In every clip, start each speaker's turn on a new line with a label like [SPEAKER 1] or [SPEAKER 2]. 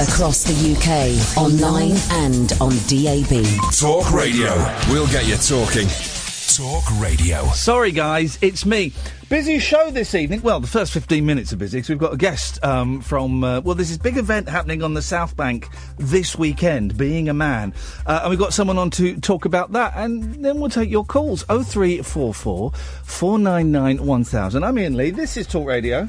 [SPEAKER 1] Across the UK, online and on DAB.
[SPEAKER 2] Talk Radio. We'll get you talking. Talk Radio.
[SPEAKER 3] Sorry, guys, it's me. Busy show this evening. Well, the first 15 minutes are busy because we've got a guest um, from. Uh, well, there's this big event happening on the South Bank this weekend, Being a Man. Uh, and we've got someone on to talk about that. And then we'll take your calls 0344 499 1000. I'm Iain Lee. This is Talk Radio.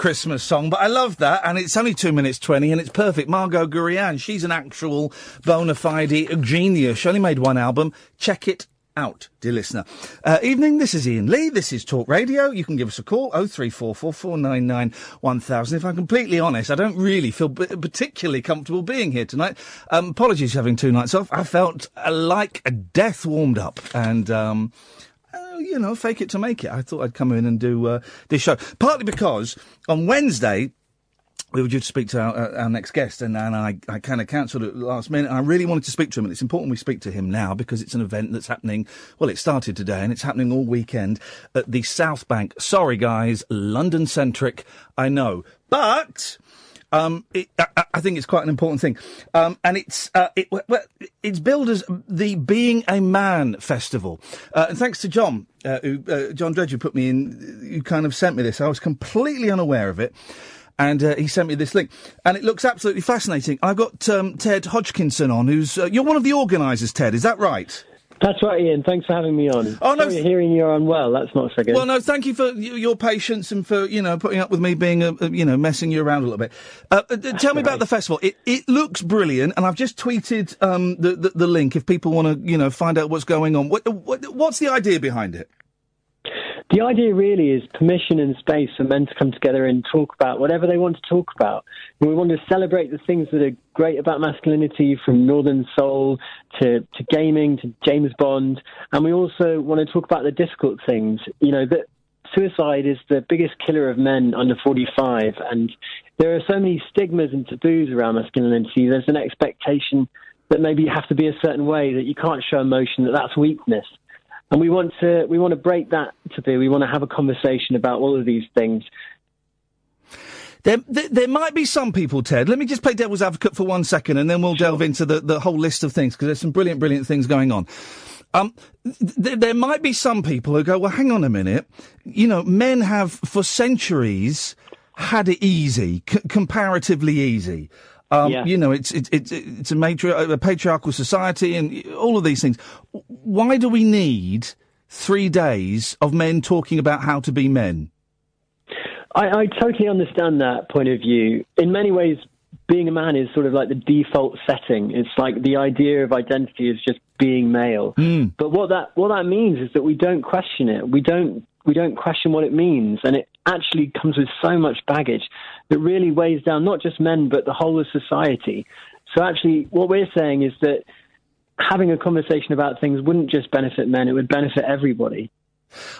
[SPEAKER 4] Christmas
[SPEAKER 3] song, but I love that, and it's only two minutes twenty, and it's perfect. Margo Guryan, she's an actual bona fide genius. She only made one album. Check it out, dear listener. Uh, evening, this is Iain Lee. This is Talk Radio. You can give us a call, 0344 499 1000. If I'm completely honest, I don't really feel b- particularly comfortable being here tonight. Um, apologies for having two nights off. I felt uh, like a death warmed up, and, um, you know, fake it to make it. I thought I'd come in and do uh, this show. Partly because on Wednesday, we were due to speak to our, uh, our next guest, and, and I, I kind of cancelled it last minute. I really wanted to speak to him, and it's important we speak to him now because it's an event that's happening. Well, it started today, and it's happening all weekend at the South Bank. Sorry, guys, London centric, I know, but. Um, it, I, I think it's quite an important thing, um, and it's uh, it, well, it's billed as the Being a Man Festival. Uh, and thanks to John, uh, who, uh, John Dredge, who put me in, who kind of sent me this. I was completely unaware of it and uh, he sent me this link, and it looks absolutely fascinating. I've got um, Ted Hodgkinson on, who's uh, you're one of the organisers, Ted. Is that right?
[SPEAKER 5] That's right, Iain. Thanks for having me on.
[SPEAKER 3] Oh, no,
[SPEAKER 5] Sorry, hearing you're unwell. That's not so good.
[SPEAKER 3] Well, no, thank you for your patience and for you know putting up with me being a, you know messing you around a little bit. Uh, uh, tell me about the festival. It it looks brilliant, and I've just tweeted um, the, the the link if people want to you know find out what's going on. What, what what's the idea behind it?
[SPEAKER 5] The idea really is permission and space for men to come together and talk about whatever they want to talk about. We want to celebrate the things that are great about masculinity, from Northern Soul to, to gaming to James Bond. And we also want to talk about the difficult things. You know, that suicide is the biggest killer of men under 45. And there are so many stigmas and taboos around masculinity. There's an expectation that maybe you have to be a certain way, that you can't show emotion, that that's weakness. And we want to we want to break that taboo. We want to have a conversation about all of these things.
[SPEAKER 3] There, there, there might be some people, Ted. Let me just play devil's advocate for one second, and then we'll delve into the, the whole list of things because there's some brilliant, brilliant things going on. Um, th- there might be some people who go, well, hang on a minute. You know, men have for centuries had it easy, c- comparatively easy. Um,
[SPEAKER 5] Yeah.
[SPEAKER 3] You know, it's it's it's, it's a, matri- a patriarchal society and all of these things. Why do we need three days of men talking about how to be men?
[SPEAKER 5] I, I totally understand that point of view. In many ways, being a man is sort of like the default setting. It's like the idea of identity is just being male. But what that what that means is that we don't question it. We don't we don't question what it means, and it actually comes with so much baggage that really weighs down not just men but the whole of society. So actually, what we're saying is that having a conversation about things wouldn't just benefit men; it would benefit everybody.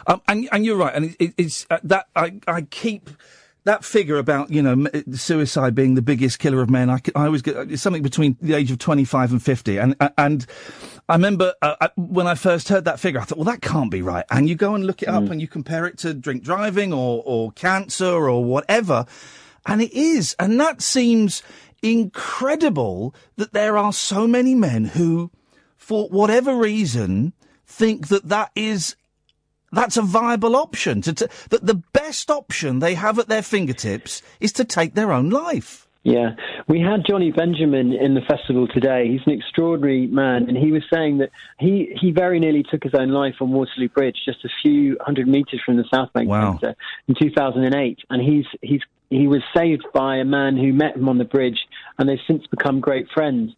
[SPEAKER 3] Um, and and you're right, and it, it, it's uh, that I I keep that figure about you know suicide being the biggest killer of men. I, I always get it's something between the age of 25 and 50, and uh, and I remember uh, when I first heard that figure, I thought, well, that can't be right. And you go and look it up, and you compare it to drink driving or or cancer or whatever, and it is, and that seems incredible that there are so many men who, for whatever reason, think that that is that's a viable option. To, to, that the best option they have at their fingertips is to take their own life.
[SPEAKER 5] Yeah, we had Jonny Benjamin in the festival today. He's an extraordinary man, and he was saying that he, he very nearly took his own life on Waterloo Bridge, just a few hundred meters from the South Bank
[SPEAKER 3] Wow.
[SPEAKER 5] Centre in 2008. And he's he's he was saved by a man who met him on the bridge, and they've since become great friends.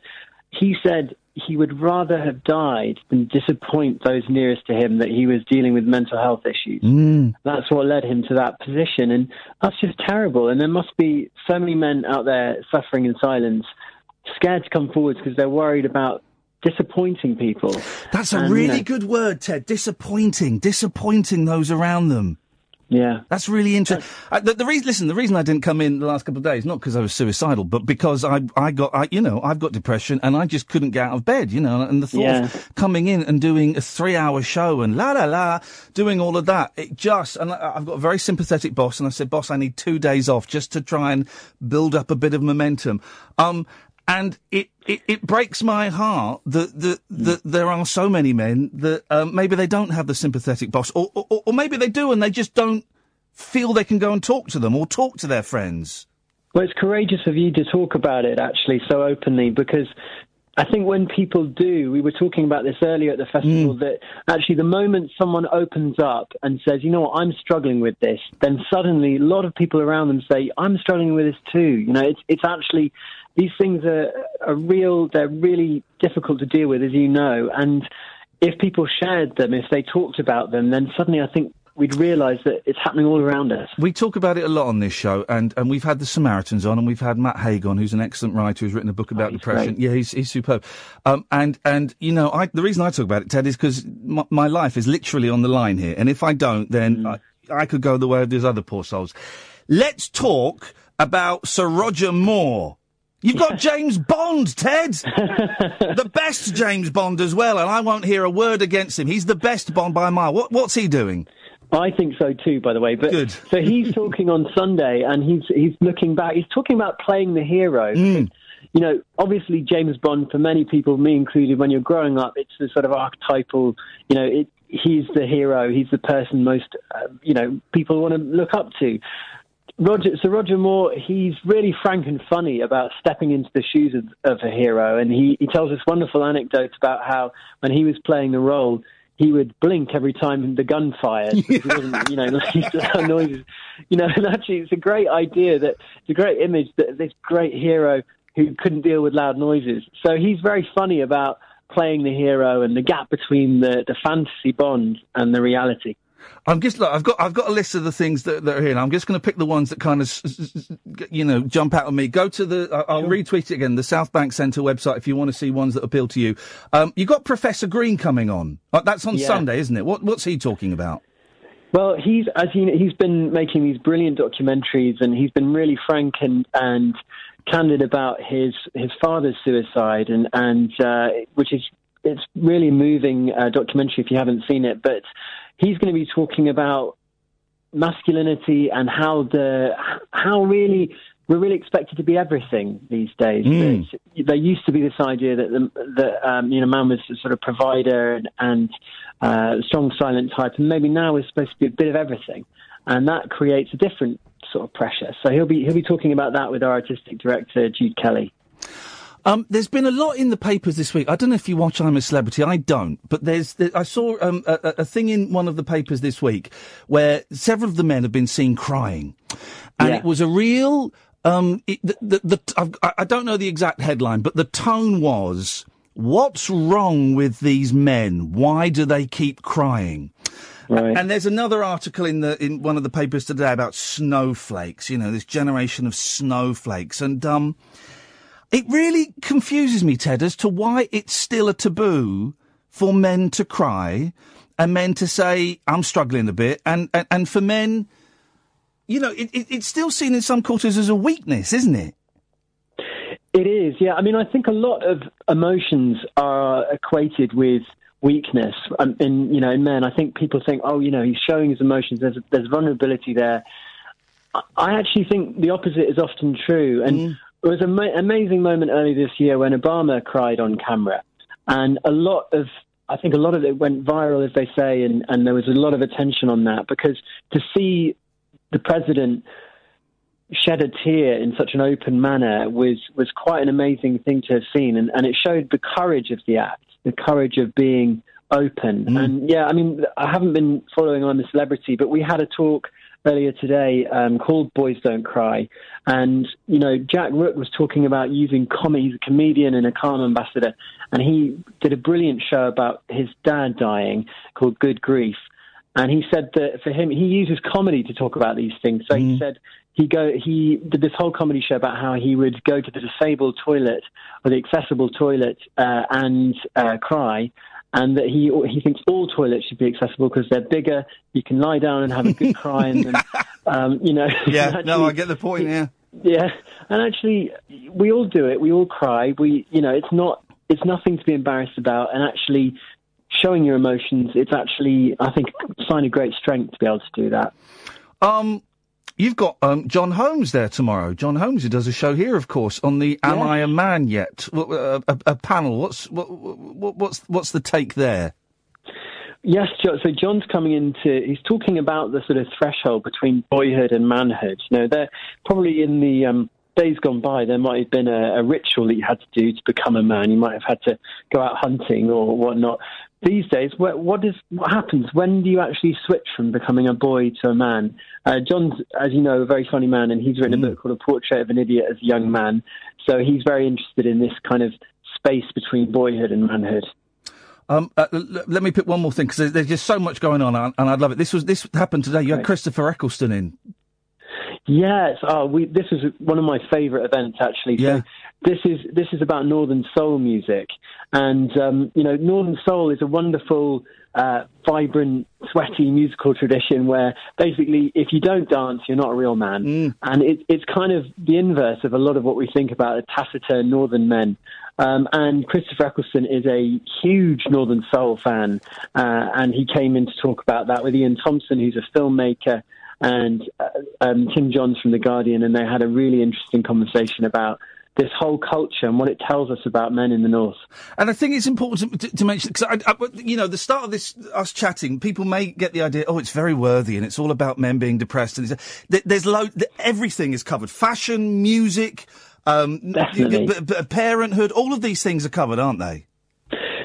[SPEAKER 5] He said he would rather have died than disappoint those nearest to him that he was dealing with mental health issues that's what led him to that position. And that's just terrible. And there must be so many men out there suffering in silence, scared to come forward because they're worried about disappointing people.
[SPEAKER 3] That's a
[SPEAKER 5] And,
[SPEAKER 3] really
[SPEAKER 5] uh,
[SPEAKER 3] good word, Ted. Disappointing, disappointing those around them.
[SPEAKER 5] Yeah.
[SPEAKER 3] That's really interesting. The, the reason, listen, the reason I didn't come in the last couple of days, not because I was suicidal, but because I, I got, I, you know, I've got depression and I just couldn't get out of bed, you know, and the thought
[SPEAKER 5] Yeah.
[SPEAKER 3] of coming in and doing a three hour show and la la la, doing all of that, it just, and I, I've got a very sympathetic boss and I said, boss, I need two days off just to try and build up a bit of momentum. Um, and it, it, it breaks my heart that, that, that there are so many men that um, maybe they don't have the sympathetic boss, or, or, or maybe they do and they just don't feel they can go and talk to them or talk to their friends.
[SPEAKER 5] Well, it's courageous of you to talk about it actually so openly because I think when people do, we were talking about this earlier at the festival, that actually the moment someone opens up and says, you know what, I'm struggling with this, then suddenly a lot of people around them say, I'm struggling with this too. You know, it's, it's actually, these things are, are real, they're really difficult to deal with, as you know. And if people shared them, if they talked about them, then suddenly I think we'd realize that it's happening all around us.
[SPEAKER 3] We talk about it a lot on this show, and, and we've had the Samaritans on, and we've had Matt Haig on, who's an excellent writer who's written a book about
[SPEAKER 5] he's
[SPEAKER 3] depression.
[SPEAKER 5] great.
[SPEAKER 3] Yeah, he's, he's superb. Um, and, and, you know, I, the reason I talk about it, Ted, is because my, my life is literally on the line here. And if I don't, then I, I could go the way of these other poor souls. Let's talk about Sir Roger Moore. You've got James Bond, Ted. the best James Bond as well, and I won't hear a word against him. He's the best Bond by a mile. What, what's he doing?
[SPEAKER 5] I think so too, by the way. But
[SPEAKER 3] Good.
[SPEAKER 5] so he's talking on Sunday, and he's he's looking back. He's talking about playing the hero.
[SPEAKER 3] Mm.
[SPEAKER 5] You know, obviously James Bond for many people, me included, when you're growing up, it's the sort of archetypal. You know, it, he's the hero. He's the person most uh, you know people want to look up to. Roger, so Roger Moore, he's really frank and funny about stepping into the shoes of, of a hero, and he, he tells this wonderful anecdote about how when he was playing the role, he would blink every time the gun fired. because He wasn't, you know, used to loud noises. You know, and actually, it's a great idea that it's a great image that this great hero who couldn't deal with loud noises. So he's very funny about playing the hero and the gap between the, the fantasy Bond and the reality.
[SPEAKER 3] I'm just look, I've got I've got a list of the things that, that are here. And I'm just going to pick the ones that kind of you know jump out at me. Go to the I'll retweet it again. The South Bank Centre website if you want to see ones that appeal to you. Um, you got Professor Green coming on. Uh, that's on
[SPEAKER 5] Yeah.
[SPEAKER 3] Sunday, isn't it? What what's he talking about?
[SPEAKER 5] Well, he's as you know, he's been making these brilliant documentaries, and he's been really frank and and candid about his his father's suicide, and and uh, which is it's really moving uh, documentary if you haven't seen it. But he's going to be talking about masculinity and how the how really we're really expected to be everything these days.
[SPEAKER 3] Mm.
[SPEAKER 5] There used to be this idea that the, that um, you know man was a sort of provider and, and uh, strong silent type, and maybe now we're supposed to be a bit of everything, and that creates a different sort of pressure. So he'll be he'll be talking about that with our artistic director Jude Kelly.
[SPEAKER 3] Um, there's been a lot in the papers this week. I don't know if you watch I'm a Celebrity. I don't, but there's. There, I saw um, a, a- thing in one of the papers this week where several of the men have been seen crying, and
[SPEAKER 5] Yeah.
[SPEAKER 3] it was a real. Um, it, the, the, the, I've, I I don't know the exact headline, but the tone was, "What's wrong with these men? Why do they keep crying?"
[SPEAKER 5] Right.
[SPEAKER 3] And there's another article in the in one of the papers today about snowflakes. You know, this generation of snowflakes, and um, it really confuses me, Ted, as to why it's still a taboo for men to cry and men to say, "I'm struggling a bit," and and, and for men, you know, it, it, it's still seen in some quarters as a weakness, isn't it?
[SPEAKER 5] It is, yeah. I mean, I think a lot of emotions are equated with weakness. Um, in you know, in men, I think people think, oh, you know, he's showing his emotions. There's there's vulnerability there. I- I actually think the opposite is often true. And there was an ma- amazing moment earlier this year when Obama cried on camera, and a lot of I think a lot of it went viral, as they say, and, and there was a lot of attention on that because to see the president shed a tear in such an open manner was was quite an amazing thing to have seen, and, and it showed the courage of the act, the courage of being open. Mm-hmm. And yeah, I mean, I haven't been following on the celebrity, but we had a talk earlier today um, called "Boys Don't Cry," and you know, Jack Rooke was talking about using comedy. He's a comedian and a CALM ambassador, and he did a brilliant show about his dad dying called "Good Grief." And he said that for him, he uses comedy to talk about these things. So he said he go he did this whole comedy show about how he would go to the disabled toilet or the accessible toilet uh, and uh, cry. And that he he thinks all toilets should be accessible because they're bigger. You can lie down and have a good cry and them. Um, you know.
[SPEAKER 3] Yeah, no, I get the point. Yeah.
[SPEAKER 5] yeah, and actually, we all do it. We all cry. We, you know, it's not, it's nothing to be embarrassed about. And actually, showing your emotions, it's actually, I think, a sign of great strength to be able to do that.
[SPEAKER 3] Um, you've got um, Jon Holmes there tomorrow. Jon Holmes, who does a show here, of course, on the "Am
[SPEAKER 5] Yeah.
[SPEAKER 3] I a Man Yet?" What, uh, a, a panel. What's what, what, what's what's the take there?
[SPEAKER 5] Yes, so Jon's coming into, he's talking about the sort of threshold between boyhood and manhood. You know, they're probably in the um, days gone by, there might have been a, a ritual that you had to do to become a man. You might have had to go out hunting or whatnot. These days, what, what is what happens? When do you actually switch from becoming a boy to a man? Uh, Jon's, as you know, a very funny man, and he's written a book called A Portrait of an Idiot as a Young Man. So he's very interested in this kind of space between boyhood and manhood.
[SPEAKER 3] Um, uh, l- l- let me pick one more thing because there's, there's just so much going on, and and I'd love it. This was this happened today. You had
[SPEAKER 5] Right.
[SPEAKER 3] Christopher Eccleston in.
[SPEAKER 5] Yes, oh, we, this is one of my favourite events actually.
[SPEAKER 3] Yeah.
[SPEAKER 5] So this is this is about Northern Soul music, and um, you know, Northern Soul is a wonderful, uh, vibrant, sweaty musical tradition where basically, if you don't dance, you're not a real man, and it, it's kind of the inverse of a lot of what we think about the taciturn Northern men. Um, and Christopher Eccleston is a huge Northern Soul fan, uh, and he came in to talk about that with Ian Thompson, who's a filmmaker and uh, um, Tim Jonze from The Guardian, and they had a really interesting conversation about this whole culture and what it tells us about men in the North.
[SPEAKER 3] And I think it's important to, to mention because I, I, you know, the start of this us chatting, people may get the idea, oh, it's very worthy and it's all about men being depressed. And there's lo- everything is covered: fashion, music, um, b- b- parenthood. All of these things are covered, aren't they?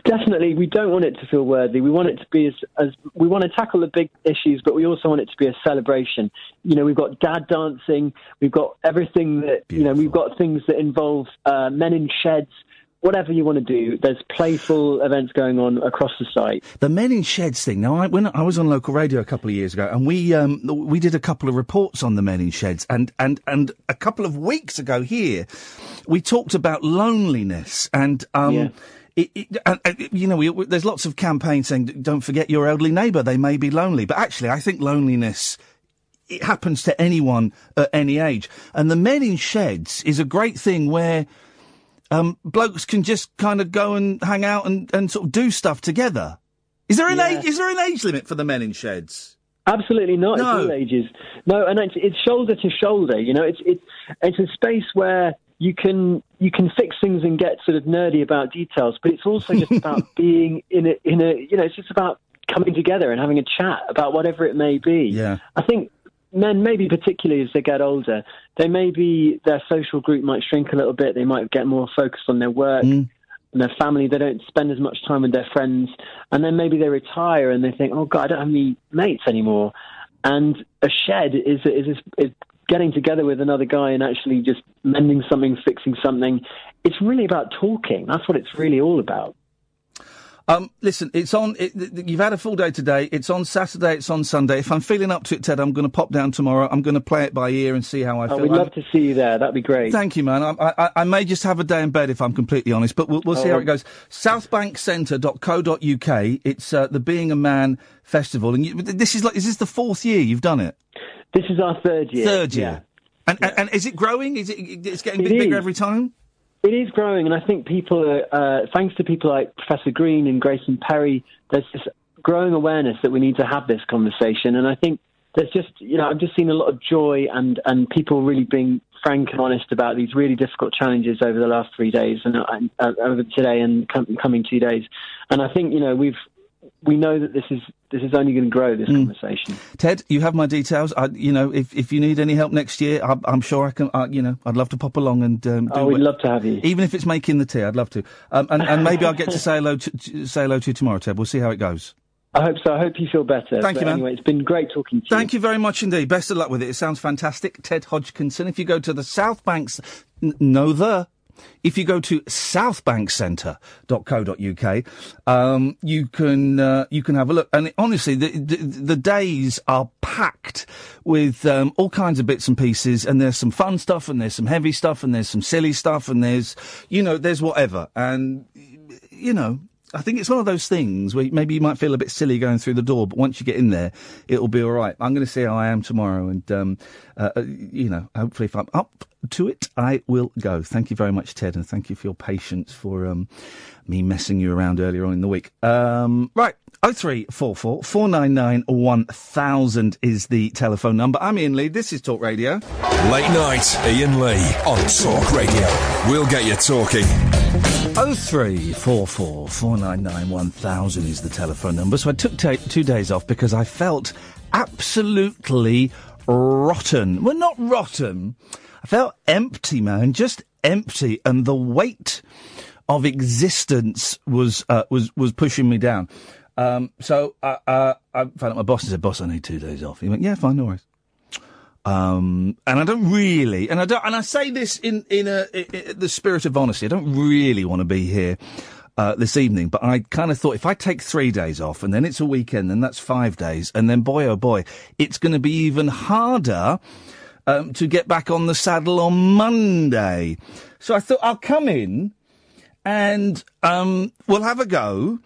[SPEAKER 5] Definitely, we don't want it to feel worthy. We want it to be as, as we want to tackle the big issues, but we also want it to be a celebration. You know, we've got dad dancing, we've got everything that you know, we've got things that involve uh, men in sheds. Whatever you want to do, there's playful events going on across the site.
[SPEAKER 3] The Men in Sheds thing. Now, I, when I was on local radio a couple of years ago, and we um, we did a couple of reports on the Men in Sheds, and and and a couple of weeks ago here, we talked about loneliness and. Um,
[SPEAKER 5] Yeah.
[SPEAKER 3] It, it, and, and, you know, we, we- there's lots of campaigns saying, "Don't forget your elderly neighbour; they may be lonely." But actually, I think loneliness it happens to anyone at any age. And the Men in Sheds is a great thing where um, blokes can just kind of go and hang out and, and sort of do stuff together. Is there an
[SPEAKER 5] Yeah.
[SPEAKER 3] age? Is there an age limit for the Men in Sheds?
[SPEAKER 5] Absolutely not.
[SPEAKER 3] No.
[SPEAKER 5] It's all ages. No, and it's, it's shoulder to shoulder. You know, it's it's it's a space where you can you can fix things and get sort of nerdy about details, but it's also just about being in a in a you know, it's just about coming together and having a chat about whatever it may be.
[SPEAKER 3] Yeah.
[SPEAKER 5] I think men, maybe particularly as they get older, they maybe their social group might shrink a little bit. They might get more focused on their work
[SPEAKER 3] Mm.
[SPEAKER 5] and their family. They don't spend as much time with their friends, and then maybe they retire and they think, "Oh God, I don't have any mates anymore." And a shed is is is getting together with another guy and actually just mending something, fixing something. It's really about talking. That's what it's really all about.
[SPEAKER 3] Um, listen, it's on. It, you've had a full day today. It's on Saturday. It's on Sunday. If I'm feeling up to it, Ted, I'm going to pop down tomorrow. I'm going to play it by ear and see how I
[SPEAKER 5] Oh,
[SPEAKER 3] feel.
[SPEAKER 5] we'd
[SPEAKER 3] I'm-
[SPEAKER 5] love to see you there. That'd be great.
[SPEAKER 3] Thank you, man. I, I, I may just have a day in bed if I'm completely honest, but we'll, we'll see
[SPEAKER 5] Oh.
[SPEAKER 3] how it goes. Southbankcentre.co.uk. It's uh, the Being a Man Festival, and you, this is like is this the fourth year you've done it?
[SPEAKER 5] This is our third year.
[SPEAKER 3] Third year.
[SPEAKER 5] Yeah.
[SPEAKER 3] And, and, and is it growing? Is it? It's getting
[SPEAKER 5] It
[SPEAKER 3] big, bigger every time.
[SPEAKER 5] It is growing, and I think people, are, uh, thanks to people like Professor Green and Grayson Perry, there's this growing awareness that we need to have this conversation. And I think there's just, you know, I've just seen a lot of joy and, and people really being frank and honest about these really difficult challenges over the last three days and uh, over today and com- coming two days. And I think, you know, we've we know that this is this is only going to grow this conversation.
[SPEAKER 3] Ted, you have my details. I, you know, if, if you need any help next year, I, I'm sure I can. I, you know, I'd love to pop along and um, do.
[SPEAKER 5] Oh, we'd
[SPEAKER 3] what-
[SPEAKER 5] love to have you.
[SPEAKER 3] Even if it's making the tea, I'd love to. Um, and, and maybe I'll get to say hello to, to say hello to you tomorrow, Ted. We'll see how it goes.
[SPEAKER 5] I hope so. I hope you feel better.
[SPEAKER 3] Thank
[SPEAKER 5] But
[SPEAKER 3] you, man.
[SPEAKER 5] Anyway, it's been great talking to you.
[SPEAKER 3] Thank you very much indeed. Best of luck with it. It sounds fantastic. Ted Hodgkinson. If you go to the South Banks, n- no the. If you go to southbankcentre.co.uk, um, you can uh, you can have a look. And honestly, the, the, the days are packed with um, all kinds of bits and pieces. And there's some fun stuff, and there's some heavy stuff, and there's some silly stuff, and there's you know there's whatever. And you know, I think it's one of those things where maybe you might feel a bit silly going through the door, but once you get in there, it'll be all right. I'm going to see how I am tomorrow, and um, uh, uh, you know, hopefully, if I'm up to it, I will go. Thank you very much, Ted, and thank you for your patience for um, me messing you around earlier on in the week. Um, right. 0344 499 1000 is the telephone number. I'm Iain Lee. This is Talk Radio.
[SPEAKER 2] Late night, Iain Lee on Talk Radio. We'll get you talking.
[SPEAKER 3] 0344 499 1000 is the telephone number. So I took two days off because I felt absolutely rotten. Well, not rotten. I felt empty, man. Just empty. And the weight of existence was, uh, was, was pushing me down. Um, so uh, uh, I found out my boss and said, Boss, I need two days off. He went, Yeah, fine, no worries. Um, and I don't really, and I don't, and I say this in in, a, i i the spirit of honesty. I don't really want to be here uh, this evening, but I kind of thought if I take three days off and then it's a weekend, then that's five days, and then boy oh boy, it's going to be even harder um, to get back on the saddle on Monday. So I thought I'll come in and um, we'll have a go,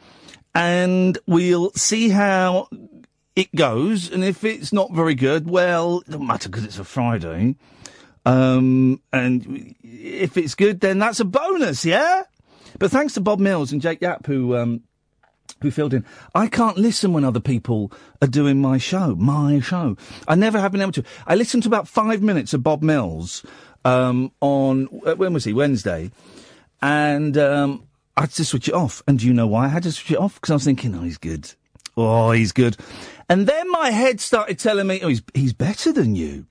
[SPEAKER 3] and we'll see how it goes, and if it's not very good, well, it doesn't matter because it's a Friday. Um, and if it's good, then that's a bonus, yeah? But thanks to Bob Mills and Jake Yapp who, um, who filled in. I can't listen when other people are doing my show, my show. I never have been able to. I listened to about five minutes of Bob Mills, um, on, uh, when was he? Wednesday. And, um, I had to switch it off. And do you know why I had to switch it off? Because I was thinking, oh, he's good. Oh, he's good. And then my head started telling me, oh, he's, he's better than you.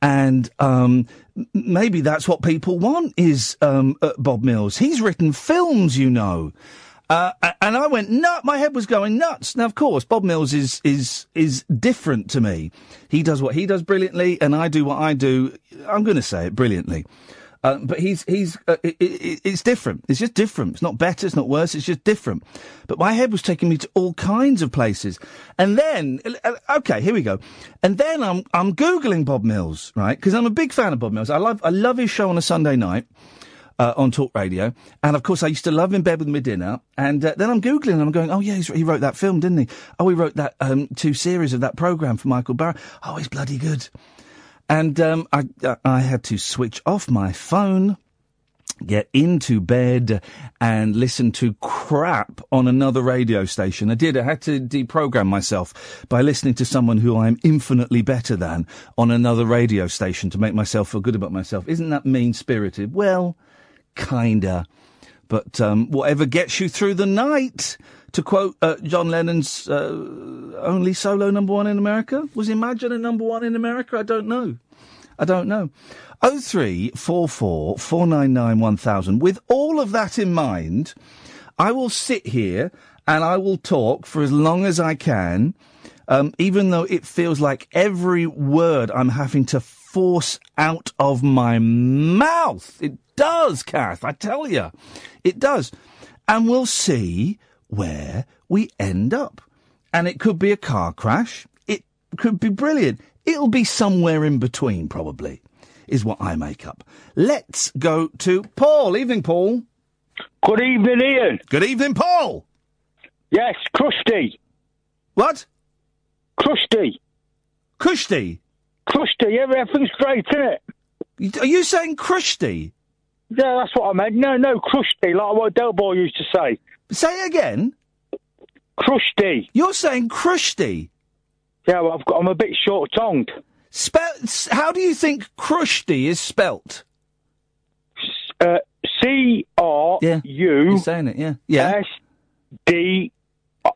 [SPEAKER 3] And um, maybe that's what people want is um, uh, Bob Mills. He's written films, you know. Uh, and I went nut. My head was going nuts. Now, of course, Bob Mills is is is different to me. He does what he does brilliantly, and I do what I do. I'm going to say it brilliantly. Uh, but he's he's uh, it, it, it's different. It's just different. It's not better. It's not worse. It's just different. But my head was taking me to all kinds of places. And then, uh, okay, here we go. And then I'm I'm googling Bob Mills, right? Because I'm a big fan of Bob Mills. I love I love his show on a Sunday night. Uh, on Talk Radio, and of course I used to love him in bed with Medinner. And uh, then I'm googling, and I'm going, "Oh yeah, he wrote that film, didn't he? Oh, he wrote that um, two series of that program for Michael Barrow. Oh, he's bloody good." And um, I, I had to switch off my phone get into bed and listen to crap on another radio station. I did. I had to deprogram myself by listening to someone who I'm infinitely better than on another radio station to make myself feel good about myself. Isn't that mean spirited? Well, kinda. But um, whatever gets you through the night. To quote uh, John Lennon's uh, only solo number one in America, was Imagine a number one in America? I don't know. I don't know. Oh three four four four nine nine one thousand. With all of that in mind, I will sit here and I will talk for as long as I can, um, even though it feels like every word I'm having to force out of my mouth. It does, Kath. I tell you, it does. And we'll see where we end up. And it could be a car crash. It could be brilliant. It'll be somewhere in between, probably, is what I make up. Let's go to Paul. Evening, Paul.
[SPEAKER 6] Good evening, Iain.
[SPEAKER 3] Good evening, Paul.
[SPEAKER 6] Yes, crusty.
[SPEAKER 3] What?
[SPEAKER 6] Crusty.
[SPEAKER 3] Crusty?
[SPEAKER 6] Crusty, everything's great, isn't it?
[SPEAKER 3] Are you saying crusty?
[SPEAKER 6] Yeah, that's what I meant. No, no, crusty, like what Del Boy used to say.
[SPEAKER 3] Say it again.
[SPEAKER 6] Crusty.
[SPEAKER 3] You're saying crusty.
[SPEAKER 6] Yeah, well, I've got, I'm a bit short tongued.
[SPEAKER 3] Spell. How do you think crusty is spelt?
[SPEAKER 6] Uh, C R. U
[SPEAKER 3] You're saying it, yeah. Yeah.
[SPEAKER 6] S D. uh,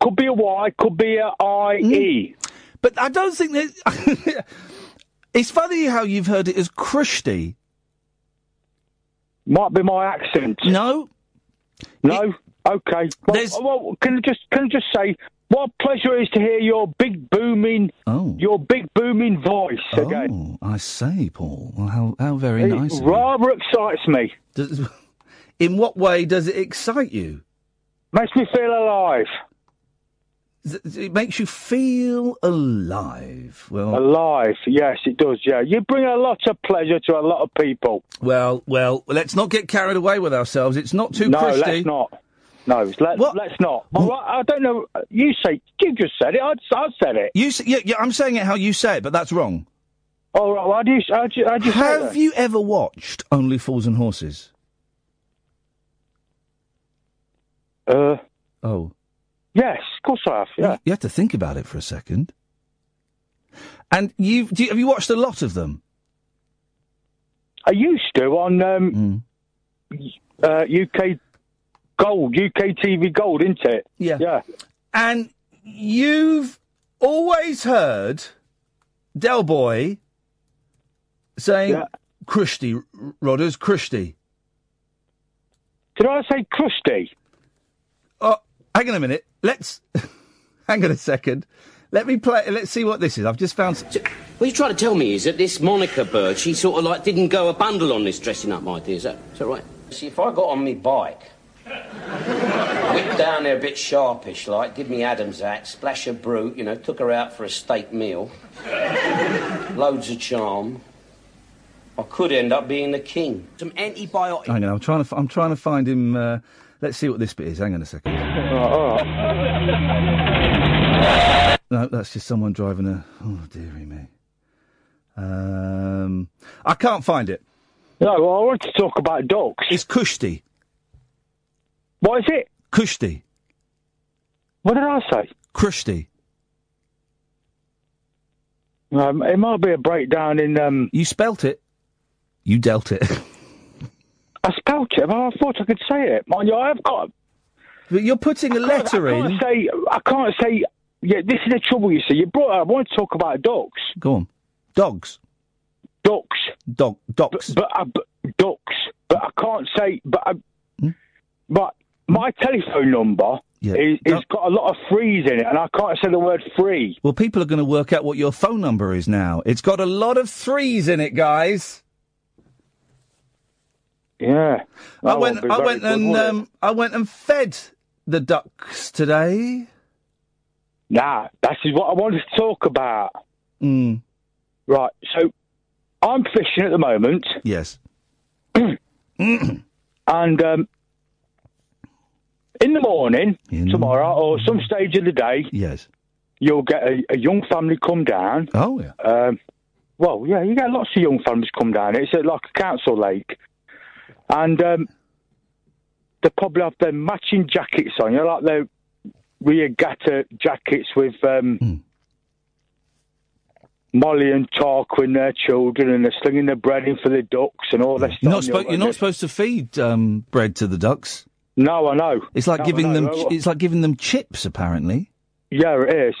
[SPEAKER 6] Could be a Y, could be a I E.
[SPEAKER 3] But I don't think that. it's funny how you've heard it as crusty.
[SPEAKER 6] Might be my accent.
[SPEAKER 3] No.
[SPEAKER 6] No. okay. Well, well, can I just can I just say what a pleasure it is to hear your big booming,
[SPEAKER 3] Oh.
[SPEAKER 6] your big booming voice oh, again.
[SPEAKER 3] Oh, I say, Paul. Well, how how very
[SPEAKER 6] It
[SPEAKER 3] nice. of you.
[SPEAKER 6] rather excites me.
[SPEAKER 3] Does, in what way does it excite you?
[SPEAKER 6] Makes me feel alive.
[SPEAKER 3] It makes you feel alive. Well,
[SPEAKER 6] Alive, yes, it does. Yeah, you bring a lot of pleasure to a lot of people.
[SPEAKER 3] well, well. Let's not get carried away with ourselves. It's not too
[SPEAKER 6] no,
[SPEAKER 3] crusty.
[SPEAKER 6] let's not. No, let, let's not. Right, I don't know. You say you just said it. I, I said it.
[SPEAKER 3] You, s- yeah, yeah, I'm saying it how you say it, but that's wrong.
[SPEAKER 6] All right, why do you? How do you, how do you say
[SPEAKER 3] Have you ever watched Only Fools and Horses?
[SPEAKER 6] Uh,
[SPEAKER 3] Oh,
[SPEAKER 6] yes, of course I have. Yeah.
[SPEAKER 3] you have to think about it for a second. And you, do you have you watched a lot of them?
[SPEAKER 6] I used to on um,
[SPEAKER 3] Mm.
[SPEAKER 6] uh, UK Gold, UK TV Gold, isn't it?
[SPEAKER 3] Yeah.
[SPEAKER 6] Yeah.
[SPEAKER 3] And you've always heard Del Boy saying
[SPEAKER 6] Yeah.
[SPEAKER 3] Krusty, Rodders, Krusty.
[SPEAKER 6] Did I say crusty?
[SPEAKER 3] Hang on a minute. Let's hang on a second. Let me play. Let's see what this is. I've just found. s-
[SPEAKER 7] What you're trying to tell me is that this Monica bird, she sort of like didn't go a bundle on this dressing up my idea. Is that, is that right? See, if I got on me bike, whipped down there a bit sharpish like, did me Adam's act, splash of brute, you know, took her out for a steak meal, loads of charm, I could end up being the king. Some antibiotics.
[SPEAKER 3] Hang on. I'm trying to. f- I'm trying to find him. Uh, let's see what this bit is. Hang on a second. No, that's just someone driving a. Oh dearie me. Um, I can't find it.
[SPEAKER 6] No, well, I want to talk about dogs.
[SPEAKER 3] It's Kushti.
[SPEAKER 6] What is it?
[SPEAKER 3] Kushti.
[SPEAKER 6] What did I say?
[SPEAKER 3] Krusty.
[SPEAKER 6] Um, it might be a breakdown in. Um,
[SPEAKER 3] You spelt it. You dealt it.
[SPEAKER 6] I spelt it, but I thought I could say it. Mind you, I've got.
[SPEAKER 3] but you're putting a letter
[SPEAKER 6] I can't
[SPEAKER 3] in.
[SPEAKER 6] say. I can't say. Yeah, this is the trouble. You see, you brought. I want to talk about dogs.
[SPEAKER 3] Go on. Dogs.
[SPEAKER 6] Ducks.
[SPEAKER 3] Dog. Docs.
[SPEAKER 6] But, uh, I, but ducks. But I can't say. But I, but my telephone number
[SPEAKER 3] Yeah.
[SPEAKER 6] is,
[SPEAKER 3] Don't-
[SPEAKER 6] got a lot of threes in it, and I can't say the word free.
[SPEAKER 3] Well, people are going to work out what your phone number is now. It's got a lot of threes in it, guys.
[SPEAKER 6] Yeah.
[SPEAKER 3] I went. I went
[SPEAKER 6] good,
[SPEAKER 3] and um, I went and fed the ducks today.
[SPEAKER 6] Nah, that is what I wanted to talk about.
[SPEAKER 3] Mm,
[SPEAKER 6] Right. So I'm fishing at the moment,
[SPEAKER 3] yes.
[SPEAKER 6] and um, in the morning
[SPEAKER 3] In-
[SPEAKER 6] tomorrow or some stage of the day,
[SPEAKER 3] Yes.
[SPEAKER 6] you'll get a, a young family come down.
[SPEAKER 3] Oh yeah.
[SPEAKER 6] Um, well, yeah, you get lots of young families come down. It's like a council lake, and um, they probably have their matching jackets on. You know, like their regatta jackets with um,
[SPEAKER 3] Hmm.
[SPEAKER 6] Molly and Tarquin, their children, and they're slinging the bread in for the ducks and all that stuff.
[SPEAKER 3] You're not, spo- you're not supposed to feed um, bread to the ducks.
[SPEAKER 6] No, I know.
[SPEAKER 3] It's like
[SPEAKER 6] No,
[SPEAKER 3] giving them. It's like giving them chips. Apparently.
[SPEAKER 6] Yeah, it is,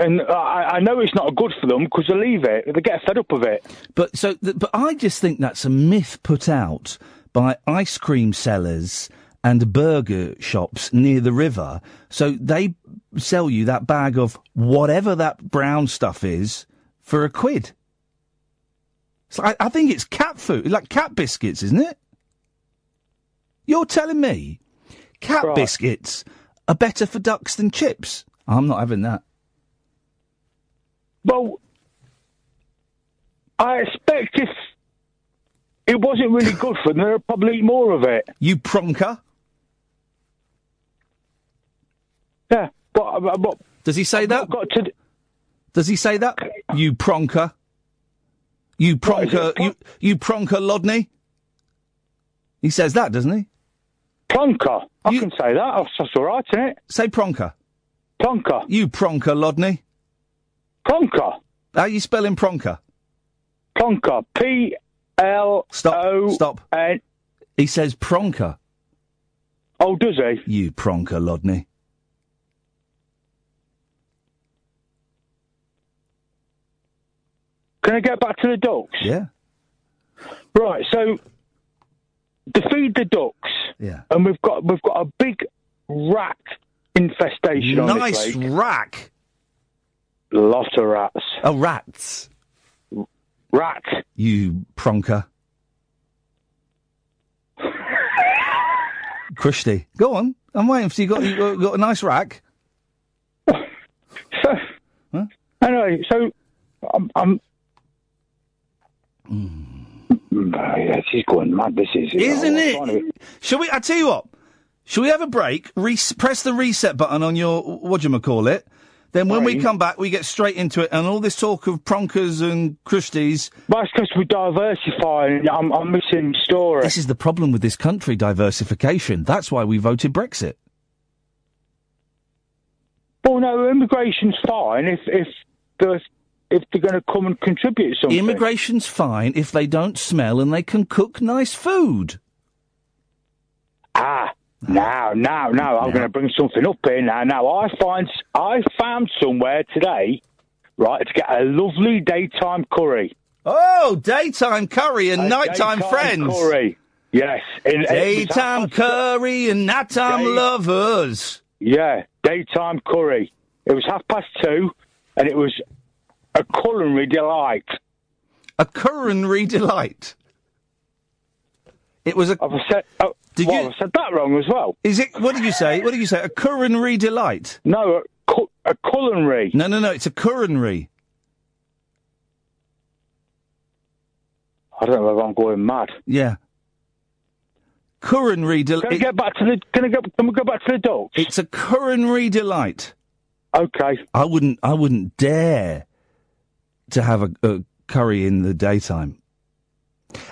[SPEAKER 6] and I, I know it's not good for them because they leave it. They get fed up of it.
[SPEAKER 3] But so, th- but I just think that's a myth put out by ice cream sellers and burger shops near the river. So they sell you that bag of whatever that brown stuff is for a quid. So I, I think it's cat food, like cat biscuits, isn't it? You're telling me cat
[SPEAKER 6] Right.
[SPEAKER 3] biscuits are better for ducks than chips? I'm not having that.
[SPEAKER 6] Well, I expect if it wasn't really good for them, they'd probably more of it.
[SPEAKER 3] You pronker.
[SPEAKER 6] Yeah, but, but, but
[SPEAKER 3] Does he say that?
[SPEAKER 6] got to.
[SPEAKER 3] Does he say that? You pronker. You pronker. You you pronker Lodney. He says that, doesn't he?
[SPEAKER 6] Plonker. I can say that. That's, that's all right, isn't it?
[SPEAKER 3] Say pronker.
[SPEAKER 6] Plonker.
[SPEAKER 3] You pronker Lodney.
[SPEAKER 6] Plonker.
[SPEAKER 3] How are you spelling pronker?
[SPEAKER 6] Plonker. P L O.
[SPEAKER 3] Stop.
[SPEAKER 6] N.
[SPEAKER 3] He says pronker.
[SPEAKER 6] Oh, does he?
[SPEAKER 3] You pronker Lodney.
[SPEAKER 6] Can I get back to the ducks?
[SPEAKER 3] Yeah.
[SPEAKER 6] Right. So to feed the ducks,
[SPEAKER 3] Yeah.
[SPEAKER 6] and we've got we've got a big rat infestation on
[SPEAKER 3] Nice
[SPEAKER 6] this lake.
[SPEAKER 3] rack.
[SPEAKER 6] Lot of rats.
[SPEAKER 3] Oh, rats.
[SPEAKER 6] Rat.
[SPEAKER 3] You pronker. Christy, go on. I'm waiting for you. Got you got, got a nice rack.
[SPEAKER 6] So, anyway, so I'm. I'm Oh, yeah, she's going mad. This is,
[SPEAKER 3] Isn't it?
[SPEAKER 6] to-
[SPEAKER 3] Shall we? I tell you what. Shall we have a break? Re- press the reset button on your what do you call it? Then when we come back, we get straight into it, and all this talk of pronkers and Christies.
[SPEAKER 6] But it's because we diversify, and I'm, I'm missing story.
[SPEAKER 3] This is the problem with this country: diversification. That's why we voted Brexit.
[SPEAKER 6] Well, no, immigration's fine if if the if they're going to come and contribute something.
[SPEAKER 3] Immigration's fine if they don't smell and they can cook nice food.
[SPEAKER 6] Ah, now, now, now, I'm going to bring something up here now. Now, I find I found somewhere today, right, to get a lovely daytime curry.
[SPEAKER 3] Oh, daytime curry and
[SPEAKER 6] A
[SPEAKER 3] nighttime
[SPEAKER 6] daytime
[SPEAKER 3] friends.
[SPEAKER 6] Curry. Yes. In-
[SPEAKER 3] Daytime curry and nighttime
[SPEAKER 6] Day-
[SPEAKER 3] lovers.
[SPEAKER 6] Yeah, daytime curry. It was half past two, and it was a culinary delight.
[SPEAKER 3] A culinary delight. It was a.
[SPEAKER 6] I've said, oh,
[SPEAKER 3] Did
[SPEAKER 6] well,
[SPEAKER 3] you-
[SPEAKER 6] I've said that wrong as well.
[SPEAKER 3] Is it? What did you say? What did you say? A culinary delight?
[SPEAKER 6] No, a, cu- a culinary.
[SPEAKER 3] No, no, no. It's a culinary.
[SPEAKER 6] I don't know if I'm going mad.
[SPEAKER 3] Yeah. Culinary
[SPEAKER 6] Can I
[SPEAKER 3] delight.
[SPEAKER 6] get back to the? Can I get? Can we go back to the dogs?
[SPEAKER 3] It's a culinary delight.
[SPEAKER 6] Okay.
[SPEAKER 3] I wouldn't. I wouldn't dare to have a, a curry in the daytime.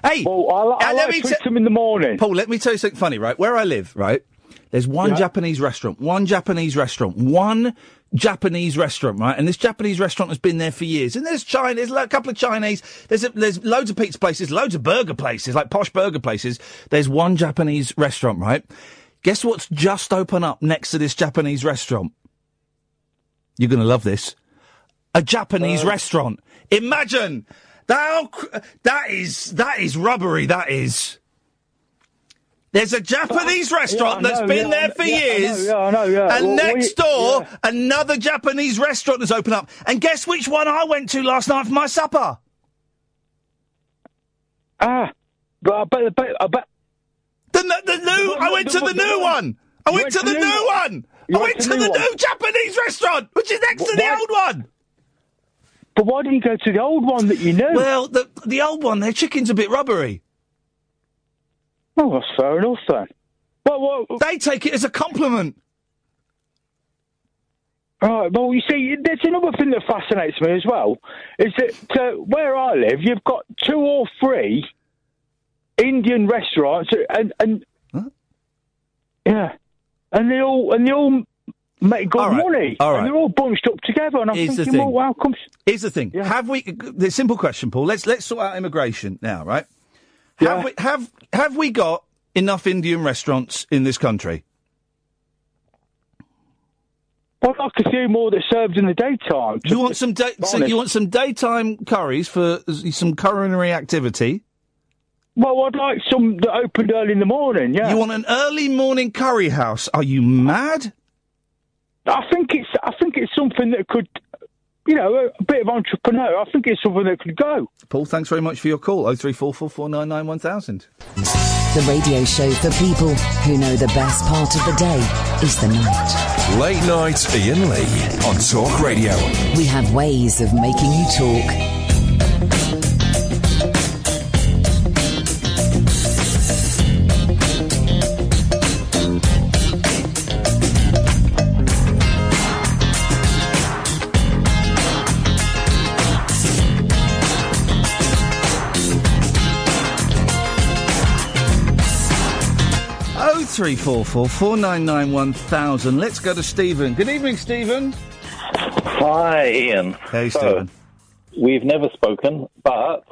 [SPEAKER 3] Hey,
[SPEAKER 6] Well, I, li- I
[SPEAKER 3] let
[SPEAKER 6] like
[SPEAKER 3] me
[SPEAKER 6] to
[SPEAKER 3] t-
[SPEAKER 6] them in the morning.
[SPEAKER 3] Paul, let me tell you something funny, right? Where I live, right? There's one
[SPEAKER 6] Yeah.
[SPEAKER 3] Japanese restaurant, one Japanese restaurant, one Japanese restaurant, right? And this Japanese restaurant has been there for years. And there's China, there's a couple of Chinese, there's a, there's loads of pizza places, loads of burger places, like posh burger places. There's one Japanese restaurant, right? Guess what's just opened up next to this Japanese restaurant? You're going to love this. A Japanese
[SPEAKER 6] Uh.
[SPEAKER 3] restaurant. Imagine that. That is that is rubbery. That is. There's a Japanese restaurant
[SPEAKER 6] Yeah, I
[SPEAKER 3] that's
[SPEAKER 6] know,
[SPEAKER 3] been
[SPEAKER 6] yeah,
[SPEAKER 3] there for
[SPEAKER 6] yeah, I know,
[SPEAKER 3] years.
[SPEAKER 6] I know.
[SPEAKER 3] And
[SPEAKER 6] Well,
[SPEAKER 3] next door, another Japanese restaurant has opened up. And guess which one I went to last night for my supper?
[SPEAKER 6] Ah, but I bet, I bet, I.
[SPEAKER 3] The, n- the new.
[SPEAKER 6] What-
[SPEAKER 3] I went to
[SPEAKER 6] what-
[SPEAKER 3] the new one. I went
[SPEAKER 6] went
[SPEAKER 3] to
[SPEAKER 6] to
[SPEAKER 3] the
[SPEAKER 6] the
[SPEAKER 3] new
[SPEAKER 6] new
[SPEAKER 3] one. I
[SPEAKER 6] went
[SPEAKER 3] went
[SPEAKER 6] to
[SPEAKER 3] to
[SPEAKER 6] the
[SPEAKER 3] the
[SPEAKER 6] new one?
[SPEAKER 3] new Japanese restaurant, which is next to the old one.
[SPEAKER 6] But why didn't you go to the old one that you knew?
[SPEAKER 3] Well, the the old one, their chicken's a bit rubbery.
[SPEAKER 6] oh, that's fair enough then. Well, well,
[SPEAKER 3] They take it as a compliment.
[SPEAKER 6] Right, well, you see, there's another thing that fascinates me as well, is that uh, where I live, you've got two or three Indian restaurants, and and yeah, and they all and they all make good
[SPEAKER 3] All right,
[SPEAKER 6] money,
[SPEAKER 3] all right.
[SPEAKER 6] and they're all bunched up together. And I'm
[SPEAKER 3] Here's
[SPEAKER 6] thinking, well, how come?
[SPEAKER 3] Here's the thing. Have we? The simple question, Paul. Let's let's sort out immigration now, right? Have we have have we got enough Indian restaurants in this country?
[SPEAKER 6] Well, I'd like to see more that served in the daytime.
[SPEAKER 3] You want some day, so you want some daytime curries for some culinary activity?
[SPEAKER 6] Well, I'd like some that opened early in the morning. Yeah.
[SPEAKER 3] You want an early morning curry house? Are you mad?
[SPEAKER 6] I think it's I think it's something that could, you know, a bit of entrepreneur. I think it's something that could go.
[SPEAKER 3] Paul, thanks very much for your call. Oh three four four four nine nine one thousand.
[SPEAKER 1] The radio show for people who know the best part of the day is the night.
[SPEAKER 2] Late night Iain Lee on Talk Radio.
[SPEAKER 1] We have ways of making you talk.
[SPEAKER 3] Oh three four four four nine nine one thousand. Let's go to Stephen. Good evening, Stephen.
[SPEAKER 8] Hi, Iain.
[SPEAKER 3] Hey,
[SPEAKER 8] So,
[SPEAKER 3] Stephen.
[SPEAKER 8] We've never spoken, but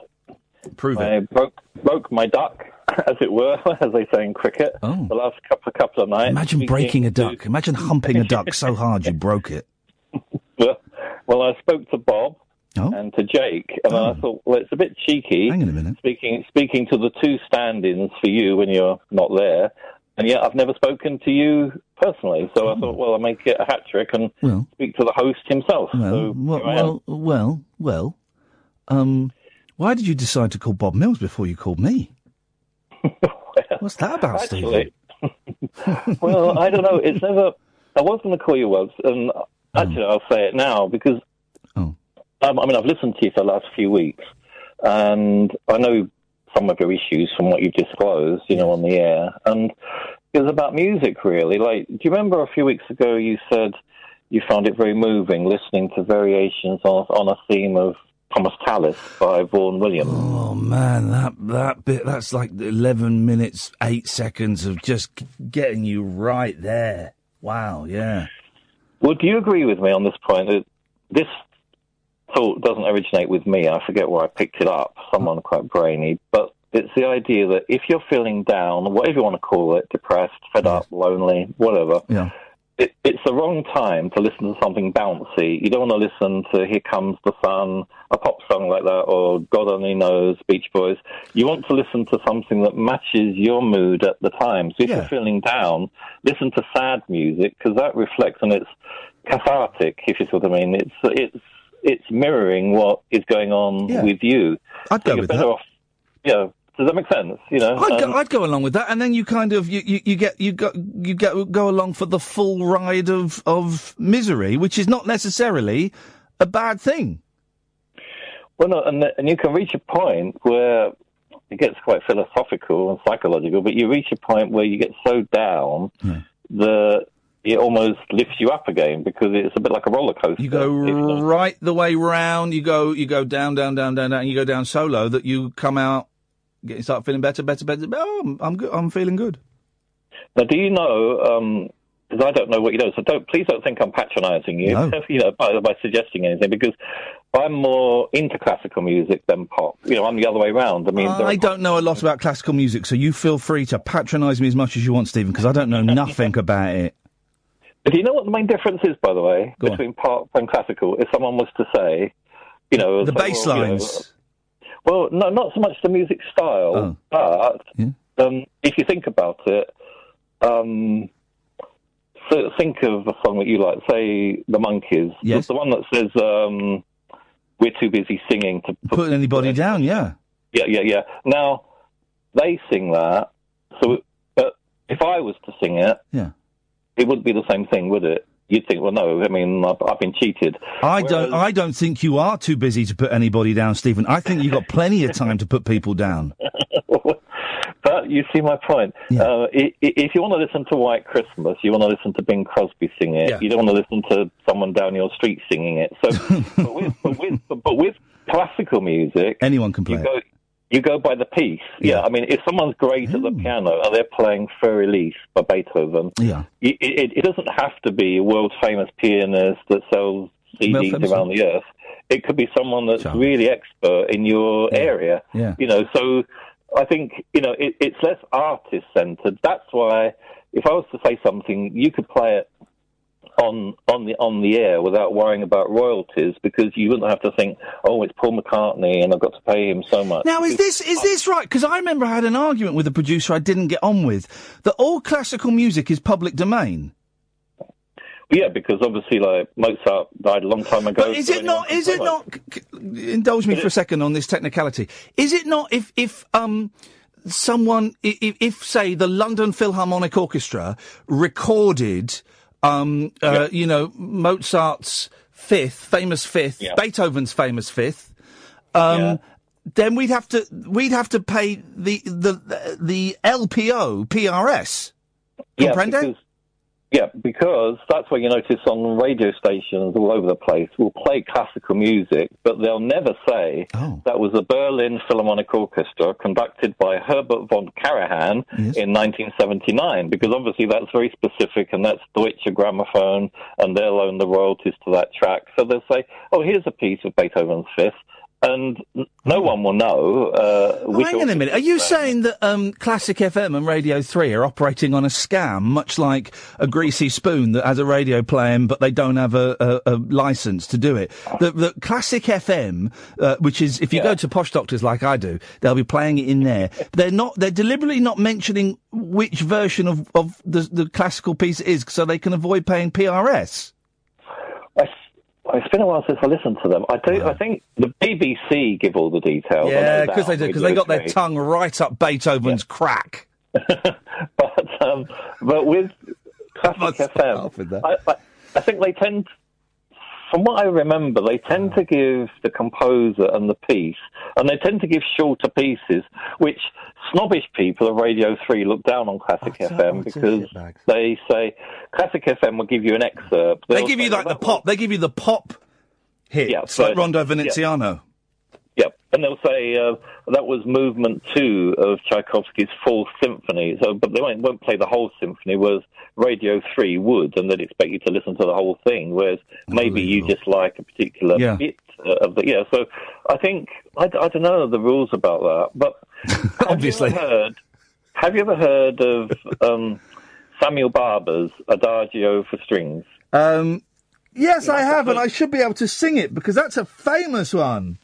[SPEAKER 3] Prove
[SPEAKER 8] I broke broke my duck, as it were, as they say in cricket.
[SPEAKER 3] Oh.
[SPEAKER 8] The last couple couple of nights.
[SPEAKER 3] Imagine breaking a
[SPEAKER 8] to-
[SPEAKER 3] duck. Imagine humping a duck so hard you broke it.
[SPEAKER 8] Well, I spoke to Bob
[SPEAKER 3] Oh.
[SPEAKER 8] and to Jake, and I oh. thought, well, it's a bit cheeky.
[SPEAKER 3] Hang on a minute.
[SPEAKER 8] Speaking speaking to the two stand-ins for you when you're not there, and yet I've never spoken to you personally. So I thought, well, I'll make it a hat trick and
[SPEAKER 3] Oh. Well.
[SPEAKER 8] speak to the host himself.
[SPEAKER 3] Well,
[SPEAKER 8] so
[SPEAKER 3] well,
[SPEAKER 8] here I am.
[SPEAKER 3] well, well, well. Um, why did you decide to call Bob Mills before you called me? What's that about, Stephen?
[SPEAKER 8] Well, I don't know. It's never. I was going to call you once, and actually, I'll say it now because.
[SPEAKER 3] Oh.
[SPEAKER 8] Um, I mean, I've listened to you for the last few weeks, and I know some of your issues from what you've disclosed, you know, on the air, and it was about music, really. Like, do you remember a few weeks ago you said you found it very moving listening to variations on, on a theme of Thomas Tallis by Vaughan Williams?
[SPEAKER 3] Oh man, that that bit that's like eleven minutes eight seconds of just getting you right there. Wow, yeah.
[SPEAKER 8] Well, do you agree with me on this point that this thought doesn't originate with me? I forget where I picked it up, someone quite brainy, but it's the idea that if you're feeling down, whatever you want to call it, depressed, fed up, lonely, whatever,
[SPEAKER 3] Yeah.
[SPEAKER 8] it, it's the wrong time to listen to something bouncy. You don't want to listen to Here Comes the Sun, a pop song like that, or God Only Knows, Beach Boys. You want to listen to something that matches your mood at the time. So if
[SPEAKER 3] Yeah.
[SPEAKER 8] you're feeling down, listen to sad music because that reflects and it's cathartic, if you see what I mean. It's it's it's mirroring what is going on
[SPEAKER 3] Yeah.
[SPEAKER 8] with you.
[SPEAKER 3] I'd
[SPEAKER 8] So
[SPEAKER 3] go with that.
[SPEAKER 8] off. Yeah. Does that make sense? You know,
[SPEAKER 3] I'd go,
[SPEAKER 8] Um,
[SPEAKER 3] I'd go along with that, and then you kind of you, you, you get you go you go go along for the full ride of of misery, which is not necessarily a bad thing.
[SPEAKER 8] Well, no, and, and you can reach a point where it gets quite philosophical and psychological, but you reach a point where you get so down that it almost lifts you up again because it's a bit like a roller coaster.
[SPEAKER 3] You go right the way round. You go you go down down down down down. And you go down so low that you come out, get, you start feeling better, better, better. Oh, I'm, I'm good. I'm feeling good.
[SPEAKER 8] Now, do you know? Um, because I don't know what you know, so don't please don't think I'm patronising you.
[SPEAKER 3] No.
[SPEAKER 8] you know, by, by suggesting anything because I'm more into classical music than pop. You know, I'm the other way round. I mean, there
[SPEAKER 3] I don't know a lot about classical music, so you feel free to patronise me as much as you want, Stephen, because I don't know nothing about it.
[SPEAKER 8] Do you know what the main difference is, by the way, between pop and classical? If someone was to say, you know,
[SPEAKER 3] The bass
[SPEAKER 8] well, you know,
[SPEAKER 3] lines.
[SPEAKER 8] Well, no, not so much the music style, but um, if you think about it, um, so think of a song that you like, say the Monkees,
[SPEAKER 3] Yes.
[SPEAKER 8] the, the one that says um, "We're too busy singing to put."
[SPEAKER 3] Putting anybody down, yeah.
[SPEAKER 8] Yeah, yeah, yeah. Now they sing that, so but if I was to sing it,
[SPEAKER 3] Yeah.
[SPEAKER 8] It wouldn't be the same thing, would it? You'd think, well, no. I mean, I've, I've been cheated.
[SPEAKER 3] I don't. I don't think you are too busy to put anybody down, Stephen. I think you've got plenty of time to put people down.
[SPEAKER 8] But you see my point. Uh, i- i- if you want to listen to White Christmas, you want to listen to Bing Crosby sing it.
[SPEAKER 3] Yeah.
[SPEAKER 8] You don't want to listen to someone down your street singing it. So, but, with, but, with, but with classical music,
[SPEAKER 3] anyone can play
[SPEAKER 8] you go, You go by the piece. Yeah. I mean, if someone's great at the piano and they're playing Fur Elise by Beethoven,
[SPEAKER 3] Yeah.
[SPEAKER 8] it, it, it doesn't have to be a world famous pianist that sells CDs around the earth. It could be someone that's really expert in your area.
[SPEAKER 3] Yeah.
[SPEAKER 8] You know, so I think, you know, it, it's less artist centered. That's why if I was to say something, you could play it on on the on the air without worrying about royalties because you wouldn't have to think, oh, it's Paul McCartney and I've got to pay him so much.
[SPEAKER 3] Now, is this is this right? Because I remember I had an argument with a producer I didn't get on with that all classical music is public domain.
[SPEAKER 8] Yeah, because obviously, like Mozart died a long time ago.
[SPEAKER 3] But is
[SPEAKER 8] so
[SPEAKER 3] it not? Is it not? c- Indulge me for a second on this technicality. Is it not if if um someone if, if say the London Philharmonic Orchestra recorded um uh, you know Mozart's fifth famous fifth
[SPEAKER 8] Yeah.
[SPEAKER 3] Beethoven's famous fifth um then we'd have to we'd have to pay the the the LPO PRS.
[SPEAKER 8] Yeah,
[SPEAKER 3] Comprende?
[SPEAKER 8] Yeah, because that's what you notice on radio stations all over the place. Will play classical music, but they'll never say
[SPEAKER 3] Oh.
[SPEAKER 8] that was the Berlin Philharmonic Orchestra conducted by Herbert von Karajan in 1979, because obviously that's very specific, and that's Deutsche Grammophon, and they'll own the royalties to that track. So they'll say, "Oh, here's a piece of Beethoven's Fifth." And no one will know. Uh,
[SPEAKER 3] Oh, hang on a minute. Are you saying that um, Classic FM and Radio 3 are operating on a scam, much like a greasy spoon that has a radio playing, but they don't have a, a, a license to do it? That that Classic FM, uh, which is, if you go to Posh Doctors like I do, they'll be playing it in there. They're not, they're deliberately not mentioning which version of, of the, the classical piece it is so they can avoid paying PRS.
[SPEAKER 8] It's been a while since I listened to them. I do. I think the BBC give all the details.
[SPEAKER 3] Yeah, because they do, because they got their tongue right up Beethoven's crack.
[SPEAKER 8] but um, but with classic FM, I, I, I think they tend, from what I remember, they tend to give the composer and the piece, and they tend to give shorter pieces, which snobbish people of Radio Three look down on classic FM because they say classic FM will give you an excerpt.
[SPEAKER 3] They
[SPEAKER 8] They'll
[SPEAKER 3] give you like the pop. They give you the pop hits,
[SPEAKER 8] Yeah,
[SPEAKER 3] like Rondo Veneziano.
[SPEAKER 8] Yep, and they'll say uh, that was movement two of Tchaikovsky's Fourth Symphony. So, but they won't, won't play the whole symphony. Whereas Radio Three would, and they'd expect you to listen to the whole thing. Whereas maybe you just like a particular
[SPEAKER 3] Yeah.
[SPEAKER 8] bit uh, of the yeah. So I think I, I don't know the rules about that, but
[SPEAKER 3] obviously
[SPEAKER 8] have you ever heard. Have you ever heard of um, Samuel Barber's Adagio for Strings?
[SPEAKER 3] Um, yes, I have, and I should be able to sing it because that's a famous one.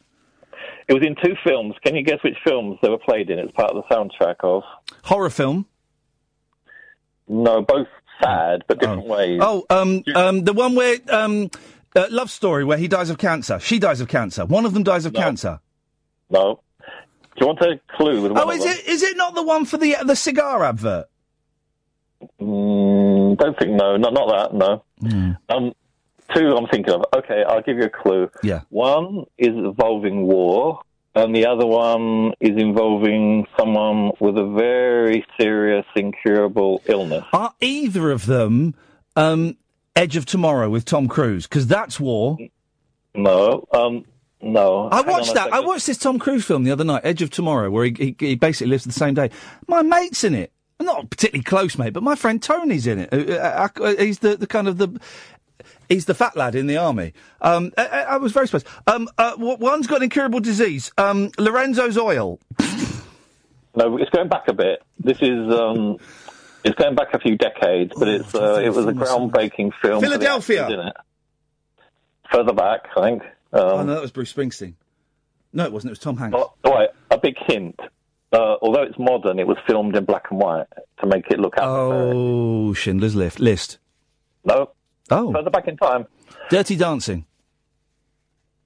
[SPEAKER 8] It was in two films. Can you guess which films they were played in? It's part of the soundtrack of.
[SPEAKER 3] Horror film.
[SPEAKER 8] No, both sad but different ways.
[SPEAKER 3] Oh, um, um, the one where um, uh, love story where he dies of cancer. She dies of cancer. One of them dies of cancer.
[SPEAKER 8] No. Do you want a clue with one
[SPEAKER 3] Oh, is it is it not the one for the the cigar advert?
[SPEAKER 8] Mm, don't think no, not not that. No. Um, two I'm thinking of. Okay, I'll give you a clue.
[SPEAKER 3] Yeah.
[SPEAKER 8] One is involving war, and the other one is involving someone with a very serious, incurable illness.
[SPEAKER 3] Are either of them um, Edge of Tomorrow with Tom Cruise? Because that's war.
[SPEAKER 8] No. Um. No.
[SPEAKER 3] I watched that. I watched this Tom Cruise film the other night, Edge of Tomorrow, where he, he, he basically lives the same day. My mate's in it. Not particularly close mate, but my friend Tony's in it. Uh, uh, uh, he's the, the kind of the. He's the fat lad in the army. Um, I, I I was very surprised. Um, uh, one's got an incurable disease. Um, Lorenzo's oil.
[SPEAKER 8] No, it's going back a bit. This is um, it's going back a few decades, but it's uh, it was a groundbreaking film.
[SPEAKER 3] Philadelphia.
[SPEAKER 8] actors it. Further back, I think.
[SPEAKER 3] oh
[SPEAKER 8] Um,
[SPEAKER 3] no, that was Bruce Springsteen. No, it wasn't. It was Tom Hanks.
[SPEAKER 8] oh, right, a big hint. Uh, although it's modern, it was filmed in black and white to make it look atmospheric.
[SPEAKER 3] Oh, Schindler's List. List.
[SPEAKER 8] No.
[SPEAKER 3] Oh.
[SPEAKER 8] Further back in time.
[SPEAKER 3] Dirty Dancing.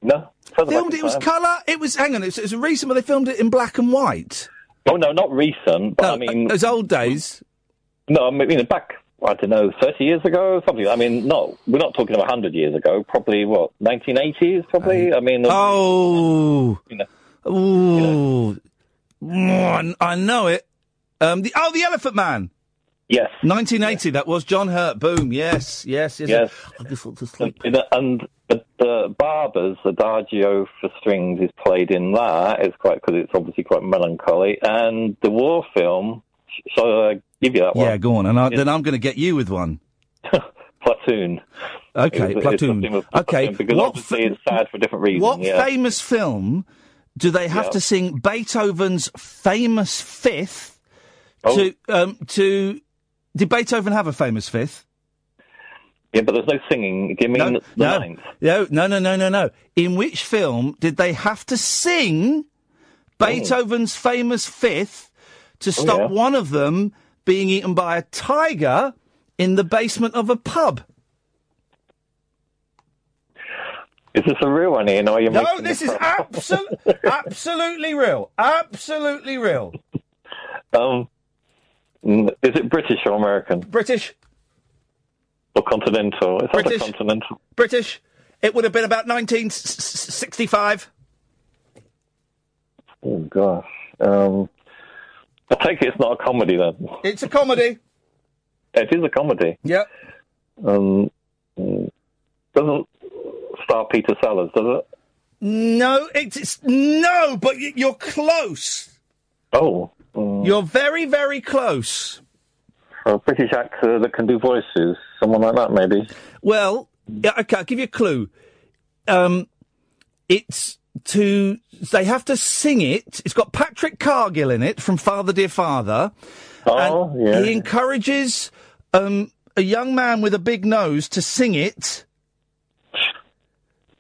[SPEAKER 8] No.
[SPEAKER 3] Filmed it was
[SPEAKER 8] time.
[SPEAKER 3] colour. It was. Hang on. It was, it was recent, but they filmed it in black and white.
[SPEAKER 8] Oh no, not recent. But
[SPEAKER 3] No,
[SPEAKER 8] I mean,
[SPEAKER 3] was old days.
[SPEAKER 8] No, I mean back. I don't know, thirty years ago, something. I mean, no, we're not talking about hundred years ago. Probably what, nineteen eighties? Probably. I mean,
[SPEAKER 3] Oh.
[SPEAKER 8] you know,
[SPEAKER 3] Ooh. Mm, I I know it. Um, the, oh, the Elephant Man.
[SPEAKER 8] Yes.
[SPEAKER 3] 1980, that was John Hurt. Boom. Yes, yes, yes.
[SPEAKER 8] Yes.
[SPEAKER 3] I just want to sleep.
[SPEAKER 8] And, and the, the Barber's Adagio for strings is played in that. It's quite because it's obviously quite melancholy. And the war film, sh- shall I give you that one?
[SPEAKER 3] Yeah, go on. And I, then I'm going to get you with one.
[SPEAKER 8] Platoon.
[SPEAKER 3] Okay,
[SPEAKER 8] It's- it's
[SPEAKER 3] Platoon.
[SPEAKER 8] something
[SPEAKER 3] Okay,
[SPEAKER 8] Platoon, Because
[SPEAKER 3] what
[SPEAKER 8] obviously it's sad for different reasons.
[SPEAKER 3] What
[SPEAKER 8] yeah.
[SPEAKER 3] famous film do they have
[SPEAKER 8] Yeah.
[SPEAKER 3] to sing Beethoven's famous fifth
[SPEAKER 8] Oh.
[SPEAKER 3] to um to did Beethoven have a famous fifth?
[SPEAKER 8] Yeah, but there's no singing. Give me
[SPEAKER 3] No,
[SPEAKER 8] the
[SPEAKER 3] no,
[SPEAKER 8] ninth.
[SPEAKER 3] no, no, no, no, no, no. In which film did they have to sing Beethoven's famous fifth to stop
[SPEAKER 8] yeah.
[SPEAKER 3] one of them being eaten by a tiger in the basement of a pub?
[SPEAKER 8] Is this a real one, Iain? Or are you
[SPEAKER 3] No, this
[SPEAKER 8] this
[SPEAKER 3] is
[SPEAKER 8] up?
[SPEAKER 3] absolutely, real. Absolutely real.
[SPEAKER 8] Um, is it British or American
[SPEAKER 3] British,
[SPEAKER 8] or continental? It's
[SPEAKER 3] British.
[SPEAKER 8] not continental.
[SPEAKER 3] British. It would have been about 1965.
[SPEAKER 8] Oh gosh. Um, I take it it's not a comedy then.
[SPEAKER 3] It's a comedy.
[SPEAKER 8] It is a comedy.
[SPEAKER 3] Yep.
[SPEAKER 8] Um, doesn't star Peter Sellers, does it?
[SPEAKER 3] No, it's, it's no, but you're close.
[SPEAKER 8] Oh, mm,
[SPEAKER 3] You're very, very close.
[SPEAKER 8] a British actor that can do voices, someone like that, maybe.
[SPEAKER 3] Well, yeah, okay, I'll give you a clue. Um, it's to they have to sing it. It's got Patrick Cargill in it from Father Dear Father.
[SPEAKER 8] Oh,
[SPEAKER 3] and
[SPEAKER 8] yeah.
[SPEAKER 3] He encourages um, a young man with a big nose to sing it.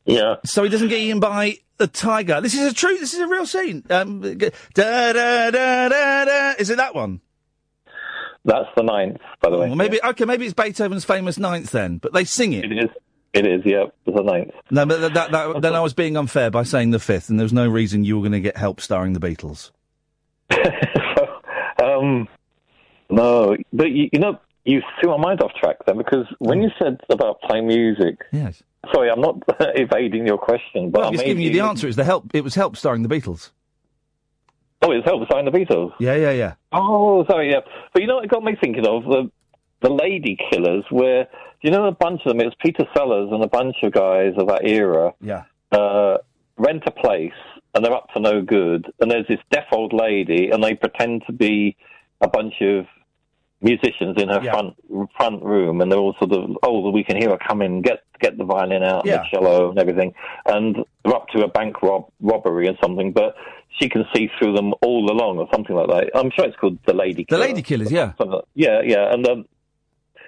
[SPEAKER 8] Yeah.
[SPEAKER 3] So he doesn't get eaten by a tiger. This is a true. This is a real scene. Um, da da da da da. Is it that one?
[SPEAKER 8] That's the ninth, by the way.
[SPEAKER 3] Well, maybe okay. Maybe it's Beethoven's famous ninth then. But they sing it.
[SPEAKER 8] It is. It is. Yeah, the ninth.
[SPEAKER 3] No, but that, that, that, then I was being unfair by saying the fifth, and there was no reason you were going to get help starring the Beatles.
[SPEAKER 8] Um, no, but you, you know, you threw my mind off track then because when you said about playing music,
[SPEAKER 3] Yes.
[SPEAKER 8] Sorry, I'm not evading your question, but
[SPEAKER 3] I'm just giving you the answer. It's the help. It was help starring the Beatles.
[SPEAKER 8] Oh, it's help starring the Beatles.
[SPEAKER 3] Yeah, yeah, yeah.
[SPEAKER 8] Oh, sorry, yeah. But you know what it got me thinking of? The, the Lady Killers, where, do you know, a bunch of them, it was Peter Sellers and a bunch of guys of that era,
[SPEAKER 3] Yeah.
[SPEAKER 8] uh, rent a place and they're up to no good. And there's this deaf old lady and they pretend to be a bunch of musicians in her
[SPEAKER 3] Yeah.
[SPEAKER 8] front front room and they're all sort of, oh, we can hear her coming, get get the violin out and
[SPEAKER 3] Yeah.
[SPEAKER 8] the cello and everything. And they're up to a bank rob- robbery or something, but she can see through them all along or something like that. I'm sure it's called The Lady
[SPEAKER 3] The Lady Killers. Yeah.
[SPEAKER 8] Like- Yeah, yeah. And um,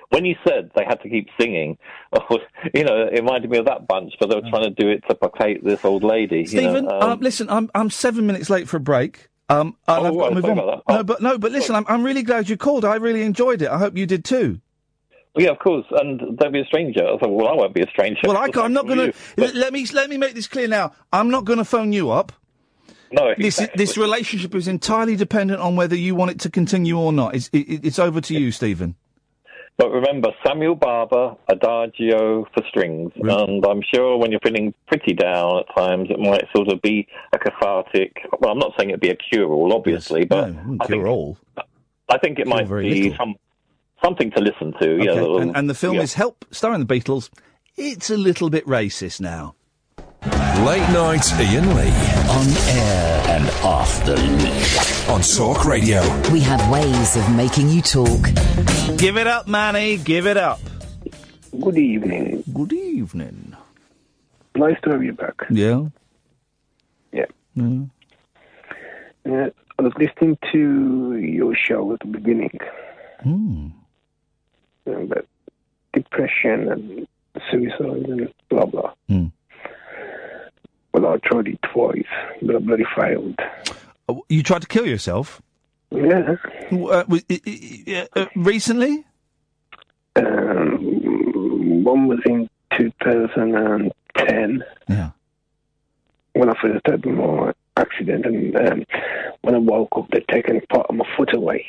[SPEAKER 8] when you said they had to keep singing, you know, it reminded me of that bunch, but they were trying to do it to placate this old lady. you know,
[SPEAKER 3] Stephen,
[SPEAKER 8] um,
[SPEAKER 3] um, listen, I'm I'm seven minutes late for a break. Um,
[SPEAKER 8] Oh,
[SPEAKER 3] I've got to move on. No, but no, but listen, I'm I'm really glad you called. I really enjoyed it. I hope you did too.
[SPEAKER 8] yeah, of course. And don't be a stranger. I thought, well, I won't be a stranger.
[SPEAKER 3] Well, I I'm not going to. Let me let me make this clear now. I'm not going to phone you up.
[SPEAKER 8] No,
[SPEAKER 3] This
[SPEAKER 8] exactly.
[SPEAKER 3] this relationship is entirely dependent on whether you want it to continue or not. It's it, it's over to you, Stephen.
[SPEAKER 8] But remember, Samuel Barber, Adagio for strings. Mm-hmm. And I'm sure when you're feeling pretty down at times, it might sort of be a cathartic. Well, I'm not saying it'd be a cure-all, obviously, but
[SPEAKER 3] no,
[SPEAKER 8] I think,
[SPEAKER 3] cure all.
[SPEAKER 8] I think it might be some, something to listen to. Yeah,
[SPEAKER 3] Okay,
[SPEAKER 8] little-
[SPEAKER 3] and, and the film
[SPEAKER 8] yeah.
[SPEAKER 3] is Help, starring the Beatles. It's a little bit racist now.
[SPEAKER 2] Late night Iain Lee
[SPEAKER 1] On air and off the leash.
[SPEAKER 2] on Talk Radio.
[SPEAKER 1] We have ways of making you talk.
[SPEAKER 3] Give it up, Manny. Give it up.
[SPEAKER 9] Good evening.
[SPEAKER 3] Good evening.
[SPEAKER 9] Nice to have you back.
[SPEAKER 3] Yeah.
[SPEAKER 9] Yeah.
[SPEAKER 3] Mm.
[SPEAKER 9] Uh, I was listening to your show at the beginning
[SPEAKER 3] Hmm.
[SPEAKER 9] uh, about depression and suicide and blah blah.
[SPEAKER 3] Hmm.
[SPEAKER 9] Well, I tried it twice, but I bloody failed.
[SPEAKER 3] Oh, You tried to kill yourself
[SPEAKER 9] Yeah.
[SPEAKER 3] uh, i- i- uh, recently?
[SPEAKER 9] Um, one was in 2010
[SPEAKER 3] Yeah.
[SPEAKER 9] when I first had my accident, and um, when I woke up, they'd taken part of my foot away.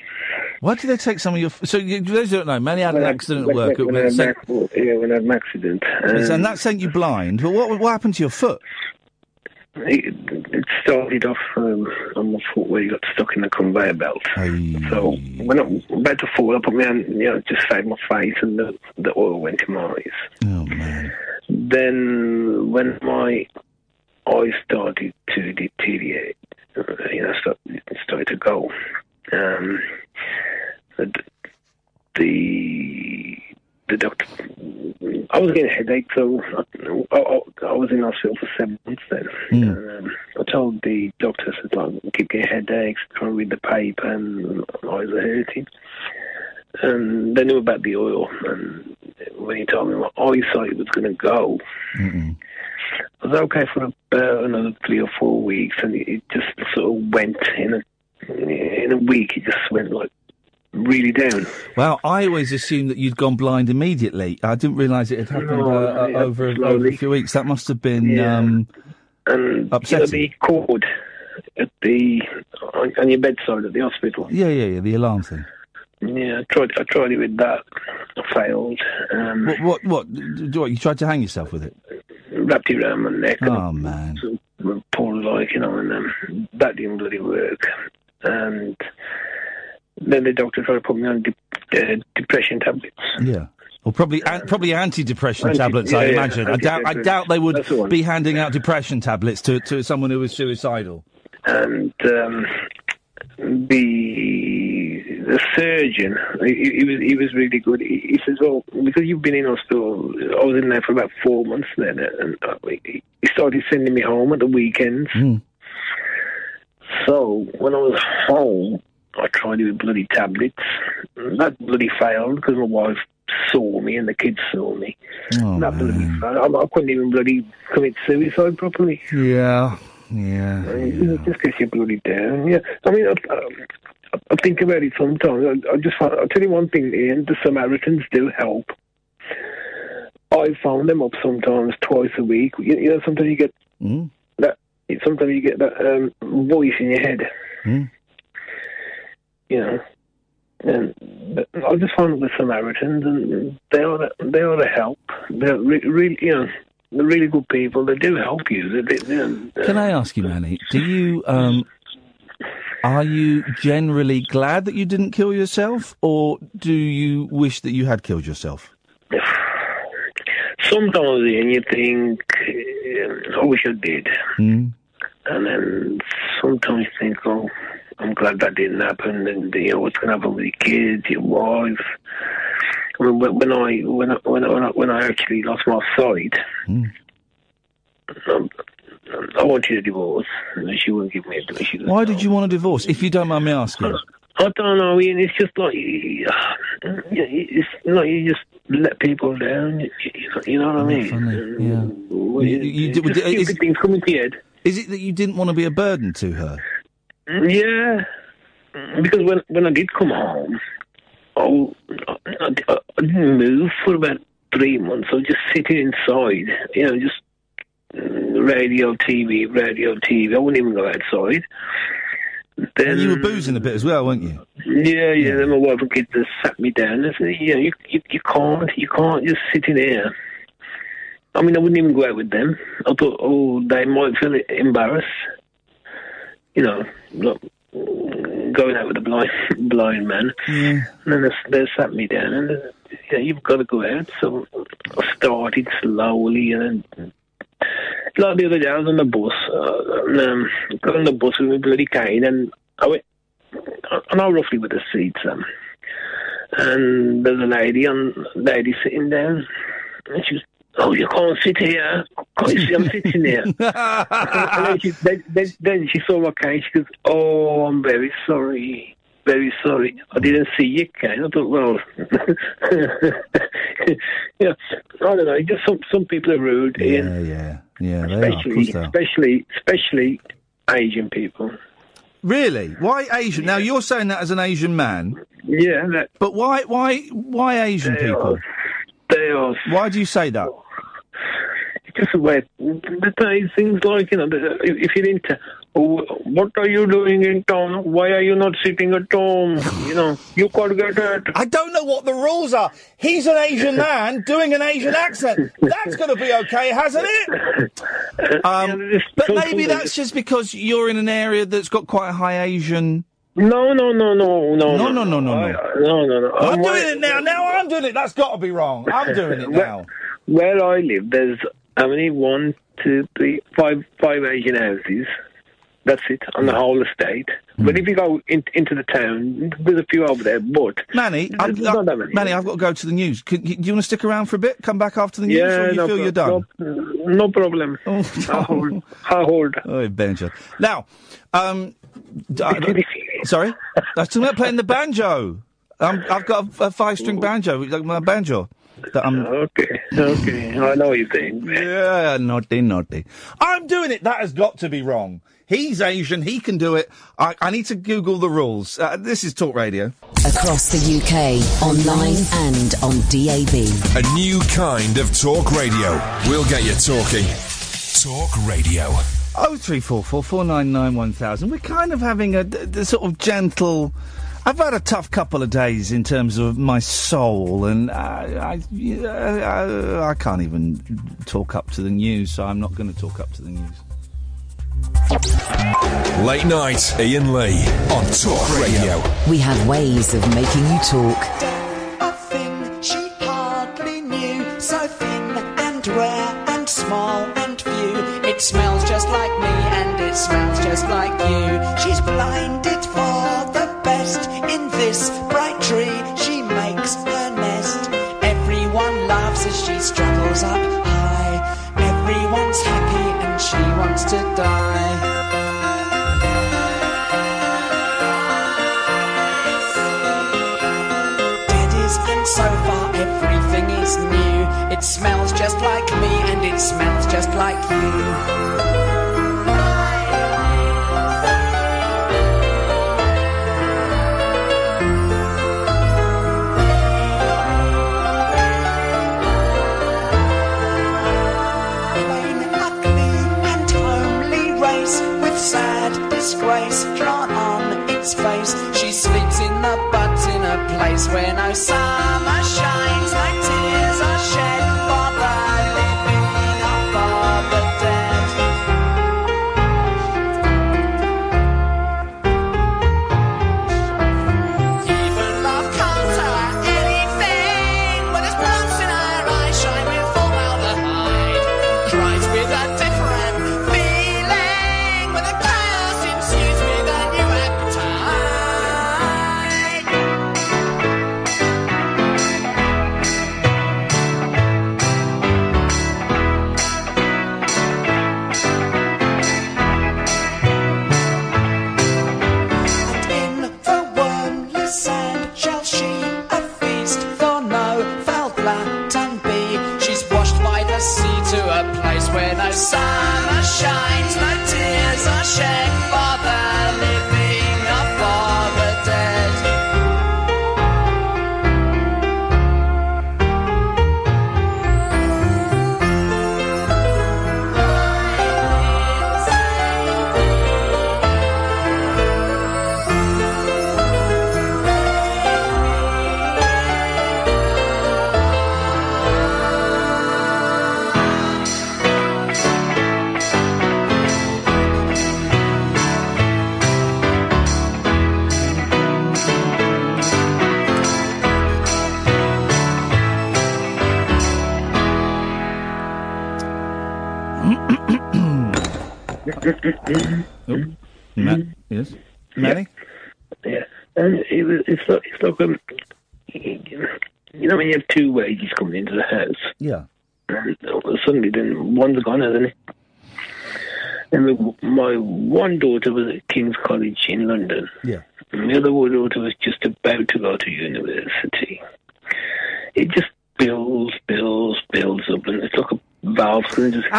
[SPEAKER 3] Why did they take some of your? F- so you, those don't know, Manny had an
[SPEAKER 9] When I-
[SPEAKER 3] accident at
[SPEAKER 9] when-
[SPEAKER 3] work,
[SPEAKER 9] When,
[SPEAKER 3] and
[SPEAKER 9] I had an accident, yeah, when I had an accident.
[SPEAKER 3] and
[SPEAKER 9] um,
[SPEAKER 3] that sent you blind. But what what happened to your foot?
[SPEAKER 9] It, it started off um, on my foot where you got stuck in the conveyor belt. So when I'm about to fall, I put my hand, you know, just saved my face, and the, the oil went in my eyes.
[SPEAKER 3] Oh man.
[SPEAKER 9] Then when my eyes started to deteriorate, you know, start, started to go. Um, the the the. I was getting a headache, so I, I, I was in hospital for seven months then. Um, I told the doctor, I said, like, I keep getting headaches, trying to read the paper, and my eyes are hurting. And they knew about the oil, and when he told me my eyesight was going to go, I was okay for about another three or four weeks, and it, it just sort of went in a in a week. It just went like really down.
[SPEAKER 3] Well, I always assumed that you'd gone blind immediately. I didn't realise it had happened
[SPEAKER 9] No,
[SPEAKER 3] uh, uh, over, over a few weeks. That must have been
[SPEAKER 9] Yeah.
[SPEAKER 3] um,
[SPEAKER 9] And you know,
[SPEAKER 3] upsetting.
[SPEAKER 9] the cord at the on, on your bedside at the hospital.
[SPEAKER 3] Yeah, yeah, yeah. The alarm thing.
[SPEAKER 9] Yeah, I tried. I tried it with that. I failed. Um,
[SPEAKER 3] What? What? What? d- d- what, You tried to hang yourself with it?
[SPEAKER 9] wrapped it around my neck. and
[SPEAKER 3] Oh man.
[SPEAKER 9] sort of pulled like you know, and um, that didn't bloody work. And then the doctor tried to put me on de- uh, depression tablets.
[SPEAKER 3] Yeah. Well, probably an- probably anti-depression
[SPEAKER 9] Anti-
[SPEAKER 3] tablets.
[SPEAKER 9] yeah,
[SPEAKER 3] I
[SPEAKER 9] yeah,
[SPEAKER 3] imagine. I doubt. I doubt they would
[SPEAKER 9] the
[SPEAKER 3] be handing out depression tablets to, to someone who was suicidal.
[SPEAKER 9] and um, the the surgeon he, he was he was really good. He, he says, "Well, because you've been in hospital, I was in there for about four months then, and uh, he he started sending me home at the weekends. So when I was home, I tried it with bloody tablets. That bloody failed because my wife saw me and the kids saw me.
[SPEAKER 3] Oh,
[SPEAKER 9] that bloody failed. I, I couldn't even bloody commit suicide properly.
[SPEAKER 3] Yeah. Yeah.
[SPEAKER 9] It just gets you bloody down. Yeah, I mean, I, I, I think about it sometimes. I, I just, find- I'll tell you one thing, Iain. The Samaritans do help. I phone them up sometimes twice a week. You, you know, sometimes you get
[SPEAKER 3] Mm.
[SPEAKER 9] that. Sometimes you get that um, voice in your head.
[SPEAKER 3] Mm.
[SPEAKER 9] You know, and but I just found the Samaritans, and they are the, they are the help. They're re- really, you know, they're really good people. They do help you. They, they, know,
[SPEAKER 3] Can I ask you, Manny? Do you um, are you generally glad that you didn't kill yourself, or do you wish that you had killed yourself?
[SPEAKER 9] sometimes Iain, you think, uh, I wish I did.
[SPEAKER 3] Mm.
[SPEAKER 9] And then sometimes you think, oh, I'm glad that didn't happen. And, you know, what's going to happen with your kids, your wife? I mean, when when I, when I, when I, when I, actually lost my sight,
[SPEAKER 3] Mm.
[SPEAKER 9] um, I wanted a divorce. And she wouldn't give me a divorce.
[SPEAKER 3] Why did you want a divorce, if you don't mind me asking?
[SPEAKER 9] I don't know, Iain. It's just like it's like you just let people down. You, know what I mean?
[SPEAKER 3] Yeah.
[SPEAKER 9] Well,
[SPEAKER 3] You- you- you-
[SPEAKER 9] just
[SPEAKER 3] is-
[SPEAKER 9] stupid things coming to your head.
[SPEAKER 3] Is it that you didn't want to be a burden to her?
[SPEAKER 9] Yeah, because when when I did come home, oh, I, I, I didn't move for about three months. I was just sitting inside, you know, just mm, radio, TV, radio, TV. I wouldn't even go outside. Then
[SPEAKER 3] And you were boozing a bit as well, weren't you?
[SPEAKER 9] Yeah, yeah. Then my wife and kids just sat me down and said, "Yeah, you, you, you can't, you can't just sit in here." I mean, I wouldn't even go out with them. I thought, oh, they might feel embarrassed, you know, mm, going out with a blind blind man.
[SPEAKER 3] Yeah.
[SPEAKER 9] And then they, they sat me down and, yeah, you've got to go out. So I started slowly and then like the other day, I was on the bus, uh, and um, got on the bus with my bloody cane, and I went, I know roughly where the seats um, and there's a lady on, lady sitting down, and she was, oh, you can't sit here, can't you see I'm sitting here? and then she, then, then, then she saw my cane, she goes, oh, I'm very sorry. Very sorry. I didn't see your cane. I thought, well, yeah, I don't know. Just some some people are rude. Iain
[SPEAKER 3] Yeah, yeah, yeah. Of
[SPEAKER 9] especially,
[SPEAKER 3] are.
[SPEAKER 9] especially, especially Asian people.
[SPEAKER 3] Really? Why Asian? Now you're saying that as an Asian man.
[SPEAKER 9] Yeah, that,
[SPEAKER 3] But why, why, why Asian people?
[SPEAKER 9] are-
[SPEAKER 3] Why do you say that?
[SPEAKER 9] just the way the day things like you know. If, if you're into, what are you doing in town? Why are you not sitting at home? You know, you to get out.
[SPEAKER 3] I don't know what the rules are. He's an Asian man doing an Asian accent. That's going to be okay, hasn't it? Um, but maybe that's just because you're in an area that's got quite a high Asian.
[SPEAKER 9] No, no, no, no, no,
[SPEAKER 3] no, no, no, no,
[SPEAKER 9] I- no, no, no.
[SPEAKER 3] I'm
[SPEAKER 9] I'm
[SPEAKER 3] doing
[SPEAKER 9] right-
[SPEAKER 3] it now. Now I'm doing it. That's got to be wrong. I'm doing it now.
[SPEAKER 9] Where, where I live, there's how many? One, two, three, five, five Asian houses. That's it on the whole estate.
[SPEAKER 3] Hmm.
[SPEAKER 9] But if you go in, into the town, there's a few over there. But
[SPEAKER 3] Manny, I'm,
[SPEAKER 9] there's not that many.
[SPEAKER 3] Manny, I've got to go to the news. Can, do you want to stick around for a bit? Come back after the news,
[SPEAKER 9] yeah,
[SPEAKER 3] or you
[SPEAKER 9] no,
[SPEAKER 3] feel
[SPEAKER 9] pro-
[SPEAKER 3] you're done?
[SPEAKER 9] No, no problem.
[SPEAKER 3] Oh,
[SPEAKER 9] I'll hold. I'll hold.
[SPEAKER 3] Oh, banjo. Now, um, I- sorry, I was talking about playing the banjo. Um, I've got a, a five-string banjo, like my banjo. That I'm,
[SPEAKER 9] okay, okay, I know what you're saying.
[SPEAKER 3] Yeah, naughty, naughty. I'm doing it. That has got to be wrong. He's Asian. He can do it. I, I need to Google the rules. Uh, this is Talk Radio.
[SPEAKER 1] Across the UK, online and on DAB.
[SPEAKER 2] A new kind of talk radio. We'll get you talking. Talk radio.
[SPEAKER 3] Oh three four four four nine nine one thousand. We're kind of having a, d- d- sort of gentle. I've had a tough couple of days in terms of my soul, and uh, I, I, I, uh, I can't even talk up to the news, so I'm not going to talk up to the news.
[SPEAKER 2] Late night, Iain Lee on Talk Radio.
[SPEAKER 1] We have ways of making you talk.
[SPEAKER 10] A thing she hardly knew, so thin and rare and small and few. It smells just like me and it smells just like you. She's blinded for the best in this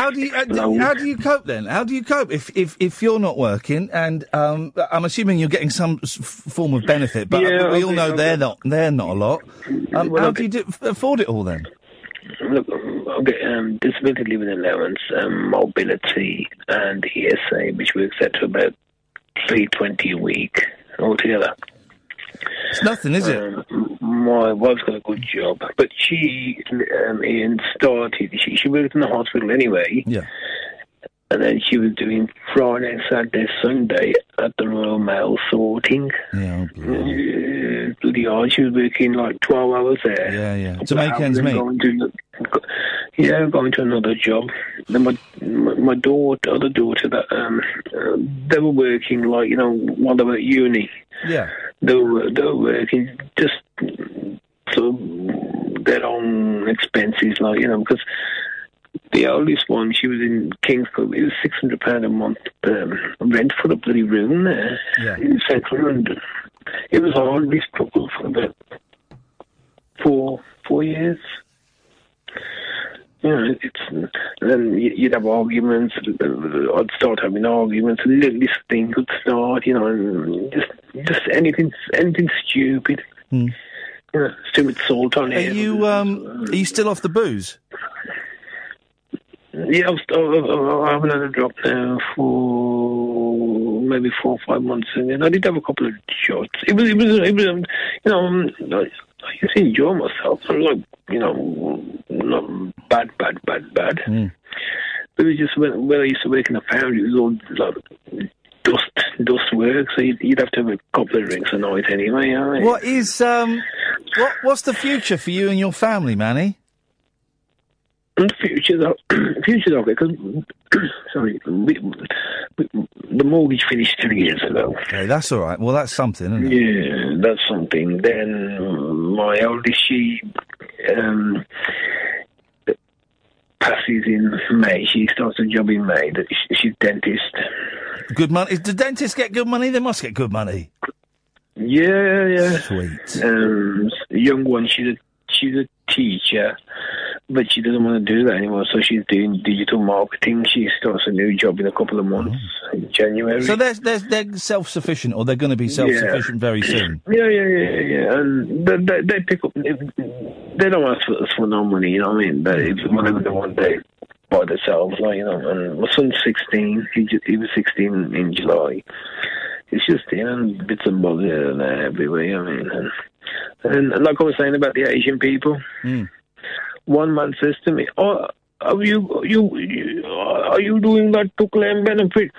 [SPEAKER 3] How do you how, do- how do you cope then? How do you cope if if, if you're not working and um, I'm assuming you're getting some form of benefit, but
[SPEAKER 9] Yeah,
[SPEAKER 3] we all know they're not they're not a lot. Um,
[SPEAKER 9] Well,
[SPEAKER 3] how
[SPEAKER 9] okay.
[SPEAKER 3] do you do, afford it all then?
[SPEAKER 9] Look, okay, um, disability living allowance, um, mobility, and ESA, which works out to about three twenty a week altogether.
[SPEAKER 3] It's nothing, is it?
[SPEAKER 9] Um, my wife's got a good job, but she, um, started. She, she worked in the hospital anyway.
[SPEAKER 3] Yeah.
[SPEAKER 9] And then she was doing Friday, Saturday, Sunday at the Royal Mail sorting.
[SPEAKER 3] Yeah,
[SPEAKER 9] Uh, bloody hard. She was working like 12 hours there.
[SPEAKER 3] Yeah, yeah. To make ends meet.
[SPEAKER 9] Going to, yeah, going to another job. Then my my, daughter, other daughter, that um, uh, they were working like you know while they were at uni.
[SPEAKER 3] Yeah.
[SPEAKER 9] They were they were working just sort of their own expenses, like you know, because the oldest one, she was in King's Club. It was six hundred pound a month um, rent for a bloody room there
[SPEAKER 3] Yeah.
[SPEAKER 9] in central London. It was hard. We struggled for about four four years. You know, it's then you'd have arguments. I'd start having arguments. The littlest thing would start. You know, and just just anything anything stupid. You know, stupid salt on
[SPEAKER 3] Hmm. Are you um? Are you still off the booze?
[SPEAKER 9] Yeah, I've, I haven't had a drop now for maybe four or five months, and then I did have a couple of shots. It was, it was, it was, um, you know, um, I, used to enjoy myself. I was like, you know, not bad, bad, bad, bad. It was just when, when I used to work in the foundry, it was all like dust, dust work. So you'd, you'd have to have a couple of drinks a night anyway. You know what
[SPEAKER 3] What is um? What What's the future for you and your family, Manny?
[SPEAKER 9] And the future's o- future's okay because sorry, we, we, the mortgage finished three years ago.
[SPEAKER 3] Okay, that's all right. Well, that's something, isn't it?
[SPEAKER 9] Yeah, that's something. Then my oldest, she um, passes in May. She starts a job in May. That sh- She's dentist.
[SPEAKER 3] Good money. Do dentists get good money? They must get good money.
[SPEAKER 9] Yeah, yeah.
[SPEAKER 3] Sweet.
[SPEAKER 9] Um, young one. She's a she's a teacher, but she doesn't want to do that anymore. So she's doing digital marketing. She starts a new job in a couple of months oh. in January.
[SPEAKER 3] So they're they're, they're self sufficient, or they're going to be self sufficient very soon.
[SPEAKER 9] Yeah, yeah, yeah, yeah. And they, they, they pick up. They don't ask for, for no money. You know what I mean? They, it's whatever they want, they by themselves. Like you know. And my son's sixteen. He ju- he was sixteen in July. It's just you know bits and bobs here and there everywhere. I mean, and, and like I was saying about the Asian people, hmm. One man says to me, "Oh, uh, are you you, you are you doing that to claim benefit?"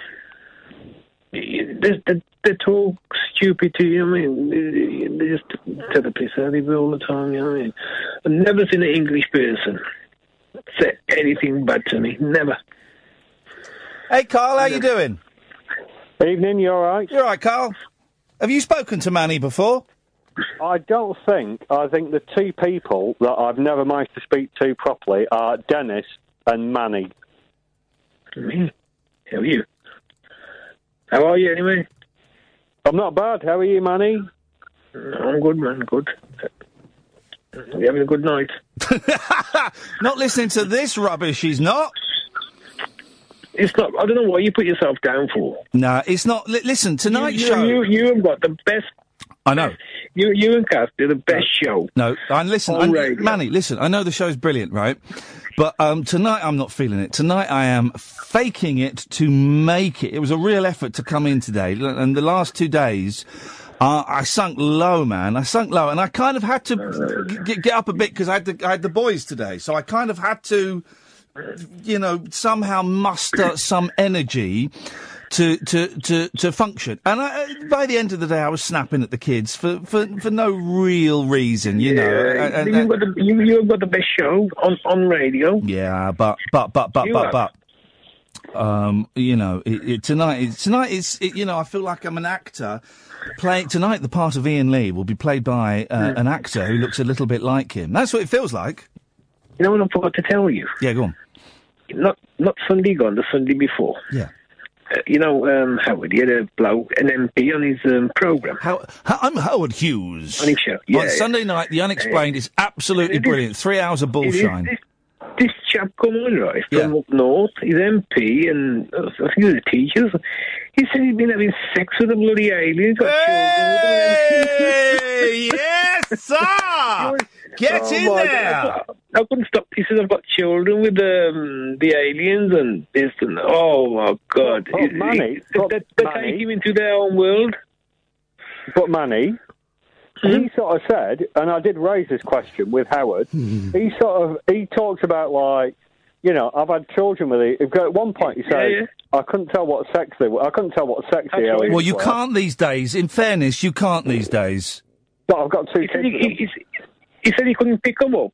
[SPEAKER 9] They, they, they talk stupid to you. I mean, they, they just take the piss out of you all the time. You know what I mean? I've never seen an English person say anything bad to me. Never.
[SPEAKER 3] Hey, Carl, how you doing?
[SPEAKER 11] Evening, you all right?
[SPEAKER 3] You're all right, Carl. Have you spoken to Manny before?
[SPEAKER 11] I don't think. I think the two people that I've never managed to speak to properly are Dennis and Manny.
[SPEAKER 9] Me? How are you? How are you anyway?
[SPEAKER 11] I'm not bad. How are you, Manny?
[SPEAKER 9] Mm, I'm good, man. Good. You having a good night?
[SPEAKER 3] Not listening to this rubbish, he's not.
[SPEAKER 9] It's not. I don't know what you put yourself down for.
[SPEAKER 3] No, it's not. Li- listen, tonight's
[SPEAKER 9] you,
[SPEAKER 3] show.
[SPEAKER 9] You, you have got the best.
[SPEAKER 3] I know.
[SPEAKER 9] You, you and Cass do the best show.
[SPEAKER 3] No, and listen,
[SPEAKER 9] On radio.
[SPEAKER 3] Manny. Listen, I know the show's brilliant, right? But um, tonight I'm not feeling it. Tonight I am faking it to make it. It was a real effort to come in today, L- and the last two days. Uh, I sunk low, man. I sunk low, and I kind of had to g- get, get up a bit because I had the, I had the boys today. So I kind of had to, you know, somehow muster some energy to to to to function. And I, by the end of the day, I was snapping at the kids for for, for no real reason, you know.
[SPEAKER 9] Yeah,
[SPEAKER 3] And- and-
[SPEAKER 9] you've got the you, you've got the best show on on radio.
[SPEAKER 3] yeah, but but but but
[SPEAKER 9] You
[SPEAKER 3] but
[SPEAKER 9] have.
[SPEAKER 3] but. Um, you know, it, it, tonight, it, tonight is, it, you know, I feel like I'm an actor playing tonight. The part of Iain Lee will be played by uh,
[SPEAKER 9] Hmm.
[SPEAKER 3] an actor who looks a little bit like him. That's what it feels like.
[SPEAKER 9] You know what I forgot to tell you?
[SPEAKER 3] Yeah, go on.
[SPEAKER 9] Not not Sunday gone, the Sunday before.
[SPEAKER 3] Yeah.
[SPEAKER 9] Uh, you know, um, Howard, he had a bloke, an MP on his um, programme.
[SPEAKER 3] How, I'm Howard Hughes.
[SPEAKER 9] On his show. Yeah,
[SPEAKER 3] On
[SPEAKER 9] yeah.
[SPEAKER 3] Sunday night, The Unexplained is absolutely
[SPEAKER 9] It is-
[SPEAKER 3] brilliant. Three hours of
[SPEAKER 9] is-
[SPEAKER 3] bullshine.
[SPEAKER 9] This, this chap come on, right, from up north, he's MP, and uh, I think he's a teacher. He said he'd been having sex with a bloody alien. Got
[SPEAKER 3] Hey, yes, sir! Get
[SPEAKER 9] Oh,
[SPEAKER 3] in there!
[SPEAKER 9] God. I couldn't stop. He says, I've got children with um, the aliens and this and Oh, my God.
[SPEAKER 11] But,
[SPEAKER 9] He-
[SPEAKER 11] Manny,
[SPEAKER 9] he-
[SPEAKER 11] but,
[SPEAKER 9] they, they
[SPEAKER 11] Manny-
[SPEAKER 9] take him into their own world.
[SPEAKER 11] But Manny, Hmm? he sort of said, and I did raise this question with Howard. Hmm. He sort of he talks about like you know, I've had children with it. At one point, he said,
[SPEAKER 3] Yeah,
[SPEAKER 11] I couldn't tell what sex they were. I couldn't tell what sex they aliens
[SPEAKER 3] Well, you
[SPEAKER 11] were.
[SPEAKER 3] can't these days. In fairness, you can't these days.
[SPEAKER 11] But I've got two kids.
[SPEAKER 9] He, he, he said he couldn't pick them up.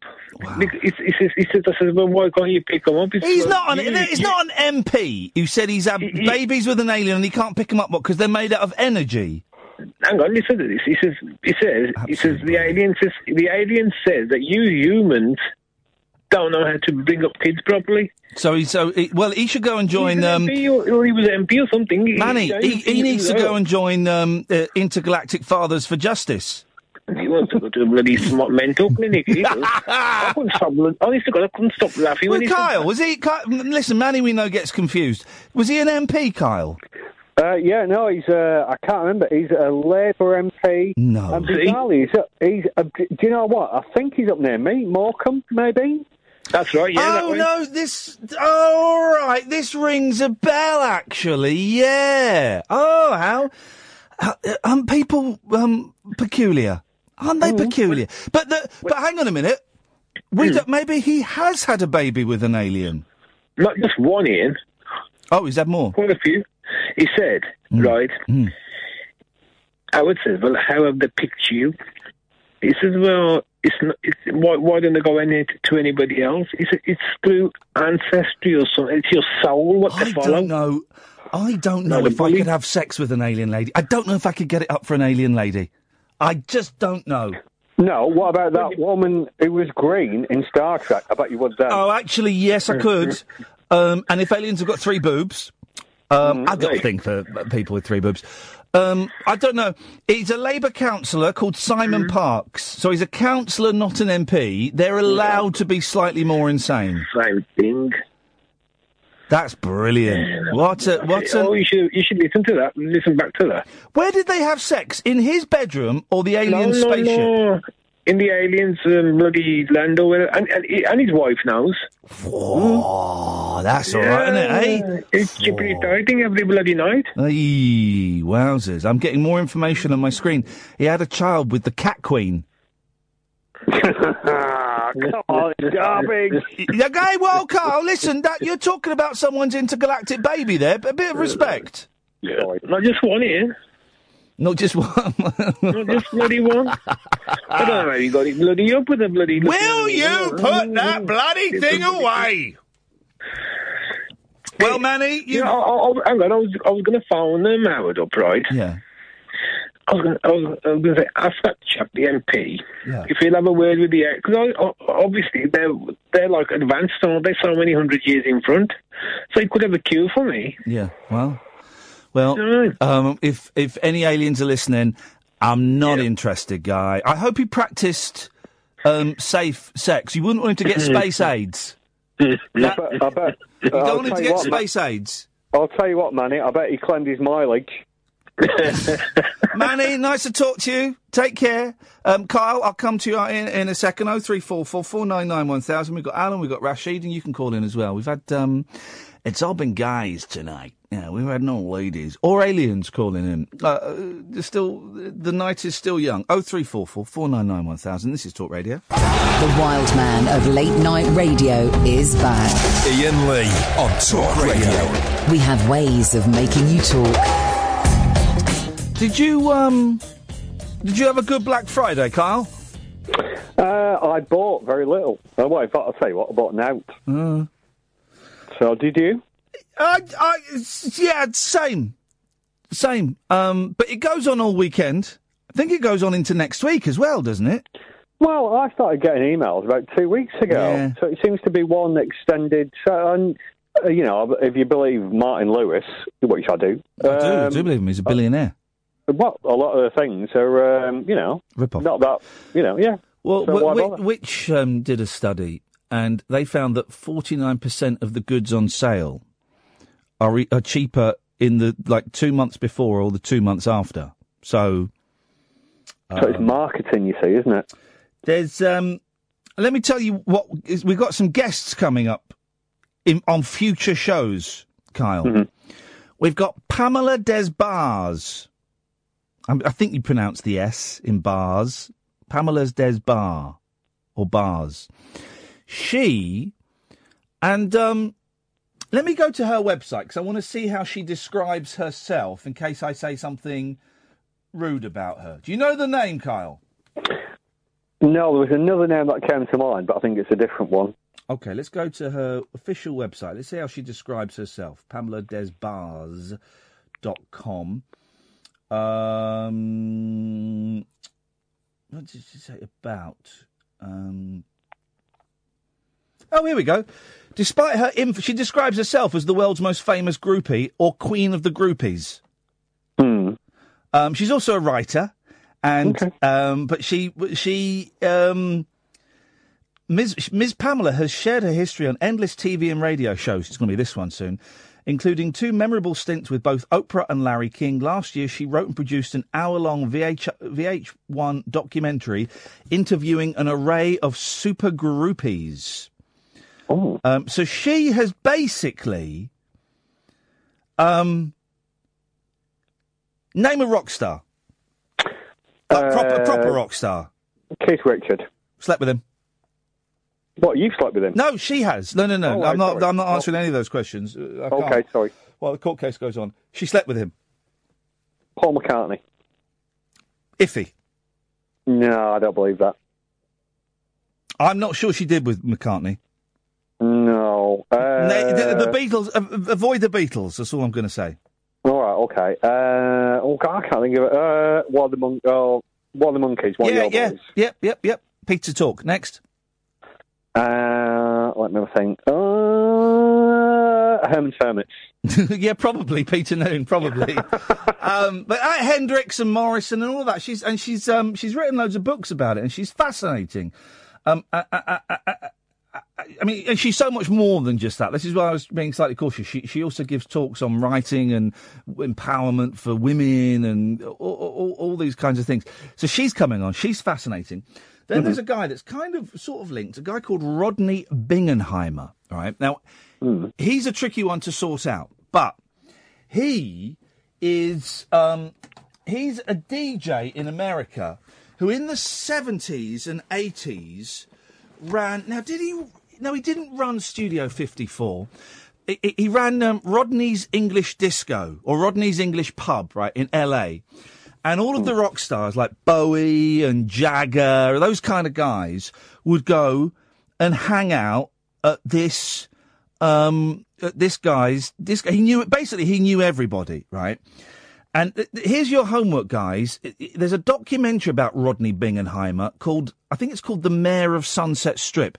[SPEAKER 9] He, he, he says, he says, I said, well, why can't you pick them up? He
[SPEAKER 3] He's not an.
[SPEAKER 9] "You-
[SPEAKER 3] He's
[SPEAKER 9] you-
[SPEAKER 3] not an MP who said he's had babies with an alien and he can't pick them up because they're made out of energy.
[SPEAKER 9] Hang on, listen to this. He says, he says, he says, the alien says, the alien says that you humans don't know how to bring up kids properly.
[SPEAKER 3] So he so he, well he should go and join. Um,
[SPEAKER 9] MP or, or he was an MP or something.
[SPEAKER 3] Manny,
[SPEAKER 9] he-
[SPEAKER 3] he, he needs to go and join um, uh, Intergalactic Fathers for Justice.
[SPEAKER 9] He wants to go to a bloody smart mental clinic. I couldn't stop. Honest to God, I couldn't stop laughing
[SPEAKER 3] Well,
[SPEAKER 9] when
[SPEAKER 3] Kyle, was he? Ky- m- listen, Manny, we know gets confused. Was he an MP, Kyle?
[SPEAKER 11] Uh, yeah, no, he's. Uh, I can't remember. He's a Labour MP.
[SPEAKER 3] No.
[SPEAKER 11] And bizarrely, he's. He's. Uh, do you know what? I think he's up near me, Morecambe, maybe.
[SPEAKER 9] That's right. Yeah.
[SPEAKER 3] Oh no, this. Oh, all right, this rings a bell. Actually, yeah. Oh, how? how um, people um peculiar, aren't they peculiar? But the, but hang on a minute. We don't, maybe he has had a baby with an alien.
[SPEAKER 9] Not just one, Iain.
[SPEAKER 3] Oh, he's had more.
[SPEAKER 9] Quite a few. He said, right. I would say, well, how have they picked you? He says, well, it's not. It's, why, why don't they go any to, to anybody else? He said, it's through ancestry or something. It's your soul what they
[SPEAKER 3] I
[SPEAKER 9] follow.
[SPEAKER 3] don't know. I don't know
[SPEAKER 9] No,
[SPEAKER 3] if I could have sex with an alien lady. I don't know if I could get it up for an alien lady. I just don't know.
[SPEAKER 11] No, what about that woman who was green in Star Trek? I bet you would then.
[SPEAKER 3] Oh, actually, yes, I could. Um, and if aliens have got three boobs, um, I've got a thing for people with three boobs. Um, I don't know. He's a Labour councillor called Simon Parkes. So he's a councillor, not an MP. They're allowed to be slightly more insane.
[SPEAKER 9] Same thing.
[SPEAKER 3] That's brilliant. What a, what
[SPEAKER 9] oh,
[SPEAKER 3] a,
[SPEAKER 9] you should you should listen to that. Listen back to that.
[SPEAKER 3] Where did they have sex? In his bedroom or the alien
[SPEAKER 9] no, no,
[SPEAKER 3] spaceship?
[SPEAKER 9] no. In the aliens um, bloody land over, and, and and his wife knows.
[SPEAKER 3] Oh, that's all right, isn't it? Eh?
[SPEAKER 9] It's keeping it exciting every bloody night.
[SPEAKER 3] Ay, wowzers. I'm getting more information on my screen. He had a child with the cat queen.
[SPEAKER 11] Come on, it's garbage.
[SPEAKER 3] okay, well, Carl, listen, that you're talking about someone's intergalactic baby there. But a bit of respect.
[SPEAKER 9] Yeah. Not just one here.
[SPEAKER 3] Not just one.
[SPEAKER 9] Not just bloody one. I don't know how you got it bloody up with a bloody.
[SPEAKER 3] Will you put that bloody thing away? Well, Manny, you.
[SPEAKER 9] I, I, I, hang on, I was I was going to phone them Howard up, right?
[SPEAKER 3] Yeah.
[SPEAKER 9] I was going I was, I to say ask that chap, the MP,
[SPEAKER 3] Yeah.
[SPEAKER 9] if he'll have a word with the because obviously they're they're like advanced, aren't they? So many hundred years in front, so he could have a cue for me.
[SPEAKER 3] Yeah, well, well, um, if if any aliens are listening, I'm not interested, guy. I hope he practiced um, safe sex. You wouldn't want him to get space AIDS.
[SPEAKER 11] I bet. I bet
[SPEAKER 3] You
[SPEAKER 11] I'll
[SPEAKER 3] don't want him
[SPEAKER 11] tell
[SPEAKER 3] to
[SPEAKER 11] you
[SPEAKER 3] get
[SPEAKER 11] what,
[SPEAKER 3] space AIDS.
[SPEAKER 11] I'll tell you what, Manny. I bet he cleansed his mileage.
[SPEAKER 3] Manny, nice to talk to you. Take care. Um, Kyle, I'll come to you in, in a second. Oh three four four four nine nine one thousand. We've got Alan, we've got Rashid, and you can call in as well. We've had um, it's all been guys tonight. Yeah, we've had no ladies or aliens calling in. Uh, Uh, still the night is still young. Oh three four four four nine nine one thousand. This is Talk Radio.
[SPEAKER 1] The wild man of late night radio is back.
[SPEAKER 2] Iain Lee on Talk Radio.
[SPEAKER 1] We have ways of making you talk.
[SPEAKER 3] Did you um, did you have a good Black Friday, Kyle?
[SPEAKER 11] Uh, I bought very little. Oh, well, in fact, I'll tell you what, I bought an out.
[SPEAKER 3] Uh,
[SPEAKER 11] So, did you?
[SPEAKER 3] I, I, s- yeah, same, same. Um, but it goes on all weekend. I think it goes on into next week as well, doesn't it?
[SPEAKER 11] Well, I started getting emails about two weeks ago.
[SPEAKER 3] Yeah.
[SPEAKER 11] So it seems to be one extended. So, and, uh, you know, if you believe Martin Lewis, which I do.
[SPEAKER 3] I do, I
[SPEAKER 11] um,
[SPEAKER 3] do believe him. He's a billionaire.
[SPEAKER 11] Well, a lot of the things are, um, you know,
[SPEAKER 3] Rip-off.
[SPEAKER 11] not that, you know, yeah.
[SPEAKER 3] Well,
[SPEAKER 11] So
[SPEAKER 3] which um, did a study, and they found that forty nine percent of the goods on sale are, are cheaper in the like two months before or the two months after. So,
[SPEAKER 11] So it's
[SPEAKER 3] um,
[SPEAKER 11] marketing, you see, isn't it?
[SPEAKER 3] There's um let me tell you what is, we've got some guests coming up in on future shows, Kyle. We've got Pamela Des Barres. I, I think you pronounce the S in bars. Pamela's Des Bar or Bars. She And um, let me go to her website because I want to see how she describes herself in case I say something rude about her. Do you know the name, Kyle?
[SPEAKER 11] No, there was another name that came to mind, but I think it's a different one.
[SPEAKER 3] Okay, let's go to her official website. Let's see how she describes herself. PamelaDesBarres.com. Um, what did she say about? Um, oh, here we go. Despite her inf- she describes herself as the world's most famous groupie or queen of the groupies. Um, she's also a writer, and um, but she she um, Ms. Ms. Pamela has shared her history on endless TV and radio shows. It's going to be this one soon, including two memorable stints with both Oprah and Larry King. Last year, she wrote and produced an hour-long VH, VH1 documentary interviewing an array of super groupies.
[SPEAKER 11] Oh.
[SPEAKER 3] Um, so she has basically, um, name a rock star, Like proper proper rock star.
[SPEAKER 11] Keith Richard.
[SPEAKER 3] Slept with him.
[SPEAKER 11] What you slept with him?
[SPEAKER 3] No, she has. No, no, no.
[SPEAKER 11] Oh,
[SPEAKER 3] I'm not.
[SPEAKER 11] sorry.
[SPEAKER 3] I'm not answering any of those questions. Uh,
[SPEAKER 11] Okay, sorry.
[SPEAKER 3] Well, the court case goes on. She slept with him.
[SPEAKER 11] Paul McCartney.
[SPEAKER 3] Iffy.
[SPEAKER 11] No, I don't believe that.
[SPEAKER 3] I'm not sure she did with McCartney.
[SPEAKER 11] No. Uh,
[SPEAKER 3] the, the Beatles. Uh, avoid the Beatles. That's all I'm going to say.
[SPEAKER 11] All right, okay. Uh, oh, God, I can't think of it. Uh, what are the mon- oh, what are the Monkees? One
[SPEAKER 3] yeah, yeah,
[SPEAKER 11] boys.
[SPEAKER 3] yep, yep, yep. Pizza talk next.
[SPEAKER 11] Uh, let me think. Uh, Herman's Hermits.
[SPEAKER 3] yeah, probably Peter Noone, probably. um, but uh, Hendrix and Morrison and all that. She's and she's um, she's written loads of books about it, and she's fascinating. Um, I, I, I, mean, and she's so much more than just that. This is why I was being slightly cautious. She she also gives talks on writing and empowerment for women and all, all, all these kinds of things. So she's coming on. She's fascinating. Then there's a guy that's kind of sort of linked, a guy called Rodney Bingenheimer. All right. Now, he's a tricky one to sort out, but he is um, he's a DJ in America who in the 70s and 80s ran now did he no he didn't run Studio 54 he, he- ran um, Rodney's English Disco or Rodney's English Pub right in LA and all of the rock stars like Bowie and Jagger those kind of guys would go and hang out at this um at this guy's this he knew basically he knew everybody right and th- here's your homework, guys. There's a documentary about Rodney Bingenheimer called, I think it's called The Mayor of Sunset Strip.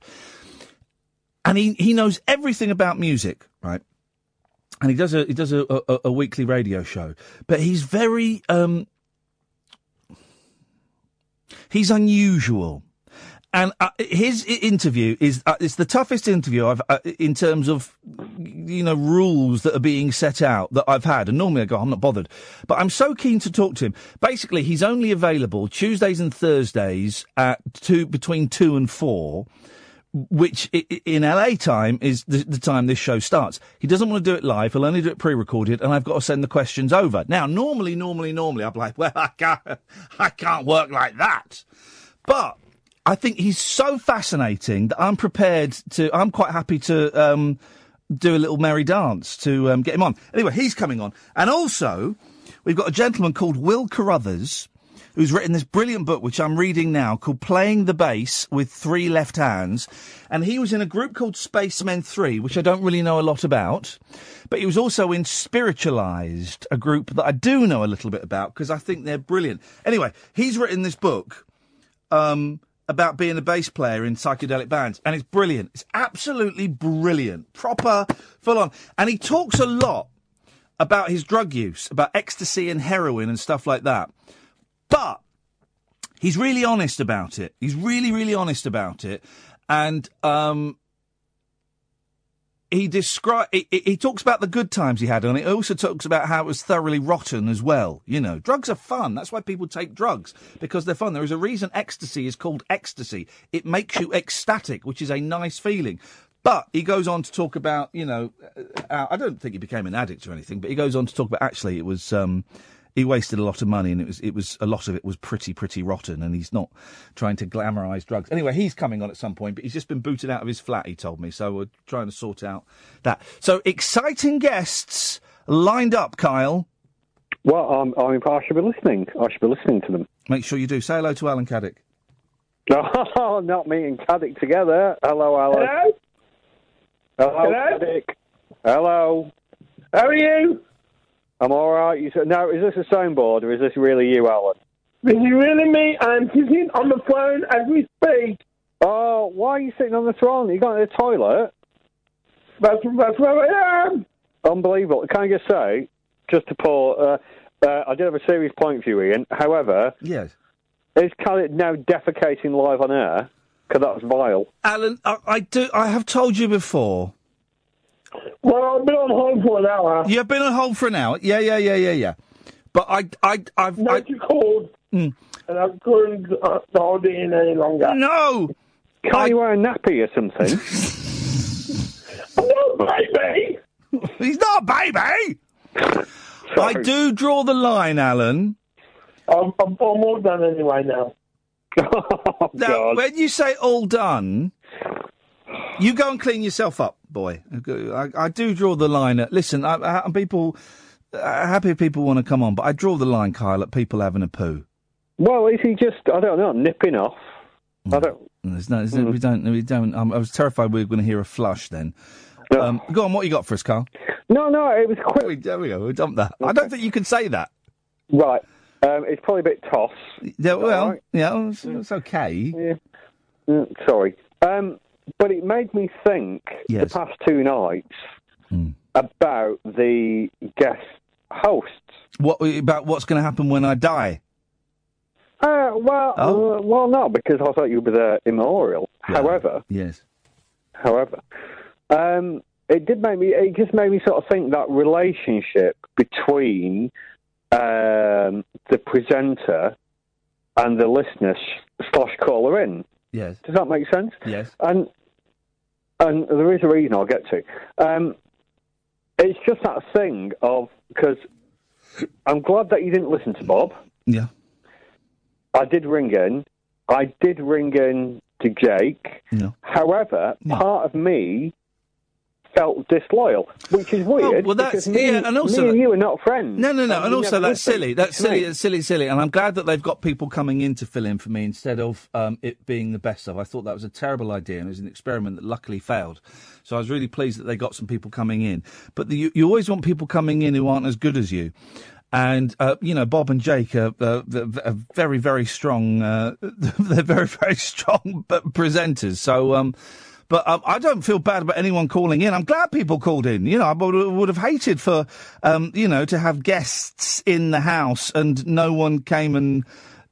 [SPEAKER 3] And he, he knows everything about music, right? And he does a he does a, a, a weekly radio show, but he's very um, he's unusual. And uh, his interview is uh, it's the toughest interview I've uh, in terms of you know rules that are being set out that I've had. And normally I go, I'm not bothered, but I'm so keen to talk to him. Basically, he's only available Tuesdays and Thursdays at two between two and four which in LA time is the, the time this show starts. He doesn't want to do it live. He'll only do it pre-recorded, and I've got to send the questions over. Now, normally, normally, normally, I'm like, well, I can't, I can't work like that. But I think he's so fascinating that I'm prepared to. I'm quite happy to um, do a little merry dance to um, get him on. Anyway, he's coming on, and also we've got a gentleman called Will Carruthers who's written this brilliant book, which I'm reading now, called Playing the Bass with Three Left Hands. And he was in a group called Spacemen 3, which I don't really know a lot about. But he was also in Spiritualized, a group that I do know a little bit about because I think they're brilliant. Anyway, he's written this book um, about being a bass player in psychedelic bands, and it's brilliant. It's absolutely brilliant. Proper, full on. And he talks a lot about his drug use, about ecstasy and heroin and stuff like that. But he's really honest about it. He's really, really honest about it. And um, he describe he, he talks about the good times he had, and he also talks about how it was thoroughly rotten as well. You know, drugs are fun. That's why people take drugs because they're fun. There is a reason ecstasy is called ecstasy. It makes you ecstatic, which is a nice feeling. But he goes on to talk about, you know, uh, I don't think he became an addict or anything, but he goes on to talk about actually it was. Um, he wasted a lot of money, and it was it was a lot of it was pretty pretty rotten. And he's not trying to glamorise drugs. Anyway, he's coming on at some point, but he's just been booted out of his flat. He told me, so we're trying to sort out that. So exciting guests lined up, Kyle.
[SPEAKER 11] Well, I'm, I mean, I should be listening. I should be listening to them.
[SPEAKER 3] Make sure you do. Say hello to Alan Caddick.
[SPEAKER 11] No, not me and Caddick together. Hello, Alan.
[SPEAKER 12] Hello?
[SPEAKER 11] Hello,
[SPEAKER 12] Hello?
[SPEAKER 11] Caddick. Hello.
[SPEAKER 12] How are you?
[SPEAKER 11] I'm all right. You said, now, is this a soundboard or is this really you, Alan?
[SPEAKER 12] This is really me. I'm sitting on the phone as we speak.
[SPEAKER 11] Oh, why are you sitting on the throne? You going to the toilet?
[SPEAKER 12] That's, that's where I am.
[SPEAKER 11] Unbelievable. Can I just say, just to pull, uh, uh, I did have a serious point for you, Iain. However,
[SPEAKER 3] Yes.
[SPEAKER 11] is Caddick now defecating live on air? Because that was vile.
[SPEAKER 3] Alan, I, I do. I have told you before.
[SPEAKER 12] Well, I've been on hold for an hour.
[SPEAKER 3] You've been on hold for an hour. Yeah, yeah, yeah, yeah, yeah. But I, I, I've.
[SPEAKER 12] No,
[SPEAKER 3] I,
[SPEAKER 12] you called, and I couldn't uh, hold it in any longer.
[SPEAKER 3] No!
[SPEAKER 11] Can't you wear a nappy or something?
[SPEAKER 12] No, baby!
[SPEAKER 3] He's not a baby! I do draw the line, Alan.
[SPEAKER 12] I'm, I'm, I'm all done anyway now.
[SPEAKER 11] Oh,
[SPEAKER 3] Now, when you say all done, you go and clean yourself up, boy. I, I do draw the line at. Listen, I, I, people. Uh, happy people want to come on, but I draw the line, Kyle, at people having a poo.
[SPEAKER 11] Well, is he just, I don't know, nipping off? I don't.
[SPEAKER 3] There's no, there's no- we don't, we don't. Um, I was terrified we were going to hear a flush then. Um, go on, what you got for us, Carl?
[SPEAKER 11] No, no, it was quick.
[SPEAKER 3] There we go. We dumped that. I don't think you can say that.
[SPEAKER 11] Right. Um, it's probably a bit toss.
[SPEAKER 3] Yeah, well,
[SPEAKER 11] Alright.
[SPEAKER 3] yeah, it's, it's okay.
[SPEAKER 11] Yeah. Mm, sorry. Um, but it made me think the past two nights
[SPEAKER 3] Hmm.
[SPEAKER 11] about the guest hosts.
[SPEAKER 3] What about what's going to happen when I die?
[SPEAKER 11] Uh, well,
[SPEAKER 3] Oh.
[SPEAKER 11] uh, well, no, because I thought you were the immemorial. However,
[SPEAKER 3] Yes.
[SPEAKER 11] however, um, it did make me. It just made me sort of think that relationship between um, the presenter and the listener slash caller in.
[SPEAKER 3] Yes.
[SPEAKER 11] Does that make sense?
[SPEAKER 3] Yes.
[SPEAKER 11] And and there is a reason I'll get to. Um, it's just that thing of because I'm glad that you didn't listen to Bob.
[SPEAKER 3] Yeah.
[SPEAKER 11] I did ring in. I did ring in to Jake.
[SPEAKER 3] No.
[SPEAKER 11] However, part of me felt disloyal, which is weird.
[SPEAKER 3] well, that's-
[SPEAKER 11] me,
[SPEAKER 3] yeah, and also
[SPEAKER 11] me and you are not friends.
[SPEAKER 3] No, no, no, and
[SPEAKER 11] you
[SPEAKER 3] also that's silly. That's silly. That's silly, silly. And I'm glad that they've got people coming in to fill in for me instead of um, it being the best of. I thought that was a terrible idea, and it was an experiment that luckily failed. So I was really pleased that they got some people coming in. But the, you, you always want people coming in who aren't as good as you. And uh, you know, Bob and Jake are, uh, are very, very strong. Uh, they're very, very strong presenters. So, um, but um, I don't feel bad about anyone calling in. I'm glad people called in. You know, I would, would have hated for, um, you know, to have guests in the house and no one came and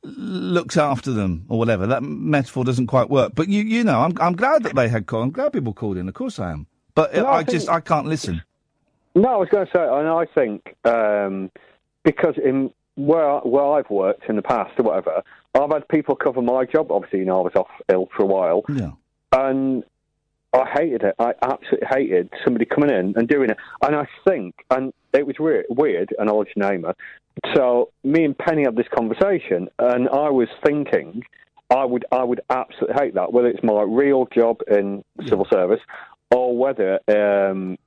[SPEAKER 3] looked after them or whatever. That metaphor doesn't quite work. But you, you know, I'm, I'm glad that they had called. I'm glad people called in. Of course I am. But
[SPEAKER 11] No,
[SPEAKER 3] I,
[SPEAKER 11] I think-
[SPEAKER 3] just, I can't listen.
[SPEAKER 11] No, I was going to say, and I think um, because in where where I've worked in the past or whatever, I've had people cover my job. Obviously, you know, I was off ill for a while,
[SPEAKER 3] Yeah.
[SPEAKER 11] and I hated it. I absolutely hated somebody coming in and doing it. And I think, and it was weird, weird and I'll let you name. So me and Penny had this conversation, and I was thinking, I would, I would absolutely hate that, whether it's my real job in civil service or whether um,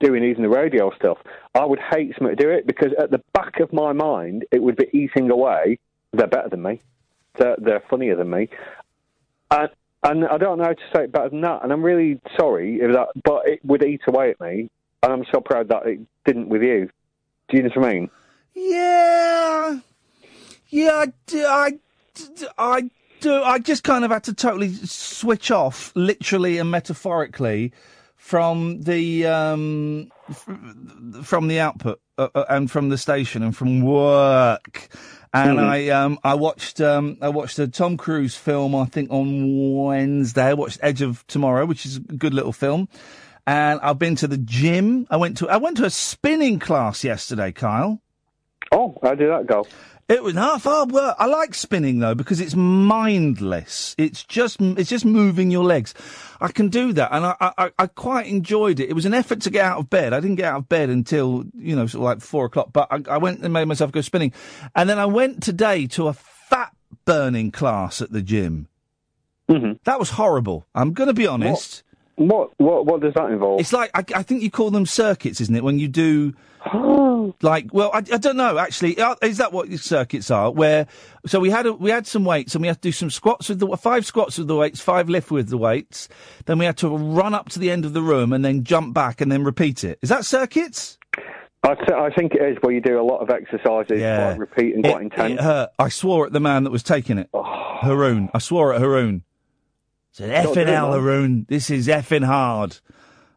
[SPEAKER 11] doing even the radio stuff. I would hate somebody to do it because at the back of my mind, it would be eating away. They're better than me. They're, they're funnier than me. And, and I don't know how to say it better than that. And I'm really sorry if that, but it would eat away at me. And I'm so proud that it didn't with you. Do you know what I mean?
[SPEAKER 3] Yeah, yeah, I I, I do. I just kind of had to totally switch off, literally and metaphorically, from the um, from the output uh, uh, and from the station and from work. And
[SPEAKER 13] Mhm.
[SPEAKER 3] I um I watched um I watched a Tom Cruise film I think on Wednesday. I watched Edge of Tomorrow, which is a good little film. And I've been to the gym. I went to I went to a spinning class yesterday, Kyle.
[SPEAKER 11] Oh, how did that go?
[SPEAKER 3] It was half hard work. I like spinning though because it's mindless. It's just it's just moving your legs. I can do that, and I, I I quite enjoyed it. It was an effort to get out of bed. I didn't get out of bed until you know sort of like four o'clock. But I, I went and made myself go spinning, and then I went today to a fat burning class at the gym.
[SPEAKER 11] Mm-hmm.
[SPEAKER 3] That was horrible. I'm going to be honest.
[SPEAKER 11] What what what does that involve?
[SPEAKER 3] It's like I, I think you call them circuits, isn't it? When you do like, well, I, I don't know actually. Uh, Is that what your circuits are? Where so we had a, we had some weights and we had to do some squats with the five squats with the weights, five lift with the weights. Then we had to run up to the end of the room and then jump back and then repeat it. Is that circuits?
[SPEAKER 11] I, th- I think it is where you do a lot of exercises,
[SPEAKER 3] Yeah.
[SPEAKER 11] quite repeat and quite
[SPEAKER 3] It,
[SPEAKER 11] intense.
[SPEAKER 3] it hurt. I swore at the man that was taking it. Haroon. I swore at Haroon. Said,
[SPEAKER 11] Not
[SPEAKER 3] effing
[SPEAKER 11] doing
[SPEAKER 3] hell. Haroon. This is effing hard.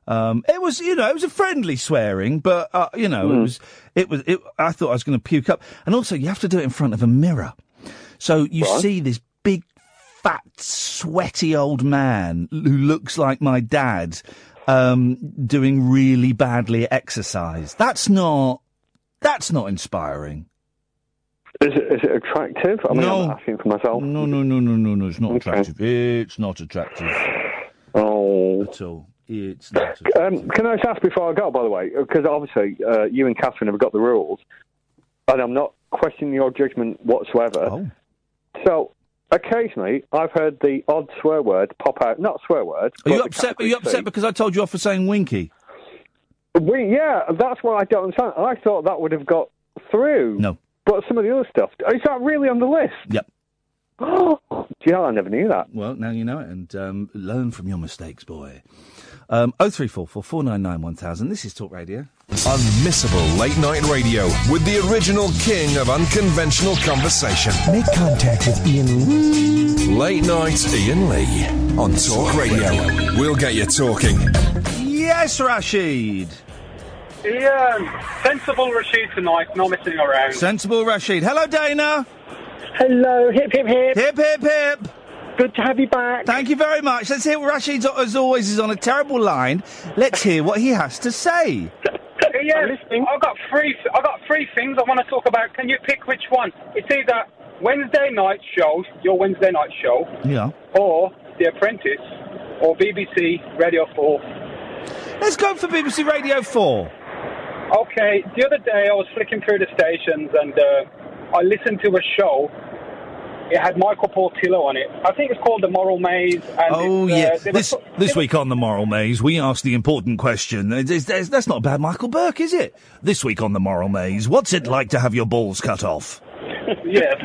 [SPEAKER 3] Um, it was, you know, it was a friendly swearing, but, uh, you know, it
[SPEAKER 11] Hmm.
[SPEAKER 3] was, it was, it, I thought I was going to puke up. And also, you have to do it in front of a mirror. So you
[SPEAKER 11] Right.
[SPEAKER 3] see this big, fat, sweaty old man who looks like my dad, um, doing really badly at exercise. That's not, that's not inspiring.
[SPEAKER 11] Is it, is it attractive? I mean,
[SPEAKER 3] No.
[SPEAKER 11] I'm asking for myself.
[SPEAKER 3] No, no, no, no, no, no. It's not attractive. It's not attractive
[SPEAKER 11] Oh.
[SPEAKER 3] at all. It's not.
[SPEAKER 11] Um, can I just ask before I go, by the way, because obviously uh, you and Catherine have got the rules, and I'm not questioning your judgment whatsoever.
[SPEAKER 3] Oh.
[SPEAKER 11] So, occasionally, I've heard the odd swear word pop out. Not swear word.
[SPEAKER 3] Are you upset? Are you upset
[SPEAKER 11] C.
[SPEAKER 3] because I told you off for saying winky?
[SPEAKER 11] We, yeah, that's what I don't understand. I thought that would have got through.
[SPEAKER 3] No.
[SPEAKER 11] But some of the other stuff, is that really on the list?
[SPEAKER 3] Yep.
[SPEAKER 11] Oh, Gee, I never knew that.
[SPEAKER 3] Well, now you know it, and um, learn from your mistakes, boy. Um, 0344 499 1000. This is Talk Radio.
[SPEAKER 2] Unmissable late night radio with the original king of unconventional conversation.
[SPEAKER 13] Make contact with Iain Lee.
[SPEAKER 2] Late night Iain Lee on Talk Radio. We'll get you talking.
[SPEAKER 3] Yes, Rashid.
[SPEAKER 14] Iain, sensible Rashid tonight, not messing around.
[SPEAKER 3] Sensible Rashid. Hello, Dana.
[SPEAKER 14] Hello, hip hip hip.
[SPEAKER 3] Hip hip hip.
[SPEAKER 14] Good to have you back.
[SPEAKER 3] Thank you very much. Let's hear what Rashid, as always, is on a terrible line. Let's hear what he has to say.
[SPEAKER 14] Yeah, I've got three. I've got three things I want to talk about. Can you pick which one? It's either Wednesday night show, your Wednesday night show,
[SPEAKER 3] Yeah.
[SPEAKER 14] or The Apprentice, or BBC Radio Four.
[SPEAKER 3] Let's go for BBC Radio 4.
[SPEAKER 14] Okay, the other day I was flicking through the stations and uh, I listened to a show. It had Michael Portillo on it. I think it's called The Moral Maze. And
[SPEAKER 3] Oh,
[SPEAKER 14] it's, uh,
[SPEAKER 3] yeah.
[SPEAKER 14] they
[SPEAKER 3] This, this week on The Moral Maze, we ask the important question. It's- it's- that's not bad, Michael Buerk, is it? This week on The Moral Maze, what's it like to have your balls cut off?
[SPEAKER 14] yes.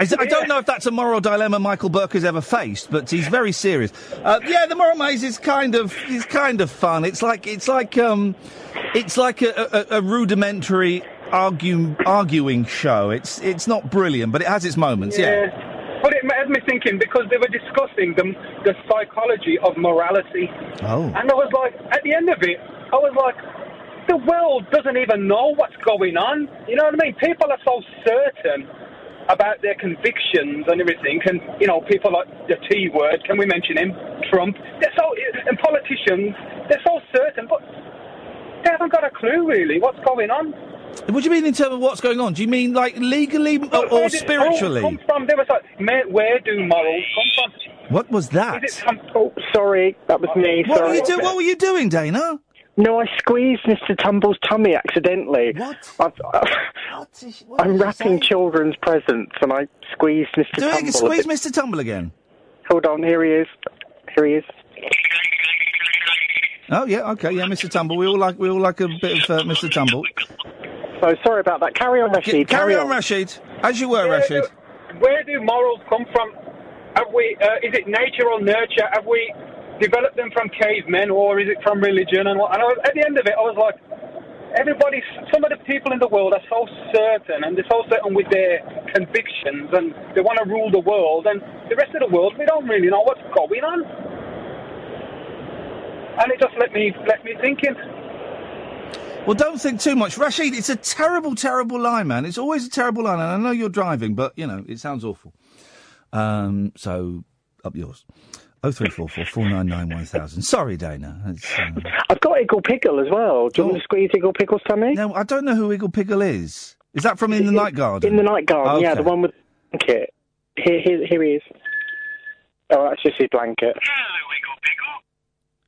[SPEAKER 3] I don't know if that's a moral dilemma Michael Buerk has ever faced, but he's very serious. Uh, yeah, the moral maze is kind of is kind of fun. It's like it's like um, it's like a, a, a rudimentary argue, arguing show. It's it's not brilliant, but it has its moments. Yeah.
[SPEAKER 14] But it had me thinking because they were discussing the, the psychology of morality.
[SPEAKER 3] Oh.
[SPEAKER 14] And I was like, at the end of it, I was like, the world doesn't even know what's going on. You know what I mean? People are so certain about their convictions and everything. And, you know, people like the T word, can we mention him? Trump. They're so, and politicians, they're so certain, but they haven't got a clue really what's going on.
[SPEAKER 3] What do you mean in terms of what's going on? Do you mean like legally or, or
[SPEAKER 14] Where did it all
[SPEAKER 3] spiritually?
[SPEAKER 14] come from? There was like, where, where do morals come from?
[SPEAKER 3] What was that?
[SPEAKER 14] Is it some,
[SPEAKER 15] Oh, sorry, that was me.
[SPEAKER 3] What
[SPEAKER 15] sorry.
[SPEAKER 3] were you do- What were you doing, Dana?
[SPEAKER 15] No, I squeezed Mr. Tumble's tummy accidentally.
[SPEAKER 3] What?
[SPEAKER 15] I've, I'm wrapping children's presents, and I squeezed Mr.
[SPEAKER 3] Do
[SPEAKER 15] Tumble.
[SPEAKER 3] it, squeeze. Mr. Tumble again.
[SPEAKER 15] Hold on, here he is. Here he is.
[SPEAKER 3] Oh yeah, okay, yeah, Mr. Tumble. We all like we all like a bit of uh, Mr. Tumble.
[SPEAKER 15] So sorry about that. Carry on, Rashid.
[SPEAKER 3] Carry on, Rashid. As you were,
[SPEAKER 14] Where
[SPEAKER 3] Rashid.
[SPEAKER 14] do- Where do morals come from? Have we? Uh, is it nature or nurture? Have we developed them from cavemen, or is it from religion? And, what- and I was, at the end of it, I was like, everybody. Some of the people in the world are so certain, and they're so certain with their convictions, and they want to rule the world. And the rest of the world, we don't really know what's going on. And it just let me let me thinking.
[SPEAKER 3] Well, don't think too much, Rashid. It's a terrible, terrible line, man. It's always a terrible line, and I know you're driving, but you know it sounds awful. Um, so up yours. Oh three four four four nine nine one thousand. Sorry, Dana. It's, uh...
[SPEAKER 15] I've got Iggle Pickle as well. Do you want to squeeze Iggle Piggle's tummy?
[SPEAKER 3] No, I don't know who Iggle Pickle is. Is that from In the Night Garden?
[SPEAKER 15] In the Night Garden, yeah,
[SPEAKER 3] Okay.
[SPEAKER 15] the one with the blanket. Here, here, here he is. Oh, that's just his blanket.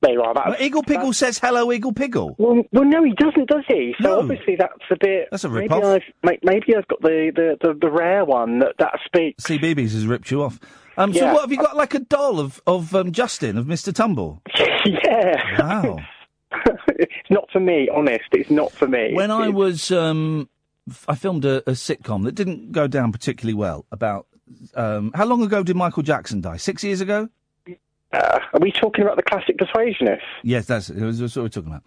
[SPEAKER 15] There you are.
[SPEAKER 3] Well, Eagle Piggle says hello, Eagle Piggle.
[SPEAKER 15] Well, well, no, he doesn't, does he? So
[SPEAKER 3] No.
[SPEAKER 15] obviously that's a bit.
[SPEAKER 3] That's a
[SPEAKER 15] maybe
[SPEAKER 3] rip-off.
[SPEAKER 15] I've maybe I've got the, the, the, the rare one that that speaks.
[SPEAKER 3] CBeebies has ripped you off. Um, so what have you got? Like a doll of of um, Justin of Mr. Tumble.
[SPEAKER 15] yeah.
[SPEAKER 3] Wow.
[SPEAKER 15] it's not for me, honest. It's not for me.
[SPEAKER 3] When I was, um, I filmed a, a sitcom that didn't go down particularly well. About um, how long ago did Michael Jackson die? Six years ago.
[SPEAKER 15] Uh, are we talking about the classic Persuasionist?
[SPEAKER 3] Yes, that's, that's what we're talking about.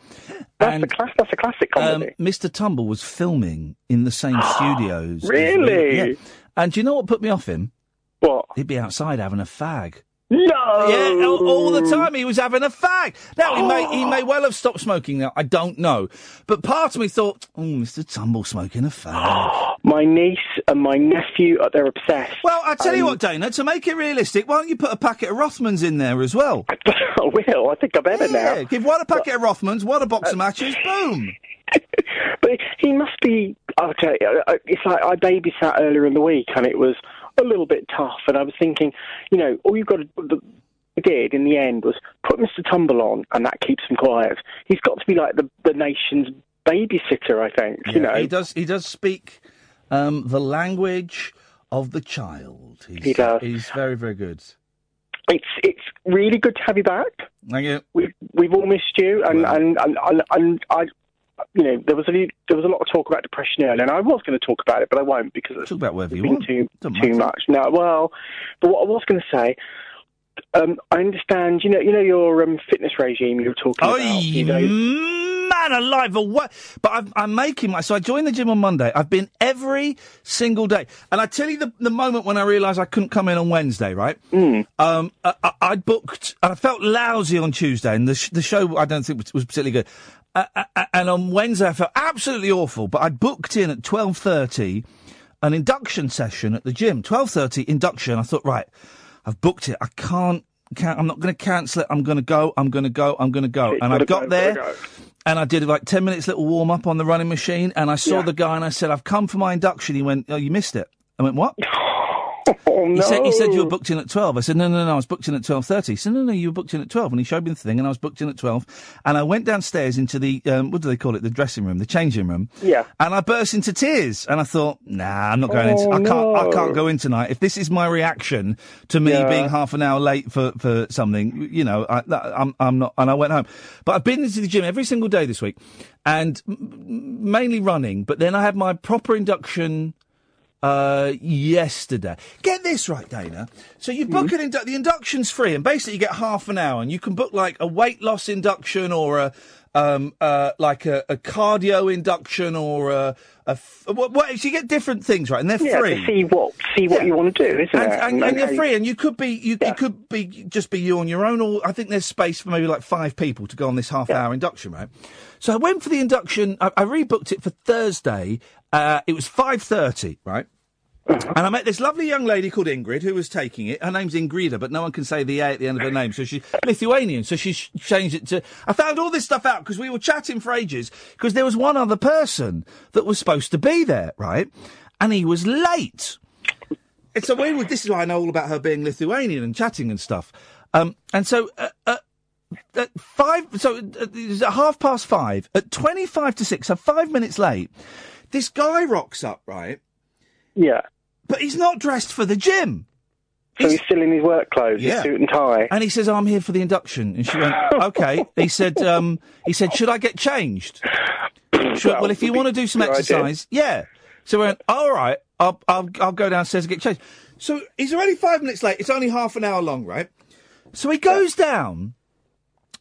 [SPEAKER 15] That's, a class, that's a classic comedy.
[SPEAKER 3] Um, Mr. Tumble was filming in the same studios.
[SPEAKER 15] Really?
[SPEAKER 3] Yeah. And do you know what put me off him?
[SPEAKER 15] What?
[SPEAKER 3] He'd be outside having a fag.
[SPEAKER 15] No.
[SPEAKER 3] Yeah, all, all the time he was having a fag. Now he may he may well have stopped smoking. Now I don't know, but part of me thought, oh, Mr. Tumble smoking a fag.
[SPEAKER 15] My niece and my nephew, uh, they're obsessed.
[SPEAKER 3] Well, I tell you
[SPEAKER 15] Um,
[SPEAKER 3] what, Dana. To make it realistic, why don't you put a packet of Rothmans in there as well?
[SPEAKER 15] I will. I think I better
[SPEAKER 3] Yeah,
[SPEAKER 15] now.
[SPEAKER 3] give one a packet of Rothmans, one a box of matches. Boom.
[SPEAKER 15] But he must be. Okay, uh, uh, it's like I babysat earlier in the week, and it was a little bit tough. And I was thinking, you know, all you've got to. The, did in the end was put Mr. Tumble on, and that keeps him quiet. He's got to be like the the nation's babysitter, I think. you know,
[SPEAKER 3] he does. He does speak um, the language of the child. He's,
[SPEAKER 15] He does.
[SPEAKER 3] He's very, very good.
[SPEAKER 15] it's it's really good to have you back.
[SPEAKER 3] Thank you.
[SPEAKER 15] We've we've all missed you, and and, and, and, and I. You know, there was a there was a lot of talk about depression earlier, and I was going to talk about it, but I won't because it's
[SPEAKER 3] talk about whatever you
[SPEAKER 15] been
[SPEAKER 3] want.
[SPEAKER 15] too
[SPEAKER 3] Doesn't
[SPEAKER 15] too
[SPEAKER 3] matter.
[SPEAKER 15] much. No, well, but what I was going to say, um, I understand. You know, you know your um, fitness regime you were talking
[SPEAKER 3] Oh,
[SPEAKER 15] about. You know,
[SPEAKER 3] man alive, what? But I'm, I'm making my. So I joined the gym on Monday. I've been every single day, and I tell you the the moment when I realised I couldn't come in on Wednesday, right?
[SPEAKER 15] Mm.
[SPEAKER 3] Um, I, I, I booked, and I felt lousy on Tuesday, and the sh- the show I don't think was, was particularly good. Uh, and on Wednesday I felt absolutely awful, but I booked in at twelve thirty an induction session at the gym. Twelve thirty induction. I thought, right, I've booked it. I can't. Can't, I'm not going to cancel it. I'm going to go. I'm going to go. I'm going to go. And I got
[SPEAKER 15] gotta
[SPEAKER 3] there,
[SPEAKER 15] go.
[SPEAKER 3] and I did like ten minutes little warm up on the running machine. And I saw
[SPEAKER 15] Yeah.
[SPEAKER 3] the guy, and I said, "I've come for my induction." He went, "Oh, you missed it." I went, "What?"
[SPEAKER 15] oh
[SPEAKER 3] He said, he said you were booked in at 12. I said, no, no, no, I was booked in at 12.30. He said, no, no, you were booked in at 12. And he showed me the thing, and I was booked in at 12. And I went downstairs into the, um, what do they call it, the dressing room, the changing room.
[SPEAKER 15] Yeah.
[SPEAKER 3] And I burst into tears. And I thought, nah, I'm not going in.
[SPEAKER 15] Oh,
[SPEAKER 3] I can't, I can't go in tonight. If this is my reaction to me
[SPEAKER 15] Yeah.
[SPEAKER 3] being half an hour late for, for something, you know, I, I'm, I'm not, and I went home. But I've been into the gym every single day this week and mainly running. But then I had my proper induction uh, yesterday. Get this right, Dana. So you book an indu- the induction's free, and basically you get half an hour, and you can book like a weight loss induction or a um uh like a, a cardio induction or a, a f- what, what so you get different things right, and they're
[SPEAKER 15] yeah,
[SPEAKER 3] free.
[SPEAKER 15] to see what see what
[SPEAKER 3] Yeah.
[SPEAKER 15] you want to do, isn't
[SPEAKER 3] and,
[SPEAKER 15] it?
[SPEAKER 3] and, and you're free, and you could be you, it could be just be you on your own, or I think there's space for maybe like five people to go on this half hour induction, right? So I went for the induction. I, I rebooked it for Thursday. Uh, it was five thirty, right? And I met this lovely young lady called Ingrid who was taking it. Her name's Ingrida, but no one can say the A at the end of her name. So she's Lithuanian. So she changed it to. I found all this stuff out because we were chatting for ages because there was one other person that was supposed to be there, right? And he was late. It's a weird. This is why I know all about her being Lithuanian and chatting and stuff. Um, and so uh, uh, at five, so uh, at half past five, at twenty-five to six, so five minutes late. This guy rocks up, right?
[SPEAKER 15] Yeah.
[SPEAKER 3] But he's not dressed for the gym.
[SPEAKER 15] So he's still in his work clothes, his suit and tie.
[SPEAKER 3] And he says, "I'm here for the induction." And she went, "Okay." he said, um, "He said, should I get changed?" Should, well,
[SPEAKER 15] Well,
[SPEAKER 3] if you want to do some
[SPEAKER 15] good idea.
[SPEAKER 3] exercise, yeah. So we went, "All right, I'll, I'll I'll go downstairs and get changed." So he's already five minutes late. It's only half an hour long, right? So he goes down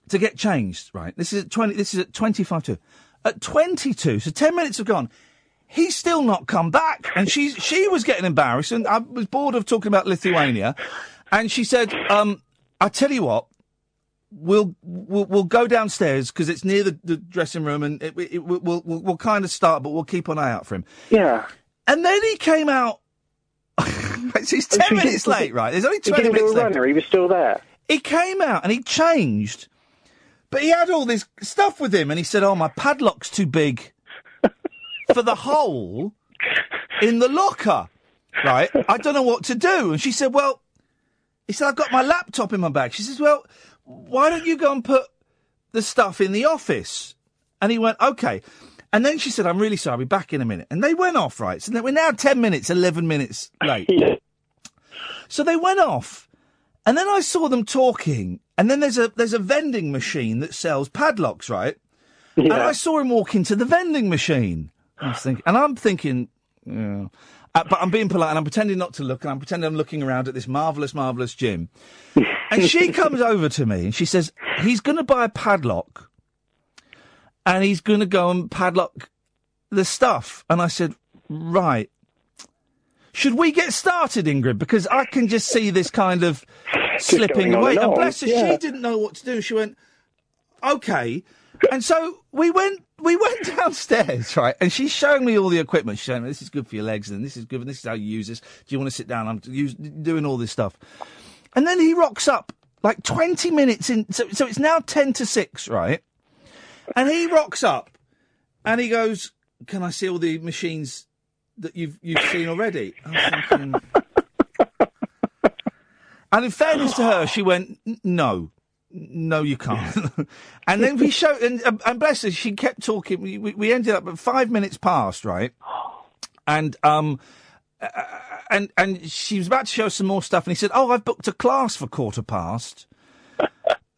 [SPEAKER 3] to get changed, right? This is at twenty. This is at twenty-five to. At twenty-two, so ten minutes have gone. He's still not come back, and she's she was getting embarrassed, and I was bored of talking about Lithuania, and she said, um, "I tell you what, we'll we'll, we'll go downstairs because it's near the, the dressing room, and it, it, we'll, we'll we'll kind of start, but we'll keep an eye out for him."
[SPEAKER 15] Yeah.
[SPEAKER 3] And then he came out. so he's ten
[SPEAKER 15] So he
[SPEAKER 3] minutes late, right? There's only twenty minutes left.
[SPEAKER 15] runner. He was still there.
[SPEAKER 3] he came out and he changed, but he had all this stuff with him, and he said, "Oh, my padlock's too big for the hole in the locker." Right? I don't know what to do. And she said, "Well," he said, "I've got my laptop in my bag." She says, "Well, why don't you go and put the stuff in the office?" And he went, "Okay." And then she said, "I'm really sorry. I'll be back in a minute." And they went off. Right? So we're now ten minutes, eleven minutes late. So they went off, and then I saw them talking. And then there's a there's a vending machine that sells padlocks, right? And I saw him walk into the vending machine. I was thinking, and I'm thinking, yeah. Uh, but I'm being polite and I'm pretending not to look, and I'm pretending I'm looking around at this marvelous, marvelous gym. and she comes over to me and she says, "He's going to buy a padlock, and he's going to go and padlock the stuff." And I said, "Right." Should we get started, Ingrid? Because I can just see this kind of slipping away.
[SPEAKER 15] and
[SPEAKER 3] And bless her,
[SPEAKER 15] yeah.
[SPEAKER 3] she didn't know what to do. She went, okay. And so we went we went downstairs, right? And she's showing me all the equipment. She's showing me this is good for your legs, and this is good, and this is how you use this. Do you want to sit down? I'm use, doing all this stuff. And then he rocks up like 20 minutes in. So, so it's now 10 to 6, right? And he rocks up and he goes, Can I see all the machines that you've you've seen already? I'm thinking. and in fairness to her, she went, No. No, you can't. and then we showed, and, uh, and bless her, she kept talking. We, we, ended up at five minutes past, right? And um, uh, and and she was about to show some more stuff, and he said, "Oh, I've booked a class for quarter past.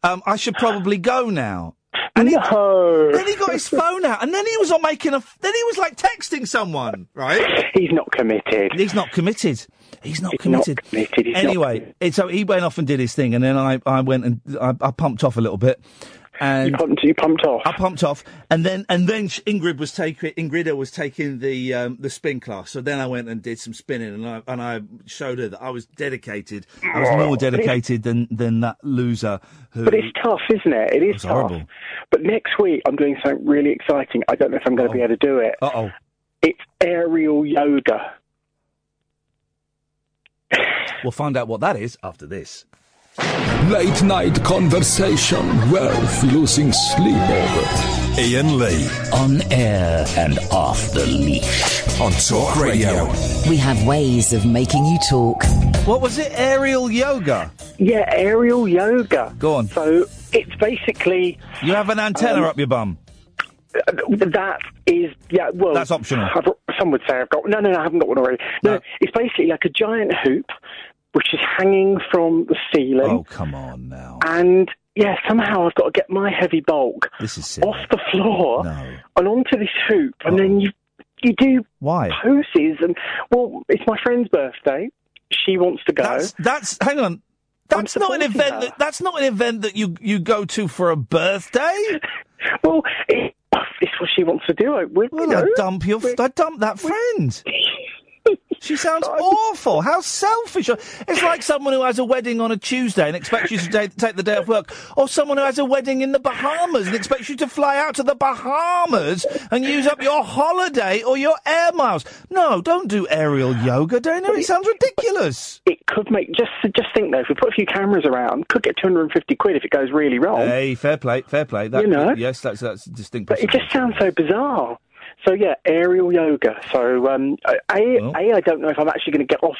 [SPEAKER 3] Um, I should probably go now." And he, then he got his phone out, and then he was on making a. Then he was like texting someone, right?
[SPEAKER 15] He's not committed.
[SPEAKER 3] He's not committed. He's not
[SPEAKER 15] He's not
[SPEAKER 3] committed.
[SPEAKER 15] committed, he's not
[SPEAKER 3] anyway, so he went off and did his thing, and then I, I went and I, I pumped off a little bit. And
[SPEAKER 15] you pumped, you pumped off.
[SPEAKER 3] I pumped off, and then and then Ingrid was taking Ingrida was taking the um, the spin class. So then I went and did some spinning, and I and I showed her that I was dedicated. I was more dedicated than than that loser who.
[SPEAKER 15] But it's tough, isn't it? It is
[SPEAKER 3] It's
[SPEAKER 15] tough.
[SPEAKER 3] horrible.
[SPEAKER 15] But next week I'm doing something really exciting. I don't know if I'm going to be able to do it.
[SPEAKER 3] Uh oh.
[SPEAKER 15] It's aerial yoga.
[SPEAKER 3] We'll find out what that is after this.
[SPEAKER 16] Late night conversation worth losing sleep over.
[SPEAKER 2] Iain Lee.
[SPEAKER 1] On air and off the leash.
[SPEAKER 2] On Talk Radio.
[SPEAKER 1] We have ways of making you talk.
[SPEAKER 3] What was it? Aerial yoga.
[SPEAKER 15] Yeah, aerial yoga.
[SPEAKER 3] Go on.
[SPEAKER 15] So it's basically
[SPEAKER 3] You have an antenna
[SPEAKER 15] Um,
[SPEAKER 3] up your bum.
[SPEAKER 15] uh, that is yeah. Well,
[SPEAKER 3] That's optional.
[SPEAKER 15] I've, some would say I've got no, no, no. I haven't got one already. No, it's basically like a giant hoop which is hanging from the ceiling.
[SPEAKER 3] Oh come on now.
[SPEAKER 15] And yeah, somehow I've got to get my heavy bulk
[SPEAKER 3] This is silly.
[SPEAKER 15] off the floor
[SPEAKER 3] No.
[SPEAKER 15] and onto this hoop, and then you you do
[SPEAKER 3] Why?
[SPEAKER 15] poses. And well, it's my friend's birthday. She wants to go.
[SPEAKER 3] That's that's hang on. That's not an event.
[SPEAKER 15] her.
[SPEAKER 3] That, that's not an event that you you go to for a birthday.
[SPEAKER 15] Well, it, it's what she wants to do. I, we,
[SPEAKER 3] Well,
[SPEAKER 15] you know,
[SPEAKER 3] I dump your. I dump that friend. She sounds awful. How selfish. It's like someone who has a wedding on a Tuesday and expects you to ta- take the day off work, or someone who has a wedding in the Bahamas and expects you to fly out to the Bahamas and use up your holiday or your air miles. No, don't do aerial yoga, Dana. It sounds ridiculous.
[SPEAKER 15] it could make just just think though. If we put a few cameras around, could get two hundred and fifty quid if it goes really wrong.
[SPEAKER 3] Hey, fair play, fair play. That,
[SPEAKER 15] You know?
[SPEAKER 3] yes, that's that's distinct.
[SPEAKER 15] But it just sounds so bizarre. So yeah, aerial yoga. So um, a, a, I don't know if I'm actually going to get off,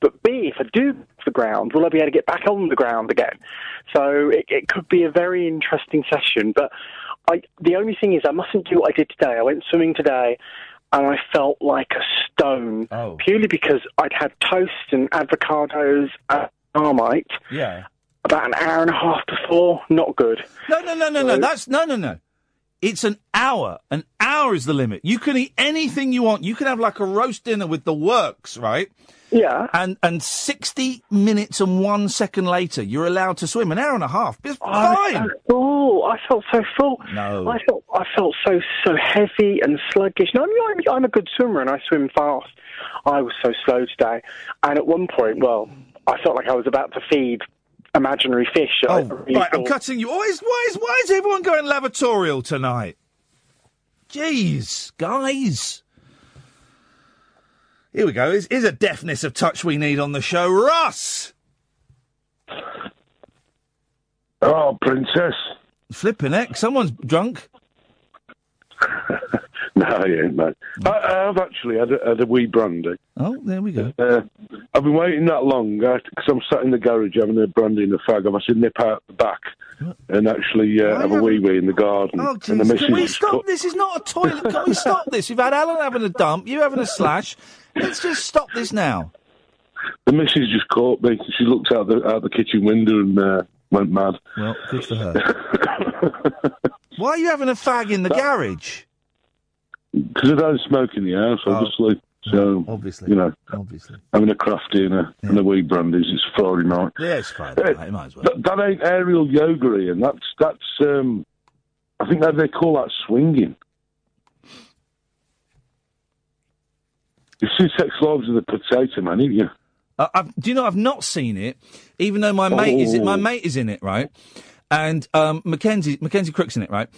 [SPEAKER 15] but B, if I do the ground, will I be able to get back on the ground again? So it, it could be a very interesting session. But I, the only thing is, I mustn't do what I did today. I went swimming today. And I felt like a stone,
[SPEAKER 3] Oh.
[SPEAKER 15] purely because I'd had toast and avocados and marmite
[SPEAKER 3] Yeah.
[SPEAKER 15] about an hour and a half before. Not good.
[SPEAKER 3] No, no, no, no, no. That's no, no, no. It's an hour. An hour is the limit. You can eat anything you want. You can have like a roast dinner with the works, right?
[SPEAKER 15] Yeah.
[SPEAKER 3] And and sixty minutes and one second later, you're allowed to swim. An hour and a half. It's oh,
[SPEAKER 15] I
[SPEAKER 3] fine.
[SPEAKER 15] felt full. I felt so full.
[SPEAKER 3] No.
[SPEAKER 15] I felt I felt so so heavy and sluggish. No, I'm, I'm a good swimmer and I swim fast. I was so slow today, and at one point, well, I felt like I was about to feed imaginary fish. Oh, I
[SPEAKER 3] Oh,
[SPEAKER 15] really
[SPEAKER 3] right. I'm cutting you. Why is, why is why is everyone going lavatorial tonight? Jeez, guys. Here we go. Is is a deafness of touch we need on the show, Russ?
[SPEAKER 17] Oh, princess.
[SPEAKER 3] Flipping heck, someone's drunk.
[SPEAKER 17] No, ain't, mate. I, I have actually had a, had a wee brandy.
[SPEAKER 3] Oh, there we go.
[SPEAKER 17] Uh, I've been waiting that long because I'm sat in the garage having a brandy and a fag. I've had to nip out the back and actually uh, have a wee wee in the garden.
[SPEAKER 3] Oh,
[SPEAKER 17] and the
[SPEAKER 3] Can we stop?
[SPEAKER 17] cut-
[SPEAKER 3] This is not a toilet. Can we stop this? We've had Alan having a dump, you having a slash. Let's just stop this now.
[SPEAKER 17] The missus just caught me. She looked out the out the kitchen window and uh, went mad.
[SPEAKER 3] Well, good for her. Why are you having a fag in the garage?
[SPEAKER 17] Because I don't smoke in the house, obviously. So,
[SPEAKER 3] Oh. obviously,
[SPEAKER 17] you know,
[SPEAKER 3] obviously,
[SPEAKER 17] having a crafty and a, and a wee brandies. It's Friday night.
[SPEAKER 3] Yeah, it's Friday night, might as well.
[SPEAKER 17] That, that ain't aerial yoga, Iain. That's that's. Um, I think that they call that swinging. You see Sex Lives of the Potato Man, ain't you?
[SPEAKER 3] Uh, I've, do you know I've not seen it, even though my mate is in, my
[SPEAKER 17] Oh.
[SPEAKER 3] mate is in it, right? And um, Mackenzie Mackenzie Crook's in it, right?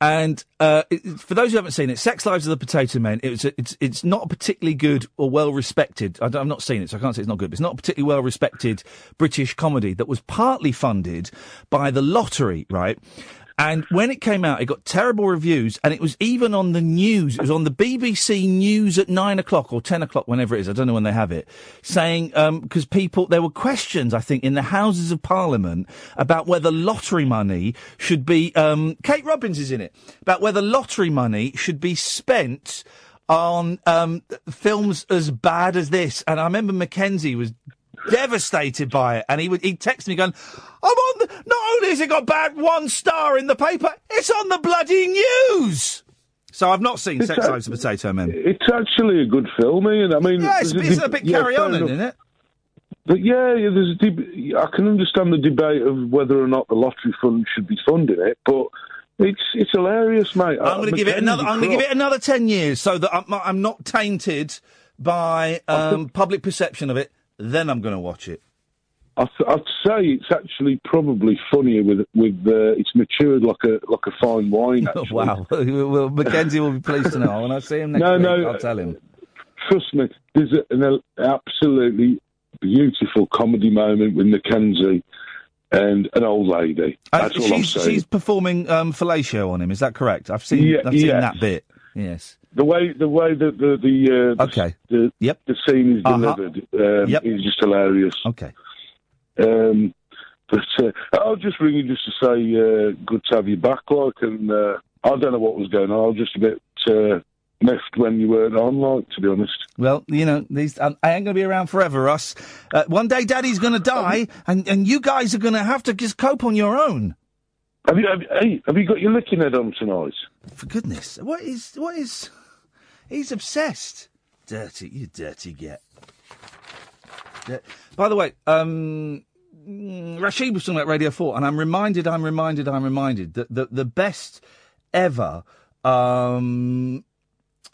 [SPEAKER 3] And uh, it, for those who haven't seen it, Sex Lives of the Potato Men. It was it's it's not a particularly good or well respected. I've not seen it, so I can't say it's not good. But it's not a particularly well respected British comedy that was partly funded by the lottery, right? And when it came out, it got terrible reviews, and it was even on the news. It was on the BBC News at nine o'clock or ten o'clock, whenever it is. I don't know when they have it, saying because people there were questions, I think, in the Houses of Parliament about whether lottery money should be. Um, Kate Robbins is in it about whether lottery money should be spent on um, films as bad as this. And I remember Mackenzie was devastated by it, and he would he texted me going, "I'm on. The, not only has it got bad one star in the paper, it's on the bloody news." So I've not seen
[SPEAKER 17] It's
[SPEAKER 3] Sex Lives of Potato Men.
[SPEAKER 17] It's actually a good film, Iain. I mean,
[SPEAKER 3] Yeah, it's, it's a bit
[SPEAKER 17] yeah,
[SPEAKER 3] carry on, isn't it?
[SPEAKER 17] But yeah, yeah, there's a deb- I can understand the debate of whether or not the lottery fund should be funding it, but it's it's hilarious, mate.
[SPEAKER 3] I'm going to give it another. I'm going to give it another ten years so that I'm not, I'm not tainted by um, public perception of it. Then I'm going to watch it.
[SPEAKER 17] I'd say it's actually probably funnier with with uh, it's matured like a like a fine wine. Actually.
[SPEAKER 3] wow. well, Mackenzie will be pleased to know when I see him next
[SPEAKER 17] No,
[SPEAKER 3] week.
[SPEAKER 17] no,
[SPEAKER 3] I'll tell him.
[SPEAKER 17] Trust me, there's an absolutely beautiful comedy moment with Mackenzie and an old lady.
[SPEAKER 3] Uh,
[SPEAKER 17] That's all I'm
[SPEAKER 3] she's,
[SPEAKER 17] saying.
[SPEAKER 3] she's performing um, fellatio on him. Is that correct? I've seen.
[SPEAKER 17] Yeah,
[SPEAKER 3] I've seen
[SPEAKER 17] yes.
[SPEAKER 3] that bit. Yes.
[SPEAKER 17] The way the way that the the uh,
[SPEAKER 3] okay
[SPEAKER 17] the,
[SPEAKER 3] yep
[SPEAKER 17] the scene is
[SPEAKER 3] Uh-huh.
[SPEAKER 17] delivered um,
[SPEAKER 3] Yep.
[SPEAKER 17] is just hilarious.
[SPEAKER 3] Okay.
[SPEAKER 17] Um, but uh, I'll just ring you just to say uh, good to have you back, like, and uh, I don't know what was going on. I was just a bit uh, when you weren't on, like, to be honest.
[SPEAKER 3] Well, you know, these um, I ain't going to be around forever, Russ. Uh, one day, Daddy's going to die, and and you guys are going to have to just cope on your own.
[SPEAKER 17] Have you have, hey, have you got your licking head on tonight?
[SPEAKER 3] For goodness, what is what is? He's obsessed. Dirty, you dirty get. Yeah. By the way, um, Rashid was talking about Radio 4, and I'm reminded, I'm reminded, I'm reminded that the, the best ever um,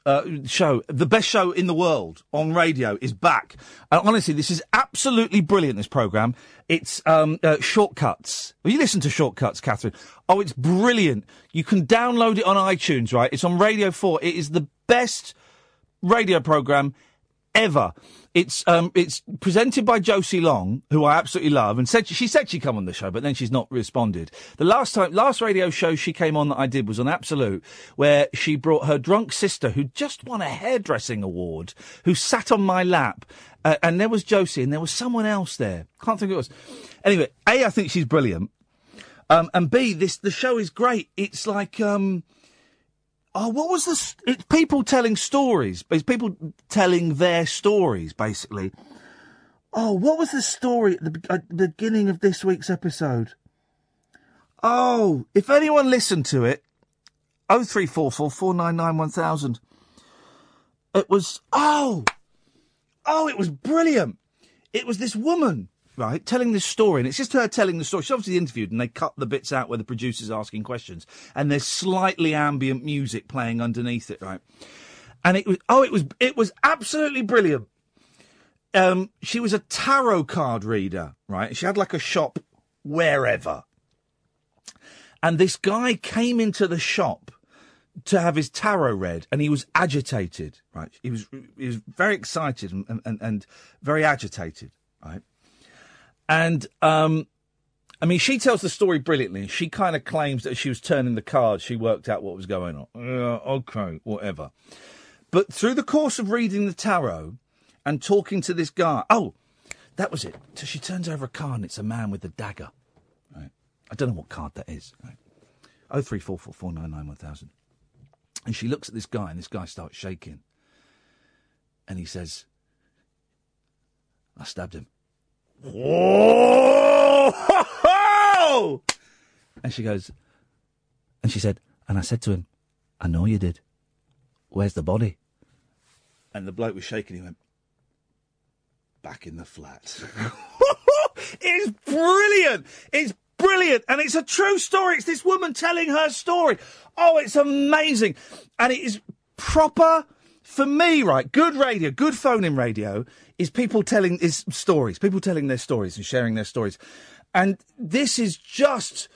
[SPEAKER 3] uh, show, the best show in the world on radio is back. And honestly, this is absolutely brilliant, this programme. It's um, uh, Shortcuts. Have you listen to Shortcuts, Catherine? Oh, it's brilliant. You can download it on iTunes, right? It's on Radio 4. It is the best radio program ever. It's um it's presented by Josie Long, who I absolutely love, and said she said she'd come on the show, but then she's not responded. The last time last radio show she came on that I did was on Absolute, where she brought her drunk sister, who just won a hairdressing award, who sat on my lap, uh, and there was Josie, and there was someone else there. Can't think who it was. Anyway, A, I think she's brilliant. Um, and B, this the show is great. It's like um, oh, what was this? It's people telling stories. People telling their stories, basically. Oh, what was the story at the, at the beginning of this week's episode? Oh, if anyone listened to it, oh three four four four nine nine one thousand. It was oh, oh, it was brilliant. It was this woman, right, telling this story, and it's just her telling the story. She's obviously interviewed, and they cut the bits out where the producer's asking questions, and there's slightly ambient music playing underneath it, right? And it was oh, it was it was absolutely brilliant. Um, she was a tarot card reader, right? She had like a shop wherever, and this guy came into the shop to have his tarot read, and he was agitated. Right, he was he was very excited and and, and very agitated. Right, and um, I mean, she tells the story brilliantly. She kind of claims that she was turning the cards. She worked out what was going on. Yeah, okay, whatever. But through the course of reading the tarot and talking to this guy, oh, that was it. So she turns over a card and it's a man with a dagger. Right. I don't know what card that is. Right. Oh three four four four nine nine one thousand. And she looks at this guy and this guy starts shaking. And he says, I stabbed him. Whoa! And she goes, and she said, and I said to him, I know you did. Where's the body? And the bloke was shaking. He went, back in the flat. it's brilliant. It's brilliant. And it's a true story. It's this woman telling her story. Oh, it's amazing. And it is proper for me, right? Good radio, good phone in radio is people telling is stories, people telling their stories and sharing their stories. And this is just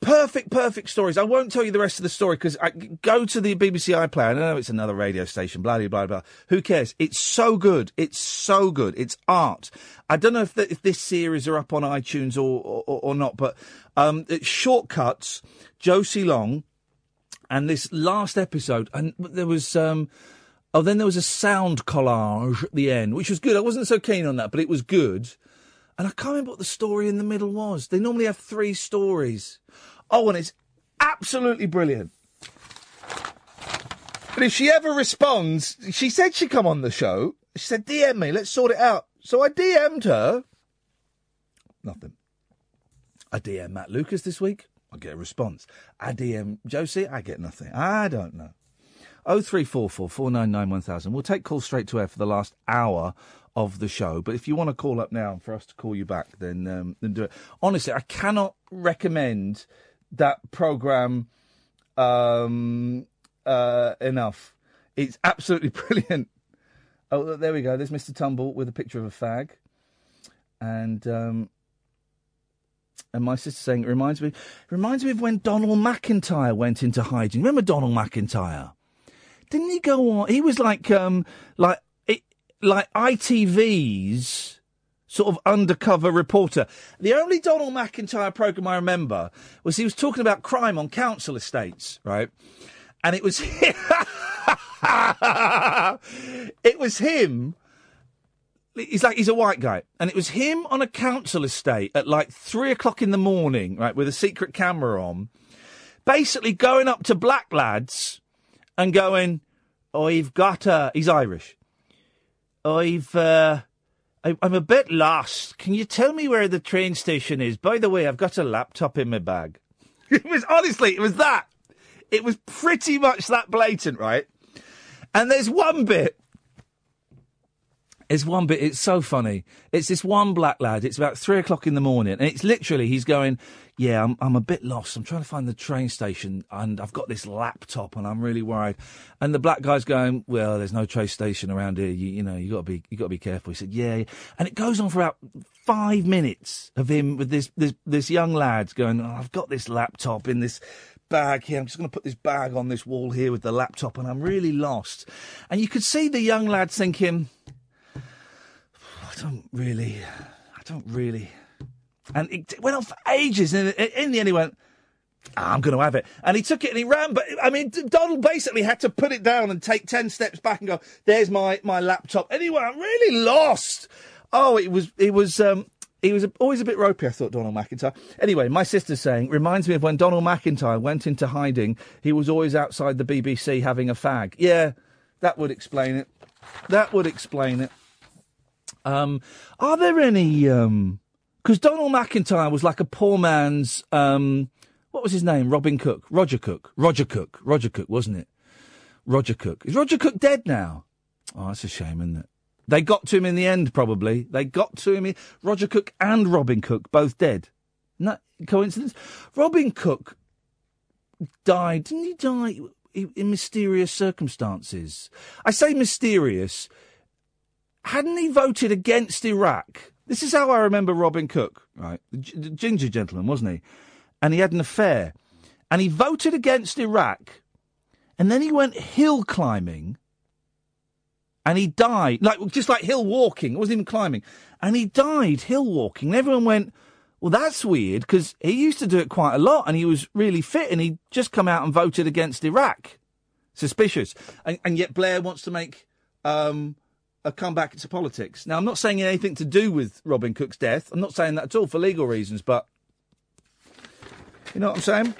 [SPEAKER 3] perfect, perfect stories. I won't tell you the rest of the story because I go to the BBC iPlayer. I know it's another radio station, blah, blah, blah, blah. Who cares? It's so good. It's so good. It's art. I don't know if, the, if this series are up on iTunes or, or, or not, but um, Shortcuts, Josie Long, and this last episode, and there was. Um, Oh, then there was a sound collage at the end, which was good. I wasn't so keen on that, but it was good. And I can't remember what the story in the middle was. They normally have three stories. Oh, and it's absolutely brilliant. But if she ever responds, she said she'd come on the show. She said, DM me, let's sort it out. So I DM'd her. Nothing. I DM Matt Lucas this week. I get a response. I DM Josie. I get nothing. I don't know. Oh three four four four nine nine one thousand. We'll take calls straight to air for the last hour of the show. But if you want to call up now for us to call you back, then um, then do it. Honestly, I cannot recommend that program um, uh, enough. It's absolutely brilliant. Oh, there we go. There's Mr. Tumble with a picture of a fag, and um, and my sister saying it reminds me reminds me of when Donald McIntyre went into hiding. Remember Donald McIntyre? Didn't he go on? He was like um like it, like ITV's sort of undercover reporter. The only Donald McIntyre program I remember was he was talking about crime on council estates, right? And it was it was him. He's like he's a white guy, and it was him on a council estate at like three o'clock in the morning, right, with a secret camera on, basically going up to black lads and going, "I've got a." He's Irish. I've. Uh, I, I'm a bit lost. Can you tell me where the train station is? By the way, I've got a laptop in my bag. It was honestly, it was that. It was pretty much that blatant, right? And there's one bit. There's one bit. It's so funny. It's this one black lad. It's about three o'clock in the morning, and it's literally he's going, "Yeah, I'm I'm a bit lost. I'm trying to find the train station, and I've got this laptop, and I'm really worried." And the black guy's going, "Well, there's no train station around here. You, you know, you got to be you got to be careful." He said, "Yeah," yeah." and it goes on for about five minutes of him with this this this young lad going, oh, "I've got this laptop in this." Bag here. I'm just going to put this bag on this wall here with the laptop, and I'm really lost. And you could see the young lad thinking, I don't really, I don't really. And it went on for ages. And in the end, he went, "Ah, I'm going to have it. And he took it and he ran. But I mean, Donald basically had to put it down and take 10 steps back and go, there's my, my laptop. Anyway, I'm really lost. Oh, it was, it was, um, he was always a bit ropey, I thought, Donald McIntyre. Anyway, my sister's saying, reminds me of when Donald McIntyre went into hiding, he was always outside the BBC having a fag. Yeah, that would explain it. That would explain it. Um, are there any? Because Donald McIntyre was like a poor man's. Um, what was his name? Robin Cook, Roger Cook, Roger Cook, Roger Cook, wasn't it? Roger Cook. Is Roger Cook dead now? Oh, that's a shame, isn't it? They got to him in the end, probably. They got to him. Roger Cook and Robin Cook both dead. No coincidence. Robin Cook died. Didn't he die in in mysterious circumstances? I say mysterious hadn't he voted against Iraq? This is how I remember Robin Cook, right? The, g- ginger gentleman, wasn't he? And he had an affair. And he voted against Iraq. And then he went hill climbing. And he died, like just like hill walking. It wasn't even climbing. And he died hill walking. And everyone went, well, that's weird because he used to do it quite a lot and he was really fit and he just come out and voted against Iraq. Suspicious. And, and yet Blair wants to make um, a comeback into politics. Now, I'm not saying anything to do with Robin Cook's death. I'm not saying that at all for legal reasons, but you know what I'm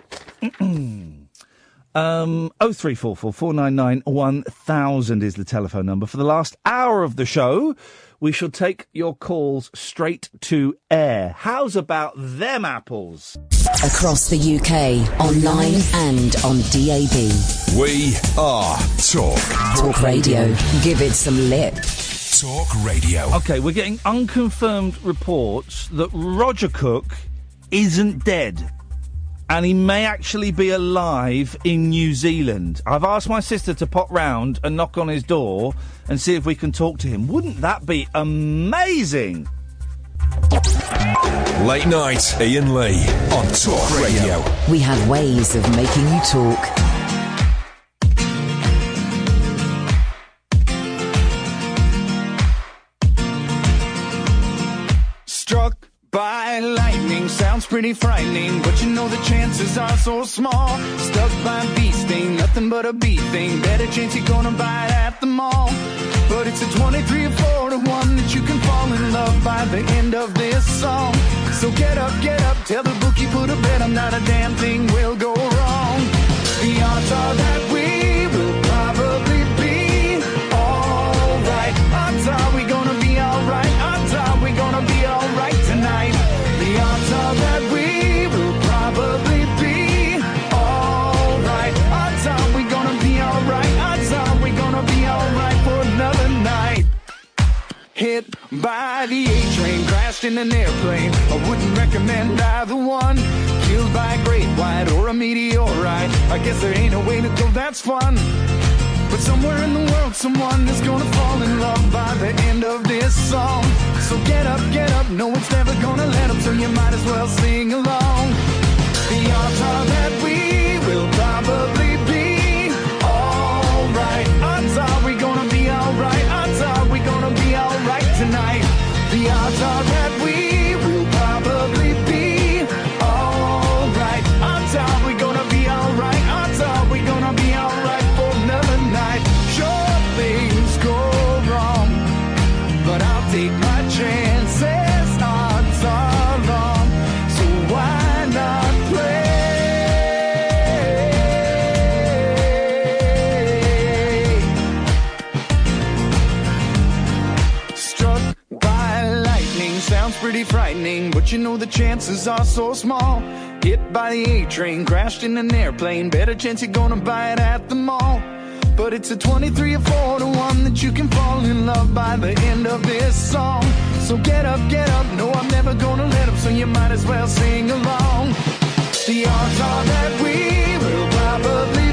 [SPEAKER 3] saying? Um, 0344 499 1000 is the telephone number. For the last hour of the show, we shall take your calls straight to air. How's about them apples?
[SPEAKER 1] Across the UK, online and on DAB.
[SPEAKER 2] We are Talk.
[SPEAKER 1] Talk Radio. Give it some lip.
[SPEAKER 2] Talk Radio.
[SPEAKER 3] Okay, we're getting unconfirmed reports that Roger Cook isn't dead. And he may actually be alive in New Zealand. I've asked my sister to pop round and knock on his door and see if we can talk to him. Wouldn't that be amazing?
[SPEAKER 2] Late night, Iain Lee on Talk Radio.
[SPEAKER 1] We have ways of making you talk.
[SPEAKER 18] By lightning sounds pretty frightening, but you know the chances are so small. Stuck by a bee sting, nothing but a bee thing. Better chance you're gonna buy it at the mall. But it's a 23 or 4 to 1 that you can fall in love by the end of this song. So get up, get up, tell the bookie put a bet, I'm not a damn thing will go wrong. The odds are that Hit by the A train, crashed in an airplane. I wouldn't recommend either one. Killed by a great white or a meteorite. I guess there ain't a way to go that's fun. But somewhere in the world, someone is gonna fall in love by the end of this song. So get up, get up, no one's never gonna let up, so you might as well sing along. The are that we but you know the chances are so small. Hit by the A train, crashed in an airplane. Better chance you're gonna buy it at the mall. But it's a 23 or 4 to 1 that you can fall in love by the end of this song. So get up, get up. No, I'm never gonna let up, so you might as well sing along. The odds are that we will probably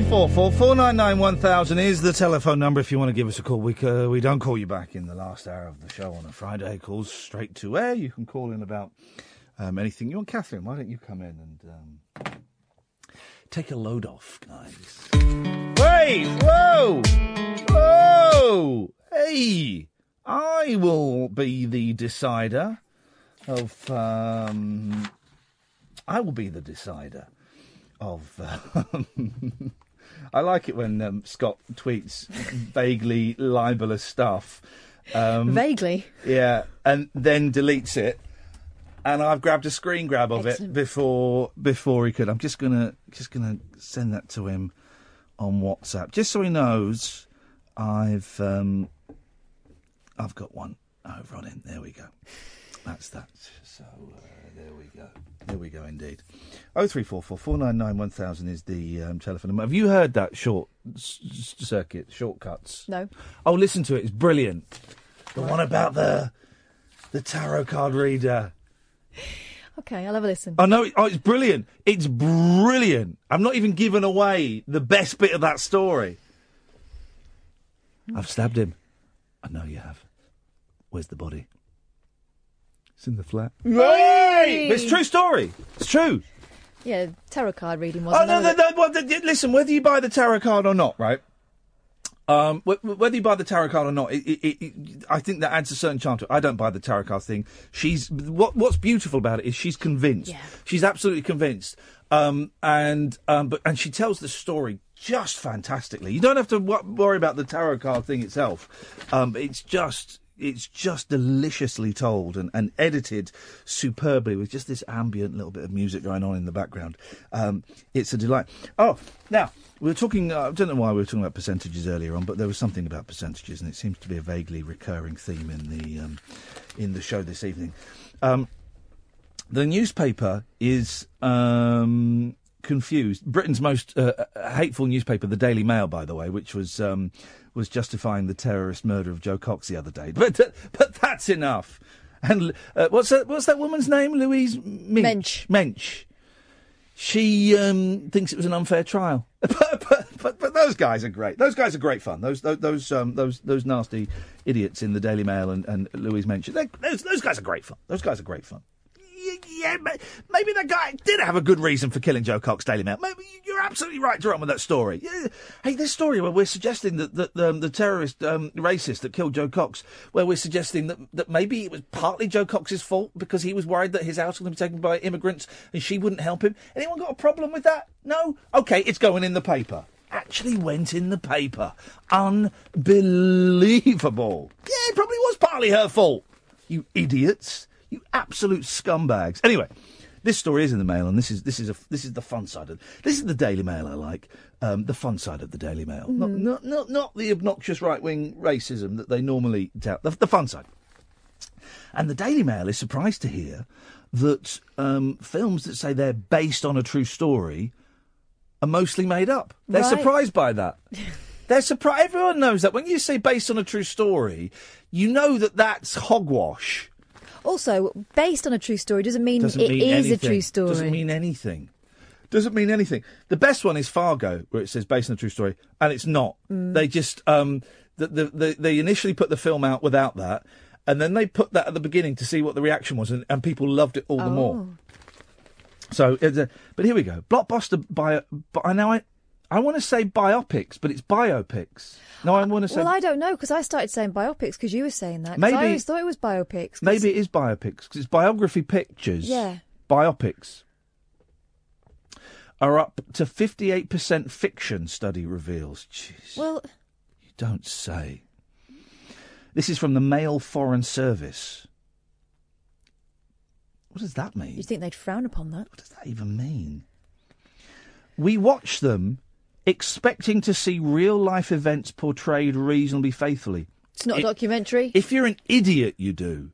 [SPEAKER 3] three four four four nine nine one thousand is the telephone number if you want to give us a call. We uh, we don't call you back in the last hour of the show on a Friday. Calls straight to air. You can call in about um, anything you want. Catherine, why don't you come in and um, take a load off, guys? Wait! Whoa! Whoa! Hey! I will be the decider of. Um, I will be the decider of. Um, I like it when um, Scott tweets vaguely libelous stuff. Um,
[SPEAKER 19] Vaguely.
[SPEAKER 3] Yeah, and then deletes it. And I've grabbed a screen grab of
[SPEAKER 19] Excellent.
[SPEAKER 3] it before before he could. I'm just gonna just gonna send that to him on WhatsApp, just so he knows I've um, I've got one over on him. There we go. That's that. So uh, there we go. There we go, indeed. Oh three four four four nine nine one thousand is the um, telephone number. Have you heard that short s- s- circuit shortcuts?
[SPEAKER 19] No.
[SPEAKER 3] Oh, listen to it. It's brilliant. The one about the the tarot card reader.
[SPEAKER 19] Okay, I'll have a listen.
[SPEAKER 3] I know. It, oh, it's brilliant. It's brilliant. I'm not even giving away the best bit of that story. I've stabbed him. I know you have. Where's the body? It's in the flat.
[SPEAKER 19] Hey!
[SPEAKER 3] But it's a true story. It's true.
[SPEAKER 19] Yeah, tarot card reading
[SPEAKER 3] Oh
[SPEAKER 19] wasn't
[SPEAKER 3] no,
[SPEAKER 19] it?
[SPEAKER 3] no, no, well, th- th- listen. Whether you buy the tarot card or not, right? Um, wh- wh- whether you buy the tarot card or not, it, it, it, it- I think that adds a certain charm to it. I don't buy the tarot card thing. She's what What's beautiful about it is she's convinced. She's absolutely convinced. Um, and um, but and she tells the story just fantastically. You don't have to w- worry about the tarot card thing itself. Um, it's just it's just deliciously told and, and edited superbly with just this ambient little bit of music going on in the background. Um, it's a delight. Oh, now we were talking. Uh, I don't know why we were talking about percentages earlier on, but there was something about percentages, and it seems to be a vaguely recurring theme in the um, in the show this evening. Um, the newspaper is um, confused. Britain's most uh, uh, hateful newspaper, the Daily Mail, by the way, which was um, was justifying the terrorist murder of Jo Cox the other day. But uh, but that's enough. And uh, what's that? What's that woman's name? Louise Mensch. Mensch. She um, thinks it was an unfair trial. but, but, but but those guys are great. Those guys are great fun. Those those those um, those, those nasty idiots in the Daily Mail and, and Louise Mensch. Those those guys are great fun. Those guys are great fun. Yeah, maybe that guy did have a good reason for killing Jo Cox, Daily Mail. Maybe you're absolutely right to run with that story. Hey, this story where we're suggesting that, that um, the terrorist um, racist that killed Jo Cox, where we're suggesting that, that maybe it was partly Jo Cox's fault because he was worried that his house was going to be taken by immigrants and she wouldn't help him. Anyone got a problem with that? No? Okay, it's going in the paper. Actually went in the paper. Unbelievable. Yeah, it probably was partly her fault. You idiots. You absolute scumbags. Anyway, this story is in the Mail, and this is this is a this is the fun side of this is the Daily Mail I like. Um, the fun side of the Daily Mail, not, not not not the obnoxious right wing racism that they normally tout. The, the fun side. And the Daily Mail is surprised to hear that um, films that say they're based on a true story are mostly made up. They're
[SPEAKER 19] Right.
[SPEAKER 3] surprised by that. They're surprised. Everyone knows that when you say based on a true story, you know that that's hogwash.
[SPEAKER 19] Also, based on a true story doesn't mean
[SPEAKER 3] Doesn't
[SPEAKER 19] it
[SPEAKER 3] mean
[SPEAKER 19] is
[SPEAKER 3] anything.
[SPEAKER 19] a true story.
[SPEAKER 3] Doesn't mean anything. Doesn't mean anything. The best one is Fargo, where it says based on a true story, and it's not.
[SPEAKER 19] Mm.
[SPEAKER 3] They just um, the, the, the, they initially put the film out without that, and then they put that at the beginning to see what the reaction was, and, and people loved it all the more.
[SPEAKER 19] Oh.
[SPEAKER 3] So, a, but here we go. Blockbuster. But I know I, I want to say biopics, but it's biopics. No, I want to say
[SPEAKER 19] Well, I don't know because I started saying biopics because you were saying that.
[SPEAKER 3] Maybe-
[SPEAKER 19] I always thought it was biopics. 'cause-
[SPEAKER 3] maybe it is biopics because it's biography pictures.
[SPEAKER 19] Yeah.
[SPEAKER 3] Biopics are up to fifty-eight percent fiction. Study reveals. Jeez,
[SPEAKER 19] Well,
[SPEAKER 3] you don't say. This is from the Mail Foreign Service. What does that mean?
[SPEAKER 19] you'd think they'd frown upon that.
[SPEAKER 3] What does that even mean? We watch them expecting to see real life events portrayed reasonably faithfully.
[SPEAKER 19] It's not a documentary.
[SPEAKER 3] If you're an idiot, you do.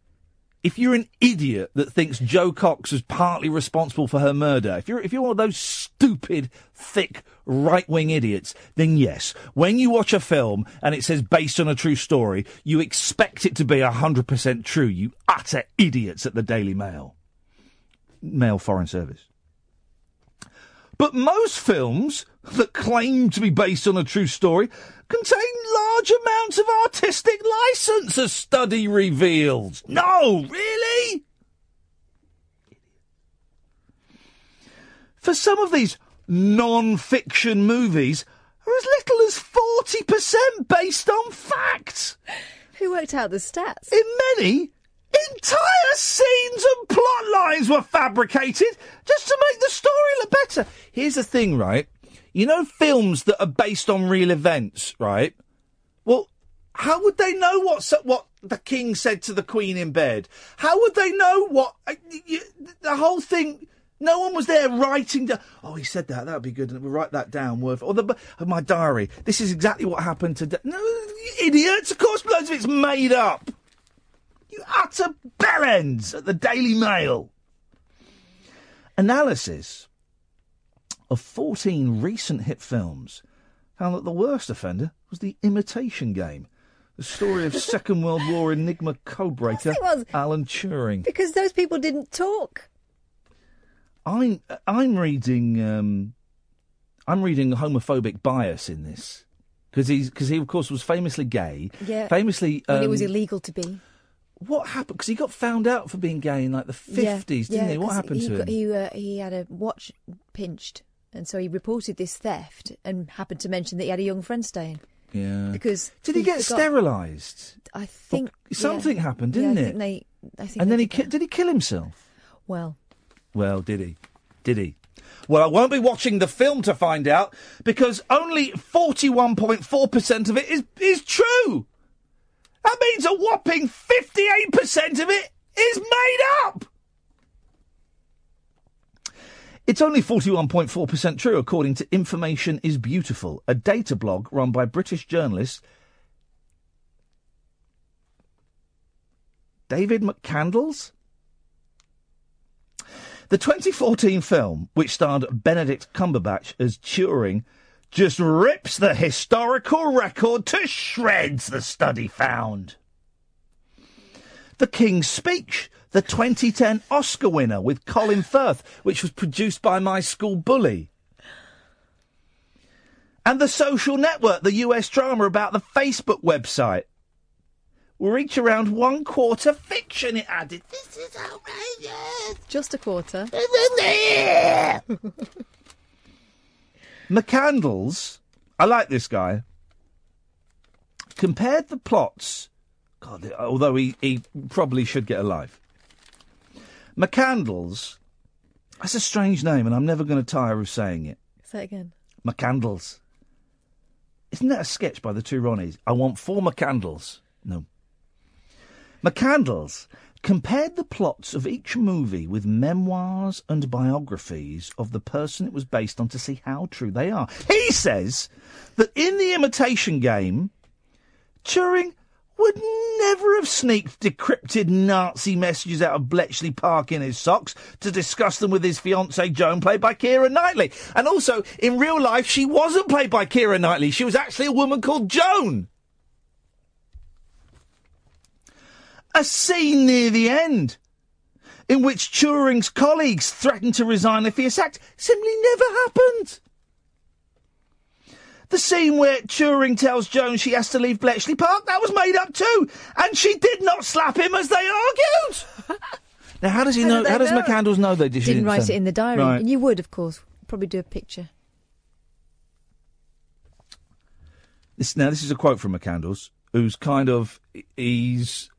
[SPEAKER 3] If you're an idiot that thinks Jo Cox was partly responsible for her murder, if you're if you're one of those stupid, thick, right wing idiots, then yes, when you watch a film and it says based on a true story, you expect it to be hundred percent true. You utter idiots at the Daily Mail, Mail Foreign Service. But most films that claim to be based on a true story contain large amounts of artistic license, a study reveals. No, really? For some of these non fiction movies, are as little as 40% based on facts.
[SPEAKER 19] Who worked out the stats?
[SPEAKER 3] In many, entire scenes and plot lines were fabricated just to make the story look better. Here's the thing, right? You know, films that are based on real events, right? Well, how would they know what so- what the king said to the queen in bed? How would they know what uh, y- y- the whole thing? No one was there writing down. Oh, he said that. That would be good. And we'll write that down. Word for, or the my diary. This is exactly what happened today. No, you idiots. Of course, loads of it's made up. You utter bellends at the Daily Mail. Analysis of 14 recent hit films found that the worst offender was The Imitation Game, the story of Second World War Enigma codebreaker. Alan Turing.
[SPEAKER 19] Because those people didn't talk.
[SPEAKER 3] I'm I'm reading um, I'm reading homophobic bias in this because he's because he of course was famously gay.
[SPEAKER 19] Yeah.
[SPEAKER 3] Famously,
[SPEAKER 19] when it was
[SPEAKER 3] um,
[SPEAKER 19] illegal to be.
[SPEAKER 3] What happened? Because he got found out for being gay in like the
[SPEAKER 19] Yeah,
[SPEAKER 3] fifties, didn't
[SPEAKER 19] yeah,
[SPEAKER 3] he? What happened
[SPEAKER 19] he
[SPEAKER 3] to
[SPEAKER 19] got-
[SPEAKER 3] him?
[SPEAKER 19] He, uh, he had a watch pinched, and so he reported this theft and happened to mention that he had a young friend staying.
[SPEAKER 3] yeah.
[SPEAKER 19] Because
[SPEAKER 3] did he, get
[SPEAKER 19] forgot-
[SPEAKER 3] sterilised?
[SPEAKER 19] I think
[SPEAKER 3] something
[SPEAKER 19] yeah.
[SPEAKER 3] happened, didn't it?
[SPEAKER 19] they, I think
[SPEAKER 3] and then he
[SPEAKER 19] did
[SPEAKER 3] ki- did he kill himself?
[SPEAKER 19] Well,
[SPEAKER 3] Well, did he? Did he? Well, I won't be watching the film to find out because only forty-one point four percent of it is is true. That means a whopping fifty-eight percent of it is made up. It's only 41.4% true, according to Information is Beautiful, a data blog run by British journalist David McCandless. The 2014 film, which starred Benedict Cumberbatch as Turing, just rips the historical record to shreds, the study found. The King's Speech, the 2010 Oscar winner with Colin Firth, which was produced by my school bully. And The Social Network, the US drama about the Facebook website. Will each around one quarter fiction, it added. This is outrageous.
[SPEAKER 19] just a quarter.
[SPEAKER 3] McCandless, I like this guy, compared the plots. God, although he, he probably should get a life. McCandless, that's a strange name, and I'm never going to tire of saying it.
[SPEAKER 19] Say it again.
[SPEAKER 3] McCandless. Isn't that a sketch by the two Ronnies? I want four McCandless. No. McCandless compared the plots of each movie with memoirs and biographies of the person it was based on to see how true they are. He says that in the imitation game, Turing would never have sneaked decrypted Nazi messages out of Bletchley Park in his socks to discuss them with his fiancée Joan, played by Keira Knightley. And also, in real life, she wasn't played by Keira Knightley. She was actually a woman called Joan. A scene near the end in which Turing's colleagues threatened to resign if he is sacked simply never happened. The scene where Turing tells Joan she has to leave Bletchley Park, that was made up too. And she did not slap him as they argued. now, how does he
[SPEAKER 19] How
[SPEAKER 3] know?
[SPEAKER 19] they
[SPEAKER 3] How does
[SPEAKER 19] know?
[SPEAKER 3] McCandless know they did? she
[SPEAKER 19] Didn't write it in the diary.
[SPEAKER 3] Right.
[SPEAKER 19] And you would, of course, probably do a picture.
[SPEAKER 3] This, now, this is a quote from McCandless, who's kind of he's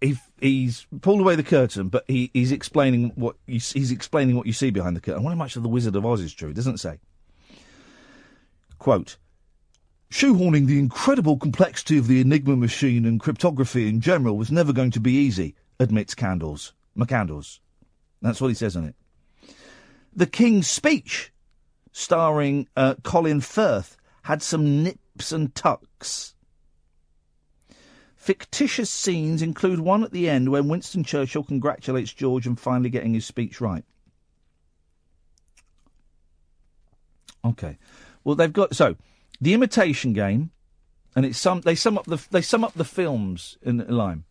[SPEAKER 3] he, he's pulled away the curtain, but he, he's explaining what you, he's explaining what you see behind the curtain. I wonder how much of the Wizard of Oz is true. It doesn't say. Quote. Shoehorning the incredible complexity of the Enigma machine and cryptography in general was never going to be easy, admits Candles. McCandless. That's what he says on it. The King's Speech, starring uh, Colin Firth, had some nips and tucks. Fictitious scenes include one at the end when Winston Churchill congratulates George on finally getting his speech right. Okay. Well, they've got so the imitation game, and it's some they sum up the they sum up the films in a line.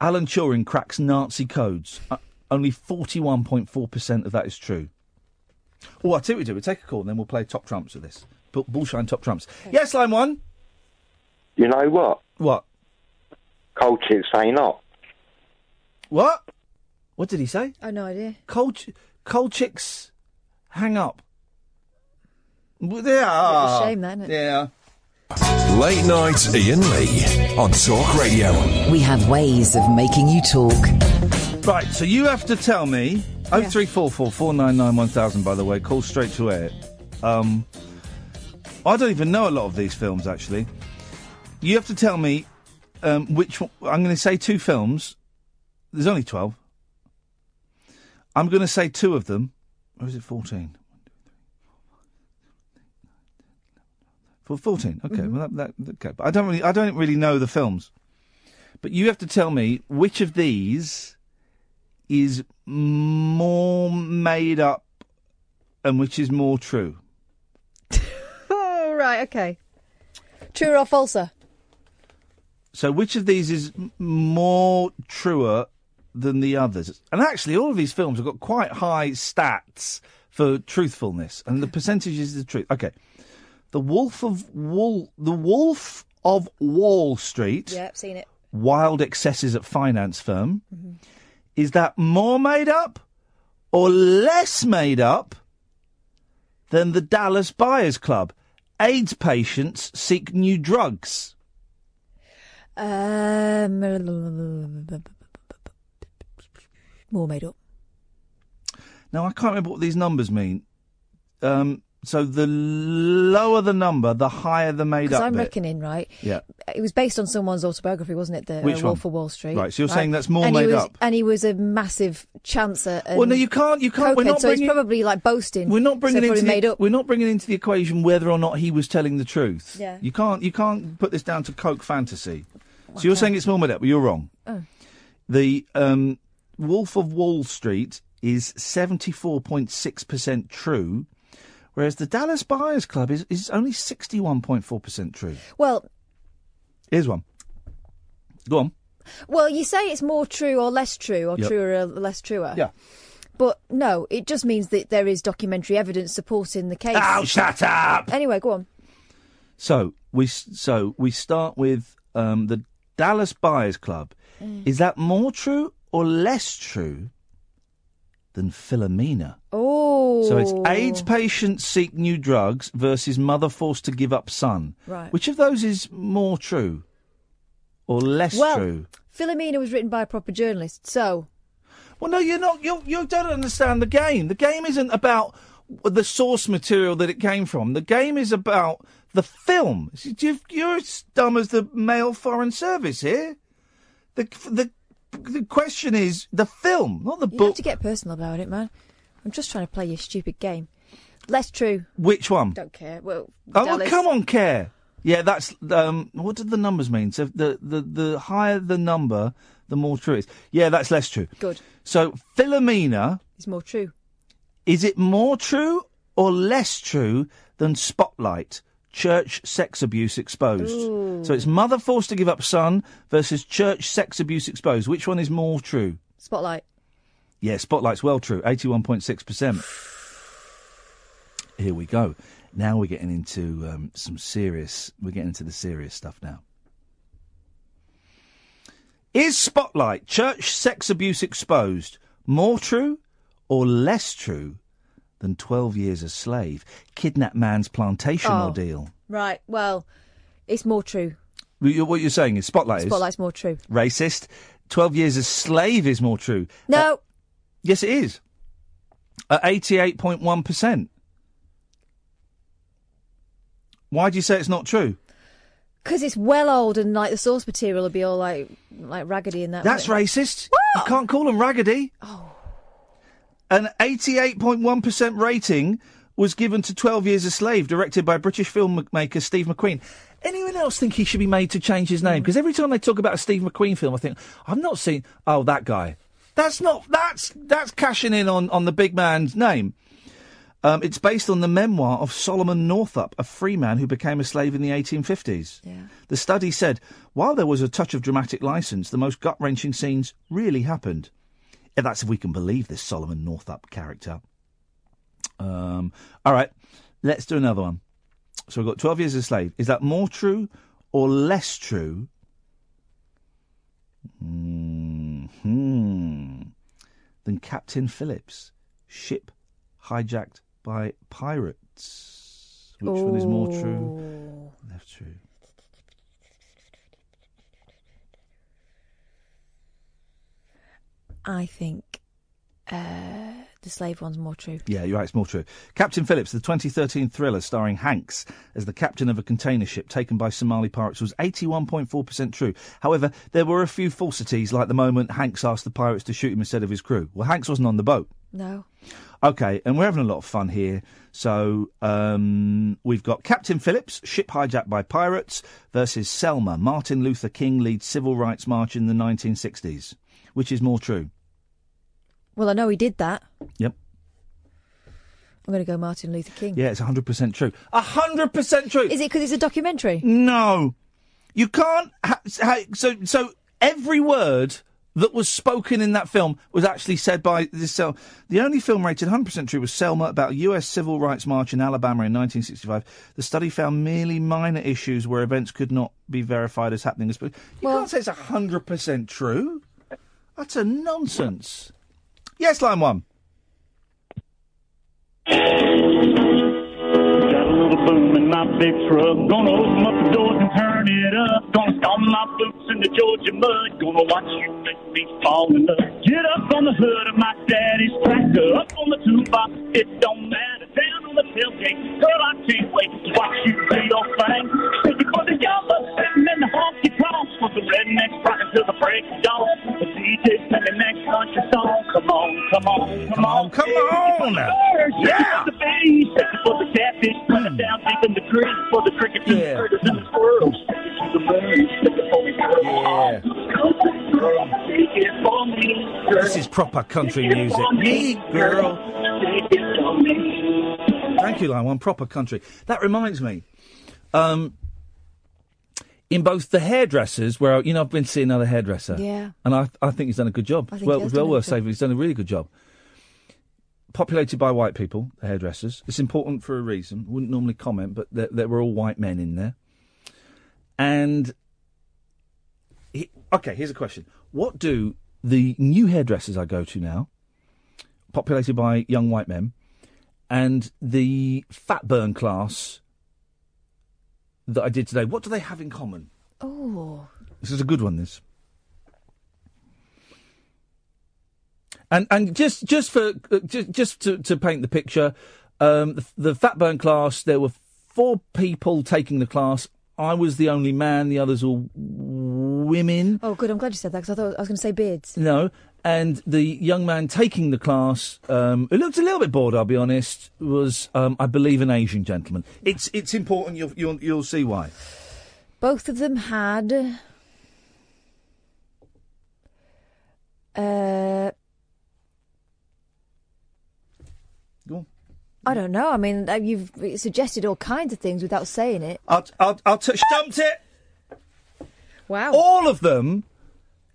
[SPEAKER 3] Alan Turing cracks Nazi codes. Uh, only forty-one point four percent of that is true. Oh, I tell you what we do. We take a call and then we'll play top trumps with this. Bullshine top trumps. Yes, line one.
[SPEAKER 20] You know what?
[SPEAKER 3] What?
[SPEAKER 20] Cold chips say not.
[SPEAKER 3] What? What did he say?
[SPEAKER 19] Oh, no idea.
[SPEAKER 3] Cold, ch- cold chicks, hang up. Well, they are.
[SPEAKER 19] shame, that, isn't it?
[SPEAKER 3] Yeah.
[SPEAKER 2] Late night Iain Lee on Talk Radio.
[SPEAKER 1] We have ways of making you talk.
[SPEAKER 3] Right, so you have to tell me. Oh three four four four nine nine one thousand. By the way, call straight to air. Um, I don't even know a lot of these films actually. You have to tell me um, which. One, I'm going to say two films. There's only twelve. I'm going to say two of them. Or is it fourteen? For fourteen, okay. Well, that, that, okay. But I don't really, I don't really know the films. But you have to tell me which of these is more made up and which is more true.
[SPEAKER 19] Oh, right, okay. True or falser?
[SPEAKER 3] So which of these is more truer than the others? And actually, all of these films have got quite high stats for truthfulness, and the percentage is the truth. Okay, the Wolf of Wall, the Wolf of Wall Street.
[SPEAKER 19] Yeah, seen it.
[SPEAKER 3] Wild excesses at finance firm. Mm-hmm. Is that more made up or less made up than the Dallas Buyers Club? AIDS patients seek new drugs.
[SPEAKER 19] Um, more made up.
[SPEAKER 3] Now I can't remember what these numbers mean. Um, so the lower the number, the higher the made
[SPEAKER 19] Because
[SPEAKER 3] up
[SPEAKER 19] I'm
[SPEAKER 3] bit.
[SPEAKER 19] reckoning, right?
[SPEAKER 3] Yeah.
[SPEAKER 19] It was based on someone's autobiography, wasn't it? The
[SPEAKER 3] Which
[SPEAKER 19] uh, Wolf of Wall Street.
[SPEAKER 3] Right, so you're saying that's more
[SPEAKER 19] and
[SPEAKER 3] made
[SPEAKER 19] he was,
[SPEAKER 3] up?
[SPEAKER 19] And he was a massive chancer. And
[SPEAKER 3] Well, no, you can't. You can't. We're not
[SPEAKER 19] so
[SPEAKER 3] bringing.
[SPEAKER 19] it's probably like boasting.
[SPEAKER 3] We're not bringing
[SPEAKER 19] so
[SPEAKER 3] into the,
[SPEAKER 19] up.
[SPEAKER 3] We're not bringing into the equation whether or not he was telling the truth.
[SPEAKER 19] Yeah.
[SPEAKER 3] You can't. You can't put this down to coke fantasy. So you're saying it's up, but you're wrong.
[SPEAKER 19] Oh.
[SPEAKER 3] The um, Wolf of Wall Street is 74.6% true, whereas the Dallas Buyers Club is, is only 61.4% true.
[SPEAKER 19] Well,
[SPEAKER 3] Here's one. Go on.
[SPEAKER 19] well, you say it's more true or less true, or
[SPEAKER 3] Yep.
[SPEAKER 19] truer or less truer.
[SPEAKER 3] Yeah.
[SPEAKER 19] But no, it just means that there is documentary evidence supporting the case.
[SPEAKER 3] Oh, shut up!
[SPEAKER 19] Anyway, go on.
[SPEAKER 3] So we so we start with um, the Dallas Buyers Club.
[SPEAKER 19] Mm.
[SPEAKER 3] Is that more true or less true than Philomena?
[SPEAKER 19] Oh.
[SPEAKER 3] So it's AIDS patients seek new drugs versus mother forced to give up son.
[SPEAKER 19] Right.
[SPEAKER 3] Which of those is more true or less
[SPEAKER 19] well,
[SPEAKER 3] true?
[SPEAKER 19] Philomena was written by a proper journalist, so
[SPEAKER 3] Well, no, you're not. You you don't understand the game. The game isn't about the source material that it came from. The game is about the film. You- You're as dumb as the Mail Foreign Service here. The the the question is the film, not the
[SPEAKER 19] you
[SPEAKER 3] book.
[SPEAKER 19] have to get personal about it, man. I'm just trying to play your stupid game. Less true.
[SPEAKER 3] Which one?
[SPEAKER 19] Don't care. Well,
[SPEAKER 3] Oh, well, come on, care. Yeah, that's um. What did the numbers mean? So the the the higher the number, the more true it is. Yeah, that's less true.
[SPEAKER 19] Good.
[SPEAKER 3] So Philomena,
[SPEAKER 19] is more true.
[SPEAKER 3] is it more true or less true than Spotlight? Church sex abuse exposed.
[SPEAKER 19] Ooh.
[SPEAKER 3] So it's mother forced to give up son versus church sex abuse exposed. Which one is more true?
[SPEAKER 19] Spotlight.
[SPEAKER 3] Yeah, Spotlight's well true, 81.6%. Here we go. Now we're getting into um, some serious, we're getting into the serious stuff now. Is Spotlight, church sex abuse exposed, more true or less true than 12 years a slave? Kidnap man's plantation
[SPEAKER 19] Oh.
[SPEAKER 3] ordeal.
[SPEAKER 19] Right. Well, it's more true.
[SPEAKER 3] What you- What you're saying is Spotlight is
[SPEAKER 19] Spotlight's more true.
[SPEAKER 3] racist. 12 years a slave is more true.
[SPEAKER 19] Uh, no.
[SPEAKER 3] Yes, it is. At 88.1%. Why do you say it's not true?
[SPEAKER 19] Because it's well old and like the source material will be all like like raggedy and that.
[SPEAKER 3] That's racist. You can't call them raggedy.
[SPEAKER 19] Oh.
[SPEAKER 3] An 88.1% rating was given to 12 Years a Slave, directed by British filmmaker Steve McQueen. Anyone else think he should be made to change his name? Because every time they talk about a Steve McQueen film, I think, I've not seen, oh, that guy. That's not, that's, that's cashing in on, on the big man's name. Um, it's based on the memoir of Solomon Northup, a free man who became a slave in the 1850s. Yeah. The study said, while there was a touch of dramatic license, the most gut wrenching scenes really happened. That's if we can believe this Solomon Northup character. Um, all right, let's do another one. So we've got 12 years a slave. Is that more true or less true? hmm Than Captain Phillips, ship hijacked by pirates. Which one is more true? Left true.
[SPEAKER 19] I think uh, the slave one's more true.
[SPEAKER 3] Yeah, you're right, it's more true. Captain Phillips, the 2013 thriller starring Hanks as the captain of a container ship taken by Somali pirates, was 81.4% true. However, there were a few falsities, like the moment Hanks asked the pirates to shoot him instead of his crew. Well, Hanks wasn't on the boat.
[SPEAKER 19] No.
[SPEAKER 3] Okay, and we're having a lot of fun here. So um, we've got Captain Phillips, ship hijacked by pirates, versus Selma, Martin Luther King leads civil rights march in the 1960s. Which is more true?
[SPEAKER 19] Well, I know he did that.
[SPEAKER 3] Yep.
[SPEAKER 19] I'm going to go Martin Luther King.
[SPEAKER 3] Yeah, it's 100% true. 100% true.
[SPEAKER 19] Is it because it's a documentary?
[SPEAKER 3] No, you can't. Ha- ha- so, so every word that was spoken in that film was actually said by this. Sel- the only film rated 100% true was Selma about a U.S. civil rights march in Alabama in 1965. The study found merely minor issues where events could not be verified as happening. As you can't say it's 100% true. That's a nonsense. Yes, line one.
[SPEAKER 21] Got a little boom in my big truck. Gonna open up the doors and turn it up. Gonna stomp my boots in the Georgia mud. Gonna watch you make me fall in love. Get up on the hood of my daddy's tractor. Up on the toolbox, it don't matter. Down on the tailgate, girl, I can't wait to watch you do your thing. For the yellow sitting in the honky tonks. For the rednecks rocking till the break of dawn. The DJ singing that country song. Come on, come on, come on.
[SPEAKER 3] Come on.
[SPEAKER 21] Yeah. The bass, for the catfish. Put it hmm. down deep in the creek. For the crickets and the critters and the squirrels. Take the birds. For the girls. Take it for me.
[SPEAKER 3] This is proper country music. Me, girl. Thank you, Line One. Proper country. That reminds me. Um, in both the hairdressers, where you know I've been seeing another hairdresser,
[SPEAKER 19] Yeah.
[SPEAKER 3] and I I think he's done a good job.
[SPEAKER 19] I think
[SPEAKER 3] well,
[SPEAKER 19] he has
[SPEAKER 3] well
[SPEAKER 19] done a
[SPEAKER 3] worth
[SPEAKER 19] good
[SPEAKER 3] saving. He's done a really good job. Populated by white people, the hairdressers. It's important for a reason. Wouldn't normally comment, but there, there were all white men in there. And he, okay, here's a question: What do the new hairdressers I go to now, populated by young white men, and the fat burn class that I did today, what do they have in common?
[SPEAKER 19] Oh.
[SPEAKER 3] This is a good one. This. And and just just for uh, just just to, to paint the picture, um, the, the fat burn class there were four people taking the class. I was the only man. The others were women.
[SPEAKER 19] Oh, good. I'm glad you said that because I thought I was going to say beards.
[SPEAKER 3] No, and the young man taking the class, um, who looked a little bit bored, I'll be honest, was um, I believe an Asian gentleman. It's it's important. You'll you'll, you'll see why.
[SPEAKER 19] Both of them had. Uh,
[SPEAKER 3] Go on.
[SPEAKER 19] I don't know. I mean, uh, you've suggested all kinds of things without saying it.
[SPEAKER 3] I'll I'll, I'll t- stumped it.
[SPEAKER 19] Wow.
[SPEAKER 3] All of them.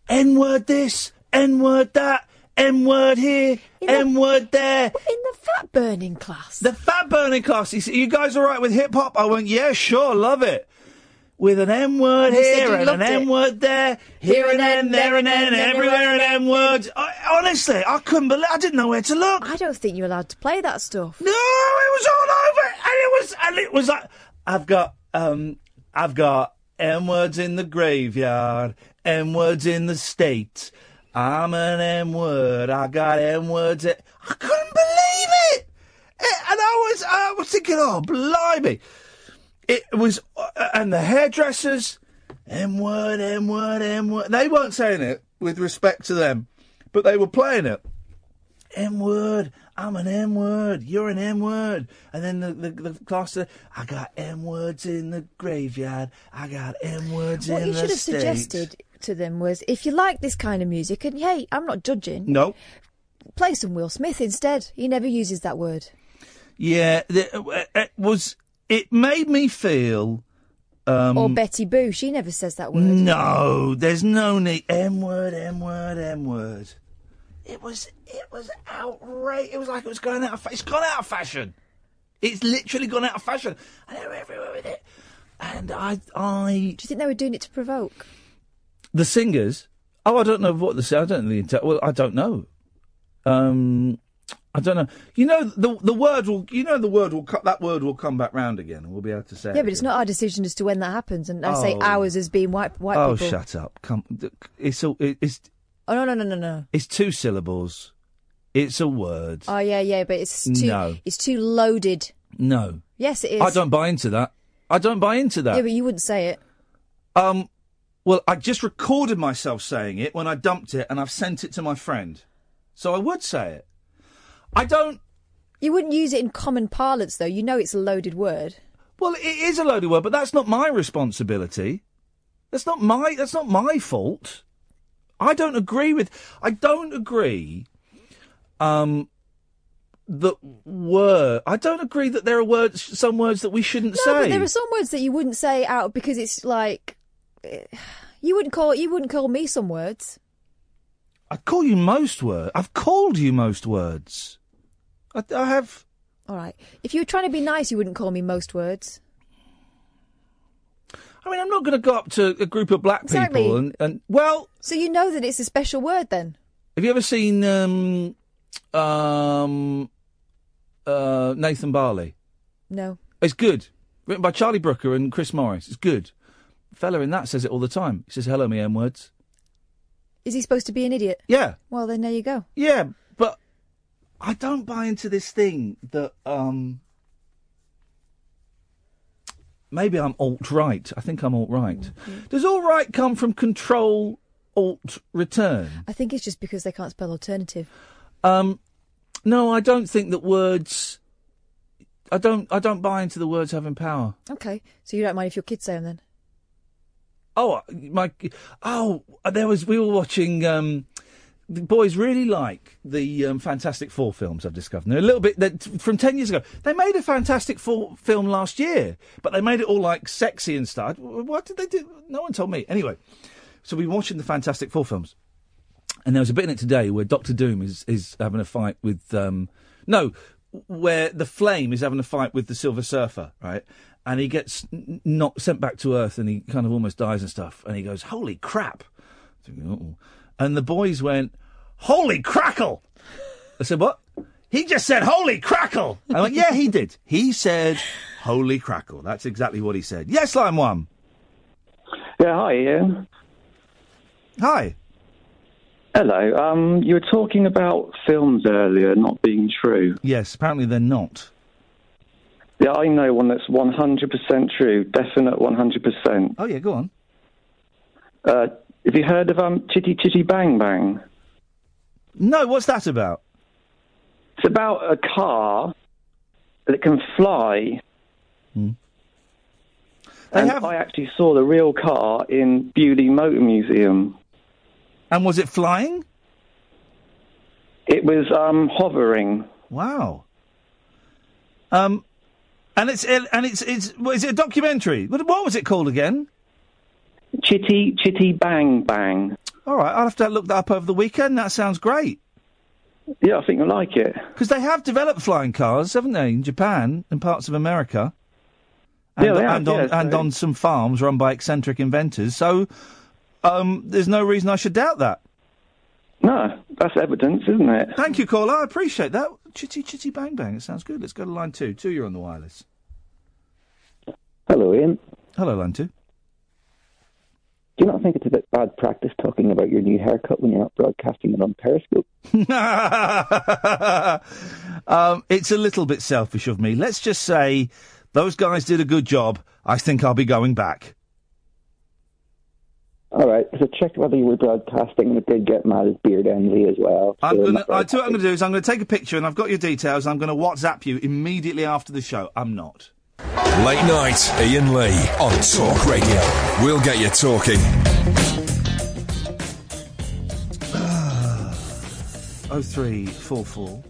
[SPEAKER 3] N word this, N word that, N word here, N word there.
[SPEAKER 19] In the fat burning class.
[SPEAKER 3] The fat burning class. You, guys all right with hip hop? I went, yeah, sure, love it. With an M word
[SPEAKER 19] you said
[SPEAKER 3] here
[SPEAKER 19] you
[SPEAKER 3] and an
[SPEAKER 19] loved it.
[SPEAKER 3] M word there, here and then, there and then, everywhere an M word. Honestly, I couldn't believe. I didn't know where to look.
[SPEAKER 19] I don't think you're allowed to play that stuff.
[SPEAKER 3] No, it was all over, and it was, and it was like, I've got, um, I've got M words in the graveyard, M words in the state. I'm an M word. I got M words. I couldn't believe it, Eh, and I was, I was thinking, oh, blimey. It was, uh, and the hairdressers, M word, M word, M word. They weren't saying it with respect to them, but they were playing it. M word, I'm an M word, you're an M word. And then the, the, the class said, I got M words in the graveyard, I got M words
[SPEAKER 19] What
[SPEAKER 3] in
[SPEAKER 19] you
[SPEAKER 3] the
[SPEAKER 19] should have
[SPEAKER 3] state."
[SPEAKER 19] suggested to them was if you like this kind of music, and hey, I'm not judging,
[SPEAKER 3] No.
[SPEAKER 19] play some Will Smith instead. He never uses that word.
[SPEAKER 3] Yeah, the, uh, it was, it made me feel. Um,
[SPEAKER 19] or Betty Boo. She never says that word.
[SPEAKER 3] No, there's no need. M word, M word, M word. It was, it was outrageous. It was like it was going out of, fa- it's gone out of fashion. It's literally gone out of fashion. And they're everywhere with it. And I, I.
[SPEAKER 19] Do you think they were doing it to provoke?
[SPEAKER 3] The singers. Oh, I don't know what the I don't know the inter- well, I don't know. Um, I don't know. You know the the word will. You know the word will. co- That word will come back round again, and we'll be able to say.
[SPEAKER 19] Yeah, but it's not our decision as to when that happens. And I say
[SPEAKER 3] Oh.
[SPEAKER 19] ours as being white white
[SPEAKER 3] oh,
[SPEAKER 19] people.
[SPEAKER 3] shut up! Come, it's all. It's
[SPEAKER 19] Oh no no no no no.
[SPEAKER 3] it's two syllables. It's a word.
[SPEAKER 19] Oh yeah yeah, but it's too
[SPEAKER 3] No.
[SPEAKER 19] it's too loaded.
[SPEAKER 3] no,
[SPEAKER 19] Yes, it is.
[SPEAKER 3] I don't buy into that. I don't buy into that.
[SPEAKER 19] Yeah, but you wouldn't say it.
[SPEAKER 3] Um, well, I just recorded myself saying it when I dumped it, and I've sent it to my friend, so I would say it. I don't.
[SPEAKER 19] You wouldn't use it in common parlance, though. You know it's a loaded word.
[SPEAKER 3] Well, it is a loaded word, but that's not my responsibility. That's not my. That's not my fault. I don't agree with. I don't agree. Um, that word. I don't agree that there are words, some words that we shouldn't
[SPEAKER 19] No,
[SPEAKER 3] say.
[SPEAKER 19] but there are some words that you wouldn't say out because it's like you wouldn't call you wouldn't call me some words.
[SPEAKER 3] I call you most words. I've called you most words. I, I have.
[SPEAKER 19] All right. If you were trying to be nice, you wouldn't call me most words.
[SPEAKER 3] I mean, I'm not going to go up to a group of black
[SPEAKER 19] Exactly.
[SPEAKER 3] people and, and well,
[SPEAKER 19] So you know that it's a special word then.
[SPEAKER 3] Have you ever seen um, um, uh, Nathan Barley?
[SPEAKER 19] No.
[SPEAKER 3] It's good. Written by Charlie Brooker and Chris Morris. It's good. Fella in that says it all the time. He says, hello, me M words.
[SPEAKER 19] Is he supposed to be an idiot?
[SPEAKER 3] Yeah.
[SPEAKER 19] Well, then there you go.
[SPEAKER 3] Yeah, but I don't buy into this thing that um maybe I'm alt right. I think I'm alt right. Does all right come from control alt return?
[SPEAKER 19] I think it's just because they can't spell alternative.
[SPEAKER 3] Um no, I don't think that words I don't I don't buy into the words having power.
[SPEAKER 19] Okay. So you don't mind if your kids say them then?
[SPEAKER 3] Oh, my oh, there was we were watching um the boys really like the um, Fantastic Four films. I've discovered they're a little bit from ten years ago. They made a Fantastic Four film last year, but they made it all like sexy and stuff. What did they do? No one told me. Anyway, so we were watching the Fantastic Four films, and there was a bit in it today where Doctor Doom is is having a fight with um no, where the Flame is having a fight with the Silver Surfer, right? And he gets not sent back to Earth, and he kind of almost dies and stuff. And he goes, "Holy crap!" Thinking, And the boys went, Holy crackle! I said, What? He just said, Holy crackle! I went, Yeah, he did. He said, Holy crackle. That's exactly what he said. Yes, line one.
[SPEAKER 22] Yeah, hi, Iain.
[SPEAKER 3] Hi.
[SPEAKER 22] Hello. Um, you were talking about films earlier not being true.
[SPEAKER 3] Yes, apparently they're not.
[SPEAKER 22] Yeah, I know one that's 100% true, definite 100%.
[SPEAKER 3] Oh, yeah, go on.
[SPEAKER 22] Uh, have you heard of um, Chitty Chitty Bang Bang?
[SPEAKER 3] No, what's that about?
[SPEAKER 22] It's about a car that can fly.
[SPEAKER 3] Hmm.
[SPEAKER 22] And I actually saw the real car in Beaulieu Motor Museum.
[SPEAKER 3] And was it flying?
[SPEAKER 22] It was um, hovering.
[SPEAKER 3] Wow. Um, and it's and it's it's is it a documentary? What, what was it called again?
[SPEAKER 22] Chitty Chitty Bang Bang.
[SPEAKER 3] All right, I'll have to look that up over the weekend. That sounds great.
[SPEAKER 22] Yeah, I think you'll like it.
[SPEAKER 3] Because they have developed flying cars, haven't they, in Japan and parts of America? And,
[SPEAKER 22] Yeah, they have,
[SPEAKER 3] and, on,
[SPEAKER 22] yeah,
[SPEAKER 3] and
[SPEAKER 22] so-
[SPEAKER 3] on some farms run by eccentric inventors. So um, there's no reason I should doubt that.
[SPEAKER 22] No, that's evidence, isn't it?
[SPEAKER 3] Thank you, caller. I appreciate that. Chitty chitty bang bang. It sounds good. Let's go to line two. Two, you're on the wireless.
[SPEAKER 23] Hello, Iain.
[SPEAKER 3] Hello, line two.
[SPEAKER 23] Do you not think it's a bit bad practice talking about your new haircut when you're not broadcasting it on Periscope?
[SPEAKER 3] um, it's a little bit selfish of me. Let's just say those guys did a good job. I think I'll be going back.
[SPEAKER 23] All right, so check whether you were broadcasting, and it did get mad as beard envy as well.
[SPEAKER 3] I'm
[SPEAKER 23] So
[SPEAKER 3] gonna.
[SPEAKER 23] not
[SPEAKER 3] I tell you what I'm gonna do is I'm gonna take a picture and I've got your details. I'm gonna WhatsApp you immediately after the show. I'm not.
[SPEAKER 2] Late night, Iain Lee on Talk Radio. We'll get you talking.
[SPEAKER 3] Oh three four four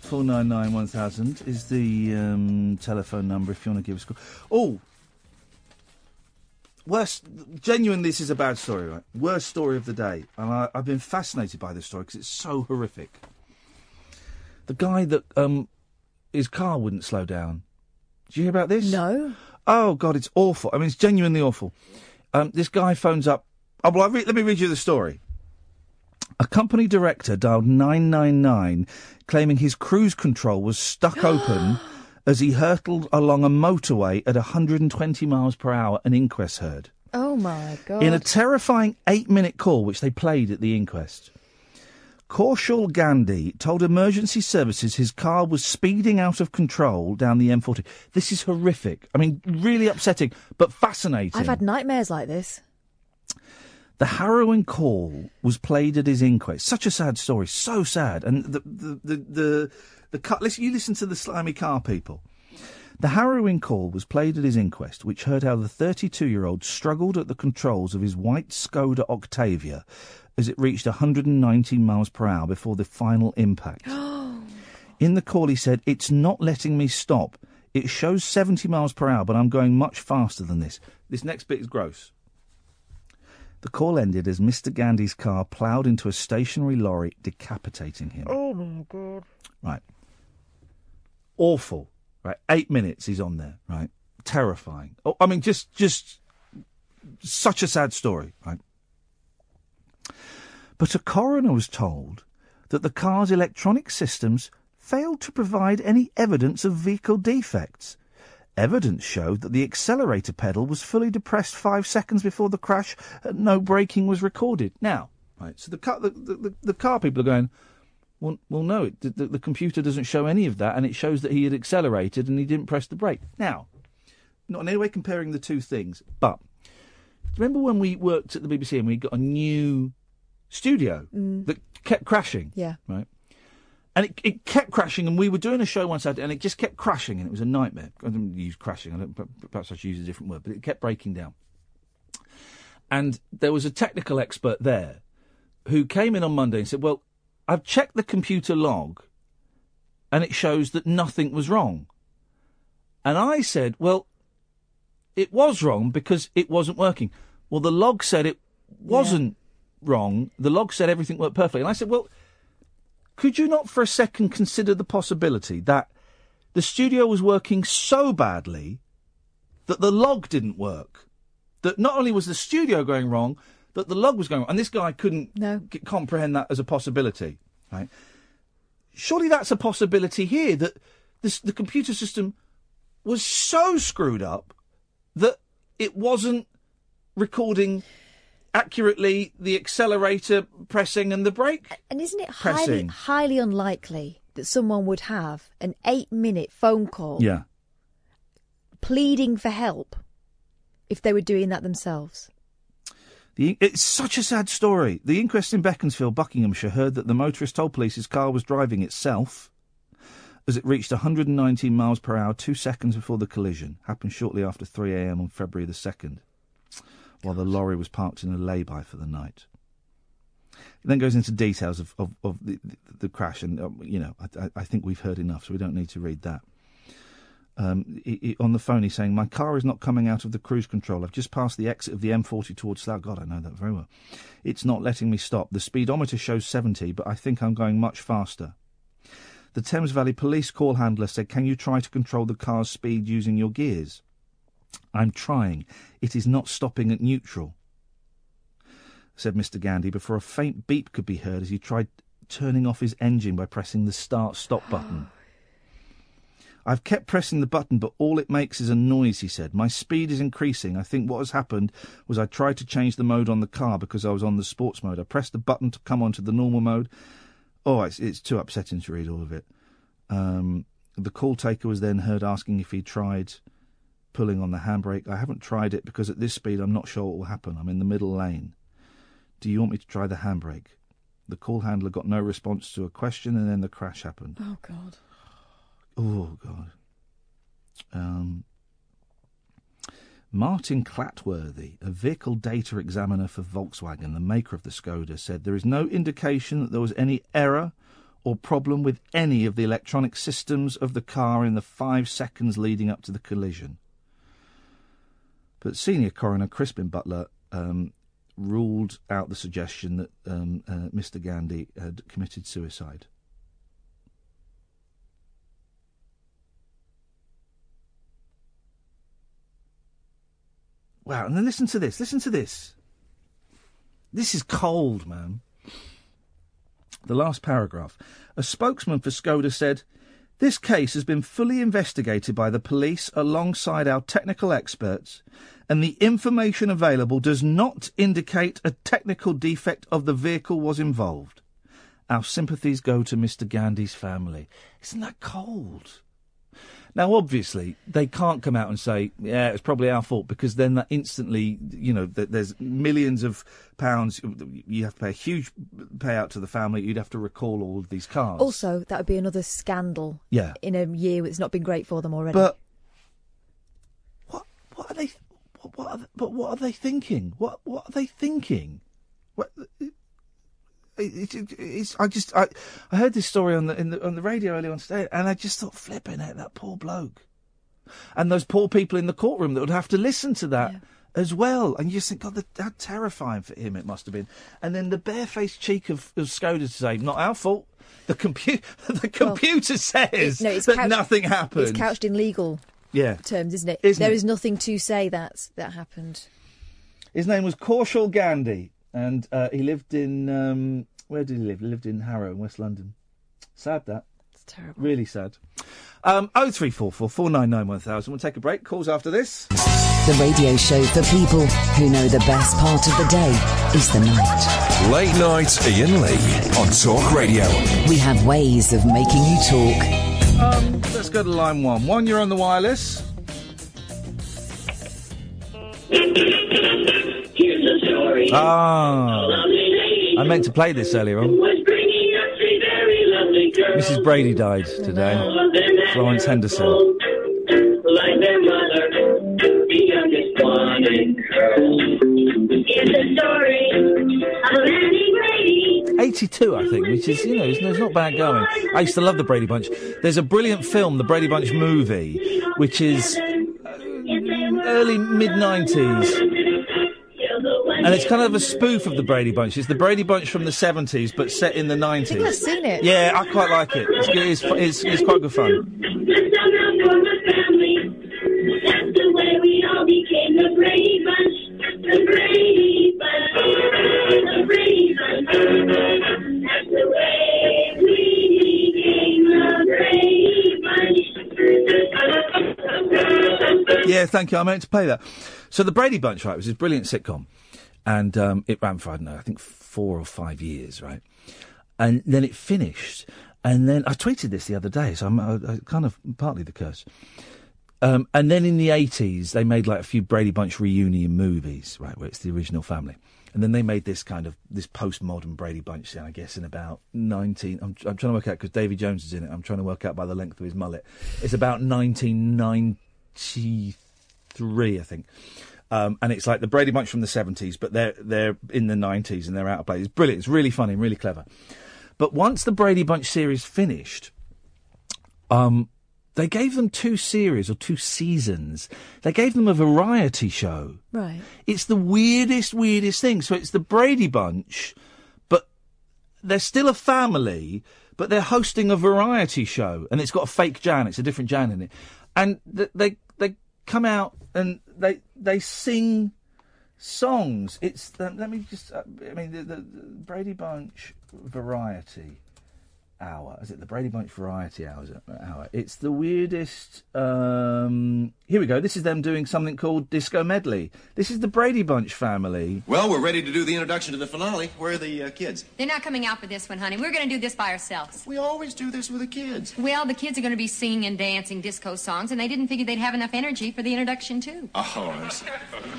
[SPEAKER 3] four nine nine one thousand is the um, telephone number if you want to give us a call. Oh, worst. Genuinely, this is a bad story, right? Worst story of the day, and I, I've been fascinated by this story because it's so horrific. The guy that um, his car wouldn't slow down. Did you hear about this?
[SPEAKER 19] No.
[SPEAKER 3] Oh God, it's awful. I mean, it's genuinely awful. Um, this guy phones up. Oh, well, I re- let me read you the story. A company director dialed 999 claiming his cruise control was stuck open as he hurtled along a motorway at 120 miles per hour, an inquest heard.
[SPEAKER 19] Oh my god.
[SPEAKER 3] In a terrifying eight minute call, which they played at the inquest, Kaushal Gandhi told emergency services his car was speeding out of control down the M40. This is horrific. I mean, really upsetting, but fascinating.
[SPEAKER 19] I've had nightmares like this.
[SPEAKER 3] The harrowing call was played at his inquest. Such a sad story, so sad. And the the the, the The car, listen, you listen to the slimy car people. The harrowing call was played at his inquest, which heard how the 32 year old struggled at the controls of his white Skoda Octavia as it reached 119 miles per hour before the final impact. In the call, he said, It's not letting me stop. It shows 70 miles per hour, but I'm going much faster than this. This next bit is gross. The call ended as Mr. Gandhi's car ploughed into a stationary lorry, decapitating him.
[SPEAKER 19] Oh my god.
[SPEAKER 3] Right. Awful. Right. Eight minutes he's on there. Right. Terrifying. Oh, I mean, just, just such a sad story. Right. But a coroner was told that the car's electronic systems failed to provide any evidence of vehicle defects. Evidence showed that the accelerator pedal was fully depressed five seconds before the crash and no braking was recorded. Now, right, so the car, the, the, the car people are going, well, well no, it, the, the computer doesn't show any of that and it shows that he had accelerated and he didn't press the brake. Now, not in any way comparing the two things, but remember when we worked at the BBC and we got a new studio
[SPEAKER 19] Mm.
[SPEAKER 3] that kept crashing?
[SPEAKER 19] Yeah.
[SPEAKER 3] Right. And it, it kept crashing, and we were doing a show one Saturday, and it just kept crashing, and it was a nightmare. I didn't use crashing, I don't, perhaps I should use a different word, but it kept breaking down. And there was a technical expert there who came in on Monday and said, Well, I've checked the computer log, and it shows that nothing was wrong. And I said, Well, it was wrong because it wasn't working. Well, the log said it wasn't wrong. The log said everything worked perfectly. And I said, Well, could you not for a second consider the possibility that the studio was working so badly that the log didn't work? That not only was the studio going wrong, that the log was going wrong. And this guy couldn't g- comprehend that as a possibility. Right? Surely that's a possibility here that this, the computer system was so screwed up that it wasn't recording accurately the accelerator pressing and the brake
[SPEAKER 19] And isn't it highly, highly unlikely that someone would have an eight minute phone call
[SPEAKER 3] Yeah.
[SPEAKER 19] pleading for help if they were doing that themselves?
[SPEAKER 3] The, it's such a sad story. The inquest in Beaconsfield, Buckinghamshire, heard that the motorist told police his car was driving itself as it reached 119 miles per hour two seconds before the collision. Happened shortly after 3 a.m. on February the 2nd, while the lorry was parked in a lay-by for the night. It then goes into details of, of, of the, the, crash, and um, you know, I- I think we've heard enough, so we don't need to read that. Um, he, he- on the phone, he's saying, "My car is not coming out of the cruise control. I've just passed the exit of the M40 towards Slough. God, I know that very well. It's not letting me stop. The speedometer shows 70, but I think I'm going much faster." The Thames Valley Police call handler said, "Can you try to control the car's speed using your gears?" I'm trying. It is not stopping at neutral, said Mr. Gandhi, before a faint beep could be heard as he tried turning off his engine by pressing the start stop button. I've kept pressing the button, but all it makes is a noise, he said. My speed is increasing. I think what has happened was I tried to change the mode on the car because I was on the sports mode. I pressed the button to come onto the normal mode. Oh, it's, it's too upsetting to read all of it. Um, the call taker was then heard asking if he tried pulling on the handbrake. I haven't tried it because at this speed I'm not sure what will happen. I'm in the middle lane. Do you want me to try the handbrake? The call handler got no response to a question and then the crash happened.
[SPEAKER 19] Oh, God.
[SPEAKER 3] Oh God. Um, Martin Clatworthy, a vehicle data examiner for Volkswagen, the maker of the Skoda, said there is no indication that there was any error or problem with any of the electronic systems of the car in the five seconds leading up to the collision. But senior coroner Crispin Butler um, ruled out the suggestion that um, uh, Mr. Gandhi had committed suicide. Wow, and then listen to this. Listen to this. This is cold, man. The last paragraph. A spokesman for Skoda said, This case has been fully investigated by the police alongside our technical experts, and the information available does not indicate a technical defect of the vehicle was involved. Our sympathies go to Mr. Gandhi's family. Isn't that cold? Now, obviously, they can't come out and say, "Yeah, it's probably our fault," because then that instantly, you know, th- there's millions of pounds. You have to pay a huge payout to the family. You'd have to recall all of these cars.
[SPEAKER 19] Also, that would be another scandal.
[SPEAKER 3] Yeah.
[SPEAKER 19] In a year that's not been great for them already.
[SPEAKER 3] But what what are they? What, what are but what are they thinking? What what are they thinking? What? It, it, it, it's, I just I, I heard this story on the, in the on the radio earlier on today, and I just thought, flipping it, that poor bloke, and those poor people in the courtroom that would have to listen to that as well, and you just think, God, that, how terrifying for him it must have been. And then the barefaced cheek of, of Skoda to say, not our fault. The computer the computer says
[SPEAKER 19] no, it's
[SPEAKER 3] that
[SPEAKER 19] couched-
[SPEAKER 3] nothing happened.
[SPEAKER 19] It's couched in legal
[SPEAKER 3] yeah.
[SPEAKER 19] terms, isn't it?
[SPEAKER 3] Isn't
[SPEAKER 19] There
[SPEAKER 3] it?
[SPEAKER 19] is nothing to say that that happened.
[SPEAKER 3] His name was Kaushal Gandhi, and uh, he lived in um, where did he live? He lived in Harrow, in West London. Sad that.
[SPEAKER 19] It's terrible.
[SPEAKER 3] Really sad. Um, oh three four four four nine nine one thousand. We'll take a break. Calls after this.
[SPEAKER 1] The radio show for people who know the best part of the day is the night.
[SPEAKER 2] Late night Iain Lee on Talk Radio.
[SPEAKER 1] We have ways of making you talk.
[SPEAKER 3] Um, let's go to line one. One, you're on the wireless.
[SPEAKER 24] Here's the story.
[SPEAKER 3] Ah, I meant to play this earlier on. Mrs. Brady died today. Florence Henderson.
[SPEAKER 24] like their mother, the youngest one in curls. Here's story of Annie Brady.
[SPEAKER 3] 82, I think, which is, you know, it's, it's not bad going. I used to love the Brady Bunch. There's a brilliant film, the Brady Bunch movie, which is early mid 90s. And it's kind of a spoof of the Brady Bunch. It's the Brady Bunch from the 70s, but set in the 90s.
[SPEAKER 19] I think I've seen it.
[SPEAKER 3] Yeah, I quite like it. It's, good- it's, it's, it's quite good fun.
[SPEAKER 24] The summer for the family. That's the way we all became the Brady Bunch.
[SPEAKER 3] Yeah, thank you. I meant to play that. So the Brady Bunch, right, was this brilliant sitcom, and um, it ran for I don't know, I think four or five years, right, and then it finished, and then I tweeted this the other day, so I'm kind of partly the curse. Um, and then in the 80s, they made like a few Brady Bunch reunion movies, right, where it's the original family. And then they made this kind of, this postmodern Brady Bunch thing, I guess, in about 19, I'm, I'm trying to work out, because Davy Jones is in it, I'm trying to work out by the length of his mullet. It's about 1993, I think. Um, and it's like the Brady Bunch from the 70s, but they're, they're in the 90s and they're out of place. It's brilliant. It's really funny and really clever. But once the Brady Bunch series finished, um, they gave them two series or two seasons. They gave them a variety show.
[SPEAKER 19] Right.
[SPEAKER 3] It's the weirdest, weirdest thing. So it's the Brady Bunch, but they're still a family, but they're hosting a variety show, and it's got a fake Jan. It's a different Jan in it, and th- they they come out and they they sing songs. It's the, let me just. Uh, I mean the, the, the Brady Bunch variety hour. Is it the Brady Bunch variety hours hour? It's the weirdest. Um, here we go. This is them doing something called disco medley. This is the Brady Bunch family.
[SPEAKER 25] Well, we're ready to do the introduction to the finale. Where are the uh, kids?
[SPEAKER 26] They're not coming out for this one, honey. We're going to do this by ourselves.
[SPEAKER 25] We always do this with the kids.
[SPEAKER 26] Well, the kids are going to be singing and dancing disco songs, and they didn't figure they'd have enough energy for the introduction, too.
[SPEAKER 25] Oh,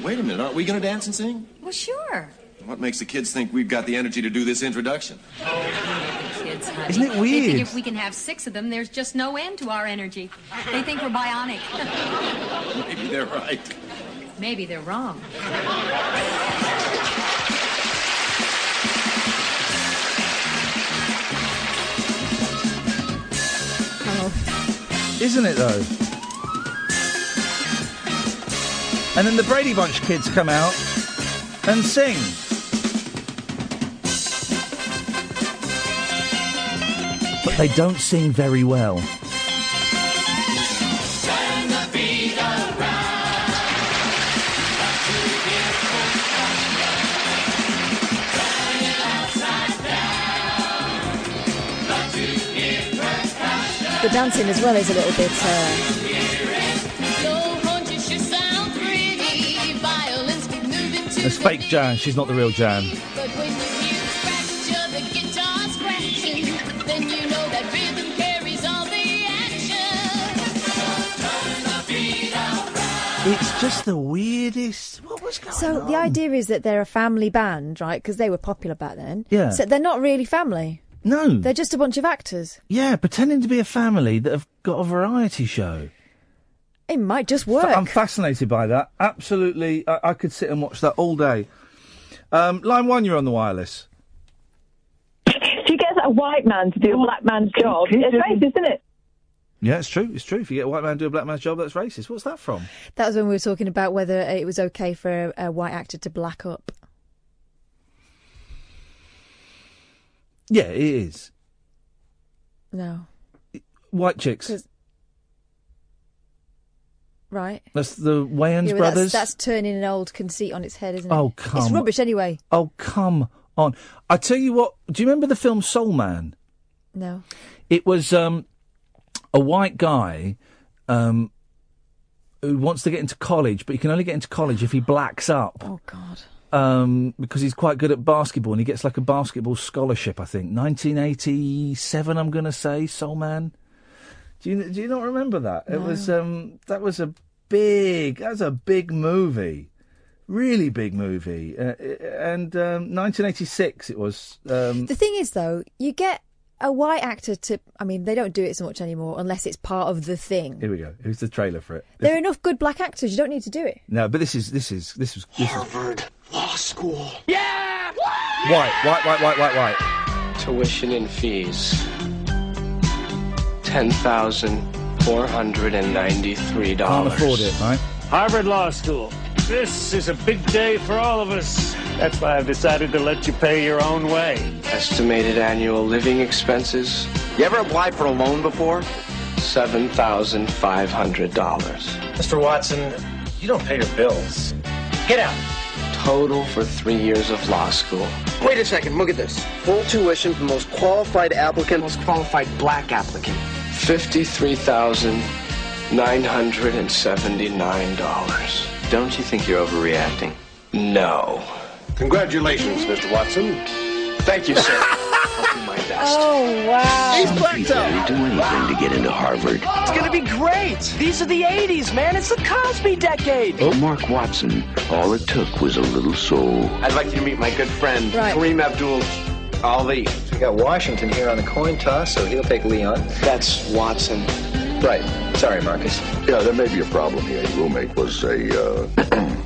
[SPEAKER 25] wait a minute. Aren't we going to dance and sing?
[SPEAKER 26] Well, sure.
[SPEAKER 25] What makes the kids think we've got the energy to do this introduction?
[SPEAKER 26] Kids, honey.
[SPEAKER 3] Isn't it
[SPEAKER 26] They
[SPEAKER 3] weird?
[SPEAKER 26] think if we can have six of them, there's just no end to our energy. They think we're bionic.
[SPEAKER 25] Maybe they're right.
[SPEAKER 26] Maybe they're wrong. Oh.
[SPEAKER 3] Isn't it though? And then the Brady Bunch kids come out and sing. They don't sing very well.
[SPEAKER 24] The beat around. Turn it upside down. Got to hear percussion.
[SPEAKER 19] The dancing as well is a little bit. Uh,
[SPEAKER 3] It's fake Jan. She's not the real Jan. Just the weirdest. What was going
[SPEAKER 19] So
[SPEAKER 3] on?
[SPEAKER 19] So the idea is that they're a family band, right? Because they were popular back then.
[SPEAKER 3] Yeah.
[SPEAKER 19] So they're not really family.
[SPEAKER 3] No.
[SPEAKER 19] They're just a bunch of actors.
[SPEAKER 3] Yeah, pretending to be a family that have got a variety show.
[SPEAKER 19] It might just work.
[SPEAKER 3] I'm fascinated by that. Absolutely, I, I could sit and watch that all day. Um, line one, you're on the wireless.
[SPEAKER 27] If you get a white man to do a black man's job, it's racist, isn't it?
[SPEAKER 3] Yeah, it's true. It's true. If you get a white man to do a black man's job, that's racist. What's that from?
[SPEAKER 19] That was when we were talking about whether it was okay for a, a white actor to black up.
[SPEAKER 3] Yeah, it is.
[SPEAKER 19] No.
[SPEAKER 3] White chicks.
[SPEAKER 19] 'Cause- Right.
[SPEAKER 3] That's the Wayans
[SPEAKER 19] Yeah, but
[SPEAKER 3] brothers.
[SPEAKER 19] That's, that's turning an old conceit on its head, isn't it?
[SPEAKER 3] Oh, come
[SPEAKER 19] It's rubbish anyway.
[SPEAKER 3] Oh, come on. I tell you what, do you remember the film Soul Man?
[SPEAKER 19] No.
[SPEAKER 3] It was um, a white guy um, who wants to get into college, but he can only get into college if he blacks up.
[SPEAKER 19] Oh, God.
[SPEAKER 3] Um, because he's quite good at basketball and he gets like a basketball scholarship, I think. 1987, I'm going to say, Soul Man. Do you, do you not remember that? It was, um, that was a big, that was a big movie. Really big movie. Uh, and um, 1986 it was. Um,
[SPEAKER 19] The thing is, though, you get a white actor to. I mean, they don't do it so much anymore unless it's part of the thing.
[SPEAKER 3] here we go. Here's the trailer for it.
[SPEAKER 19] There are enough good black actors. You don't need to do it.
[SPEAKER 3] No, but this is this is this was this
[SPEAKER 28] Harvard Law School.
[SPEAKER 3] Yeah! White, white, white, white, white, white.
[SPEAKER 29] Tuition and fees. ten thousand four hundred and ninety
[SPEAKER 3] three
[SPEAKER 29] dollars Can't
[SPEAKER 3] afford it, right?
[SPEAKER 21] Harvard Law School. This is a big day for all of us. That's why I've decided to let you pay your own way.
[SPEAKER 29] Estimated annual living expenses. You ever applied for a loan before? Seven thousand five hundred dollars.
[SPEAKER 30] Mr. Watson, you don't pay your bills. Get out.
[SPEAKER 29] Total for three years of law school.
[SPEAKER 28] Wait a second, look at this. Full tuition for the most qualified applicant, most qualified black applicant.
[SPEAKER 29] Fifty-three thousand nine hundred and seventy-nine dollars. Don't you think you're overreacting? No.
[SPEAKER 30] Congratulations, Mr. Watson.
[SPEAKER 29] Thank you, sir. I'll do my best.
[SPEAKER 19] Oh wow!
[SPEAKER 28] He's blacked out.
[SPEAKER 31] do anything to get into Harvard.
[SPEAKER 28] It's gonna be great. These are the 80s, man. It's the Cosby decade.
[SPEAKER 31] Oh, Mark Watson, all it took was a little soul.
[SPEAKER 29] I'd like you to meet my good friend,
[SPEAKER 28] Right.
[SPEAKER 29] Kareem Abdul Ali.
[SPEAKER 30] We got Washington here on the coin toss, so he'll take Leon.
[SPEAKER 29] That's Watson.
[SPEAKER 30] Right. Sorry, Marcus.
[SPEAKER 32] Yeah, there may be a problem here. Your roommate was a, uh,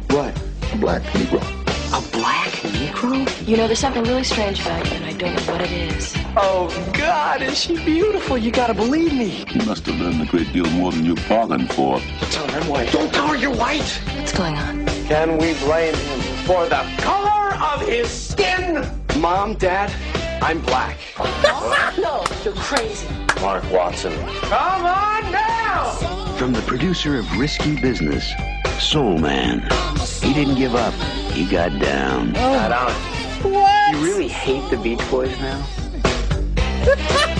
[SPEAKER 31] what?
[SPEAKER 32] Black Negro.
[SPEAKER 31] A black Negro?
[SPEAKER 33] You know, there's something really strange about you, and I don't know what it is.
[SPEAKER 28] Oh, God, is she beautiful? You gotta believe me.
[SPEAKER 32] He must have learned a great deal more than you bargained for.
[SPEAKER 29] Tell her I'm white.
[SPEAKER 28] Don't tell her you're white.
[SPEAKER 33] What's going on?
[SPEAKER 29] Can we blame him for the color of his skin? Mom, Dad, I'm black.
[SPEAKER 33] no, you're crazy.
[SPEAKER 32] Mark Watson.
[SPEAKER 29] Come on now!
[SPEAKER 31] From the producer of Risky Business, Soul Man. He didn't give up. He got down.
[SPEAKER 29] Got on.
[SPEAKER 19] What?
[SPEAKER 29] You really hate the Beach Boys now?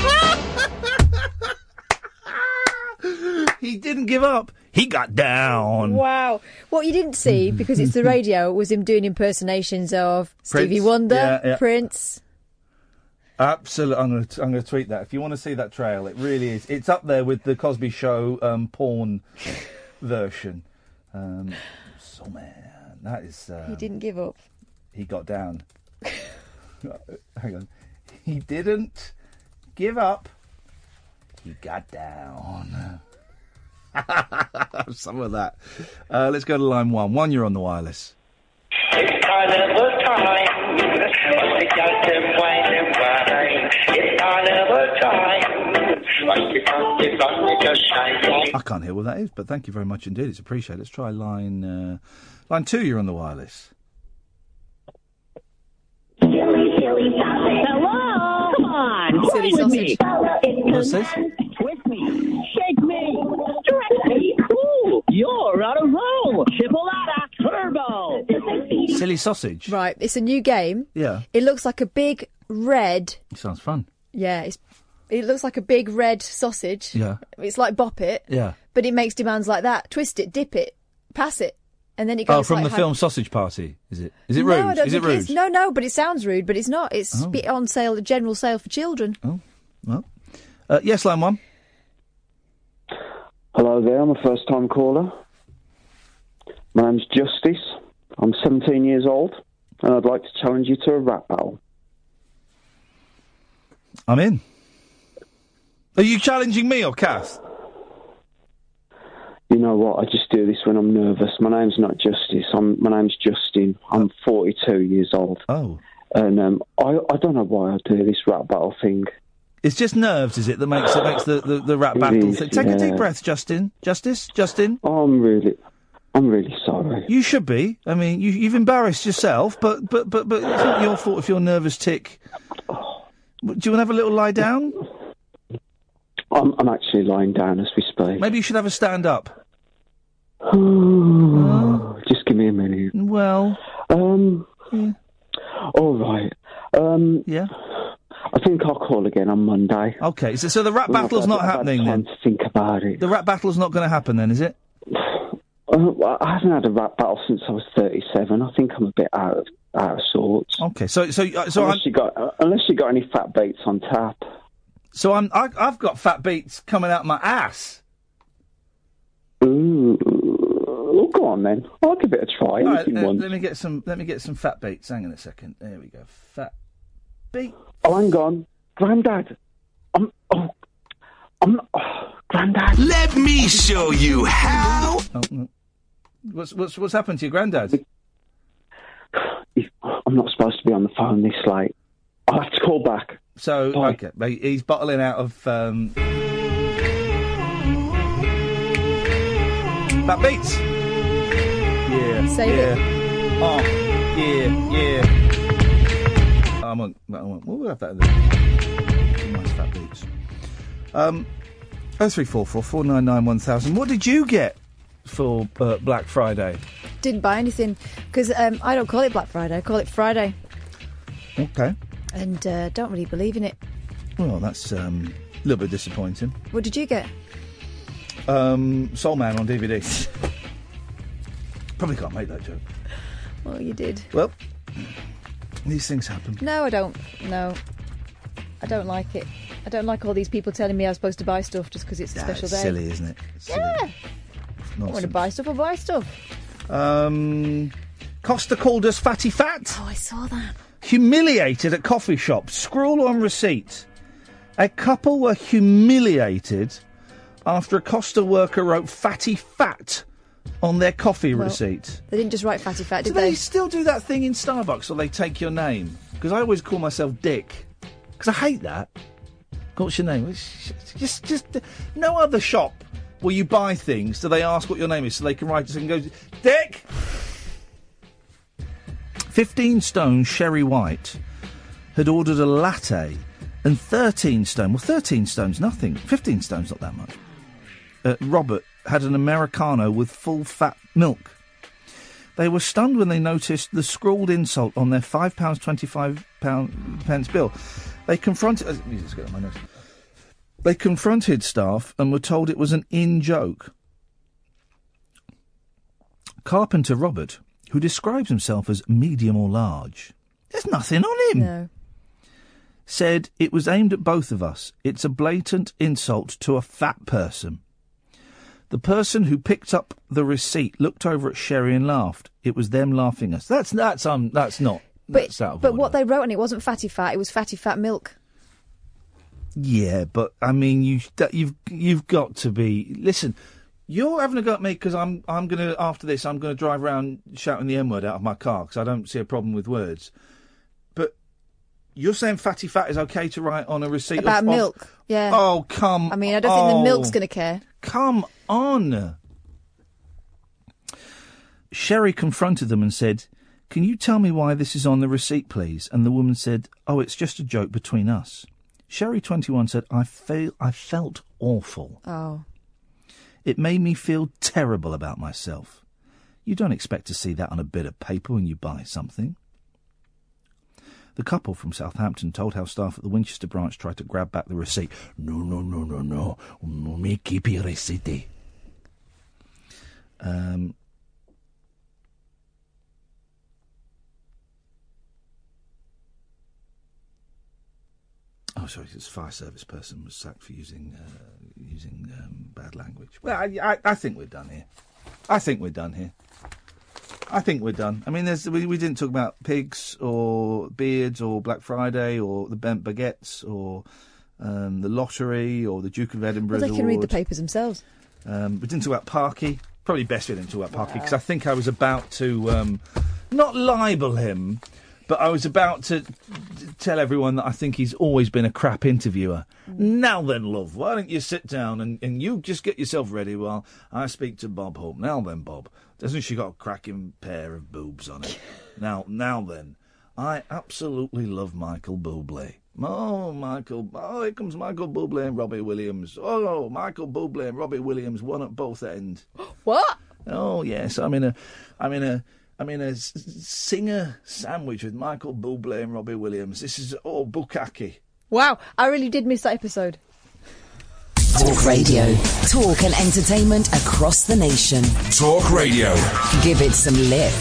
[SPEAKER 3] He didn't give up. He got down.
[SPEAKER 19] Wow. What you didn't see, because it's the radio, was him doing impersonations of Stevie Wonder,
[SPEAKER 3] Yeah, yeah.
[SPEAKER 19] Prince.
[SPEAKER 3] Absolutely, I'm going to I'm going to tweet that. If you want to see that trail, it really is. It's up there with the Cosby Show um, porn version. Um, so man, that is. Um,
[SPEAKER 19] He didn't give up.
[SPEAKER 3] He got down. Hang on. He didn't give up. He got down. Some of that. Uh, let's go to line one. One, you're on the wireless.
[SPEAKER 24] It's carnival time.
[SPEAKER 3] I can't hear what that is, but thank you very much indeed. It's appreciated. Let's try line uh, line two. You're on the wireless.
[SPEAKER 24] Hello? Come on.
[SPEAKER 19] Silly
[SPEAKER 24] play with me.
[SPEAKER 3] What's this?
[SPEAKER 24] Twist me. Shake me. Stretch me. Ooh, you're on a roll. Chipolata Turbo.
[SPEAKER 3] Silly sausage.
[SPEAKER 19] Right, it's a new game.
[SPEAKER 3] Yeah,
[SPEAKER 19] It looks like a big red.
[SPEAKER 3] it sounds fun.
[SPEAKER 19] Yeah, it's. It looks like a big red sausage.
[SPEAKER 3] Yeah,
[SPEAKER 19] It's like bop it,
[SPEAKER 3] yeah.
[SPEAKER 19] but it makes demands like that. Twist it, dip it, pass it, and then it goes.
[SPEAKER 3] Oh, from
[SPEAKER 19] like
[SPEAKER 3] the
[SPEAKER 19] how-
[SPEAKER 3] film Sausage Party. Is it? Is it
[SPEAKER 19] no,
[SPEAKER 3] rude?
[SPEAKER 19] I don't
[SPEAKER 3] Is it rude?
[SPEAKER 19] It's, no, no, but it sounds rude, but it's not. It's
[SPEAKER 3] Oh.
[SPEAKER 19] on sale, the general sale for children.
[SPEAKER 3] Oh, well, uh, yes, line one.
[SPEAKER 23] Hello there, I'm a first time caller. My name's Justice. I'm 17 years old, and I'd like to challenge you to a rap battle.
[SPEAKER 3] I'm in. Are you challenging me or Cass?
[SPEAKER 23] You know what? I just do this when I'm nervous. My name's not Justice. I'm, my name's Justin. I'm 42 years old.
[SPEAKER 3] Oh.
[SPEAKER 23] And um, I, I don't know why I do this rap battle thing.
[SPEAKER 3] It's just nerves, is it, that makes it makes the, the, the rap battle
[SPEAKER 23] is,
[SPEAKER 3] thing? Take a deep breath, Justin. Justice? Justin?
[SPEAKER 23] I'm really, I'm really sorry.
[SPEAKER 3] You should be. I mean, you, you've embarrassed yourself, but but but but it's not your fault if you're nervous. Tick. Do you want to have a little lie down?
[SPEAKER 23] I'm, I'm actually lying down as we speak.
[SPEAKER 3] Maybe you should have a stand up.
[SPEAKER 23] Just give me a minute.
[SPEAKER 3] Well.
[SPEAKER 23] Um. All right. Um.
[SPEAKER 3] Yeah.
[SPEAKER 23] I think I'll call again on Monday.
[SPEAKER 3] Okay, so, so the rap battle's not happening then.
[SPEAKER 23] to think about it.
[SPEAKER 3] The rap battle's not going to happen then, is it?
[SPEAKER 23] Uh, I haven't had a rap battle since I was 37. I think I'm a bit out of out of sorts.
[SPEAKER 3] Okay, so so uh, so
[SPEAKER 23] unless
[SPEAKER 3] I'm,
[SPEAKER 23] you got uh, unless you got any fat baits on tap.
[SPEAKER 3] So I'm I, I've got fat beats coming out my ass.
[SPEAKER 23] Ooh, well, go on then. I'll give it a try.
[SPEAKER 3] All right, uh,
[SPEAKER 23] once.
[SPEAKER 3] let me get some. Let me get some fat beats. Hang on a second. There we go. Fat beat.
[SPEAKER 23] Oh, hang on, Grandad. I'm oh, I'm not, oh, Grandad.
[SPEAKER 2] Let me show you how.
[SPEAKER 3] Oh, no. What's what's what's happened to your granddad?
[SPEAKER 23] I'm not supposed to be on the phone this late. I'll have to call back.
[SPEAKER 3] So okay, he's bottling out of um, fat beats. Yeah.
[SPEAKER 19] Save
[SPEAKER 3] yeah.
[SPEAKER 19] it.
[SPEAKER 3] Oh, yeah, yeah. I won't. I won't. We'll have that in there. Nice fat beats. Um, oh three four four four nine nine one thousand. What did you get for uh, Black Friday?
[SPEAKER 19] Didn't buy anything because um, I don't call it Black Friday. I call it Friday,
[SPEAKER 3] Okay.
[SPEAKER 19] And uh, don't really believe in it.
[SPEAKER 3] Well, that's um, a little bit disappointing.
[SPEAKER 19] What did you get?
[SPEAKER 3] Um, Soul Man on DVD. Probably can't make that joke.
[SPEAKER 19] Well, you did.
[SPEAKER 3] Well, these things happen.
[SPEAKER 19] No, I don't. No, I don't like it. I don't like all these people telling me I'm supposed to buy stuff just because it's a
[SPEAKER 3] Yeah,
[SPEAKER 19] special
[SPEAKER 3] it's
[SPEAKER 19] day.
[SPEAKER 3] silly, isn't it? It's silly.
[SPEAKER 19] Yeah. I want to buy stuff. I buy stuff.
[SPEAKER 3] Um, Costa called us fatty fat.
[SPEAKER 19] Oh, I saw that.
[SPEAKER 3] Humiliated at coffee shop. Scrawl on receipt. A couple were humiliated after a Costa worker wrote fatty fat on their coffee
[SPEAKER 19] Well,
[SPEAKER 3] receipt.
[SPEAKER 19] They didn't just write fatty fat,
[SPEAKER 3] Do
[SPEAKER 19] did
[SPEAKER 3] they
[SPEAKER 19] they?
[SPEAKER 3] still do that thing in Starbucks or they take your name? Because I always call myself Dick. Because I hate that. What's your name? It's Just, just, no other shop where you buy things do they ask what your name is so they can write it and go, Dick! 15 stone Sherry White had ordered a latte and 13 stone, well, 13 stone's nothing. 15 stone's not that much. Uh, Robert had an Americano with full fat milk. They were stunned when they noticed the scrawled insult on their £5.25 pound, pence bill. They confronted. Uh, just get my notes. They confronted staff and were told it was an in joke. Carpenter Robert, who describes himself as medium or large, there's nothing on him.
[SPEAKER 19] No.
[SPEAKER 3] Said it was aimed at both of us. It's a blatant insult to a fat person. The person who picked up the receipt looked over at Sherry and laughed. It was them laughing us. That's that's um that's not.
[SPEAKER 19] But
[SPEAKER 3] that's
[SPEAKER 19] but
[SPEAKER 3] order.
[SPEAKER 19] what they wrote on it wasn't fatty fat. It was fatty fat milk.
[SPEAKER 3] Yeah, but I mean, you that you've you've got to be. Listen, you're having a go at me because I'm I'm gonna after this I'm gonna drive around shouting the n word out of my car because I don't see a problem with words. But you're saying fatty fat is okay to write on a receipt
[SPEAKER 19] About
[SPEAKER 3] of-
[SPEAKER 19] milk. Yeah.
[SPEAKER 3] Oh come!
[SPEAKER 19] I mean, I don't think the milk's
[SPEAKER 3] oh.
[SPEAKER 19] going to care.
[SPEAKER 3] Come on. Sherry confronted them and said, Can you tell me why this is on the receipt, please? And the woman said, Oh, it's just a joke between us. Sherry, 21, said, I, feel, I felt awful.
[SPEAKER 19] Oh.
[SPEAKER 3] It made me feel terrible about myself. You don't expect to see that on a bit of paper when you buy something. The couple from Southampton told how staff at the Winchester branch tried to grab back the receipt. No, no, no, no, no. Me keep your receipt. Um, oh, sorry, this fire service person was sacked for using uh, using um, bad language. Well, I, I, I think we're done here. I think we're done here. I think we're done. I mean, there's we, we didn't talk about pigs or beards or Black Friday or the bent baguettes or um, the lottery or the Duke of Edinburgh.
[SPEAKER 19] Well, they can read the papers themselves.
[SPEAKER 3] Um, we didn't talk about Parky. Probably best we didn't talk about Parky because I think I was about to um, not libel him, but I was about to tell everyone that I think he's always been a crap interviewer. Mm. Now then, love, why don't you sit down and, and you just get yourself ready while I speak to Bob Hope. Now then, Bob, doesn't she got a cracking pair of boobs on it? now, now then, I absolutely love Michael Bublé. Oh, Michael! Oh, here comes Michael Bublé and Robbie Williams. Oh, Michael Bublé and Robbie Williams, one at both ends.
[SPEAKER 19] What?
[SPEAKER 3] Oh yes, I'm in a, I'm in a, I'm a singer sandwich with Michael Bublé and Robbie Williams. This is oh bukkake.
[SPEAKER 19] Wow, I really did miss that episode.
[SPEAKER 1] Talk Radio. Talk and entertainment across the nation.
[SPEAKER 2] Talk Radio.
[SPEAKER 1] Give it some lip.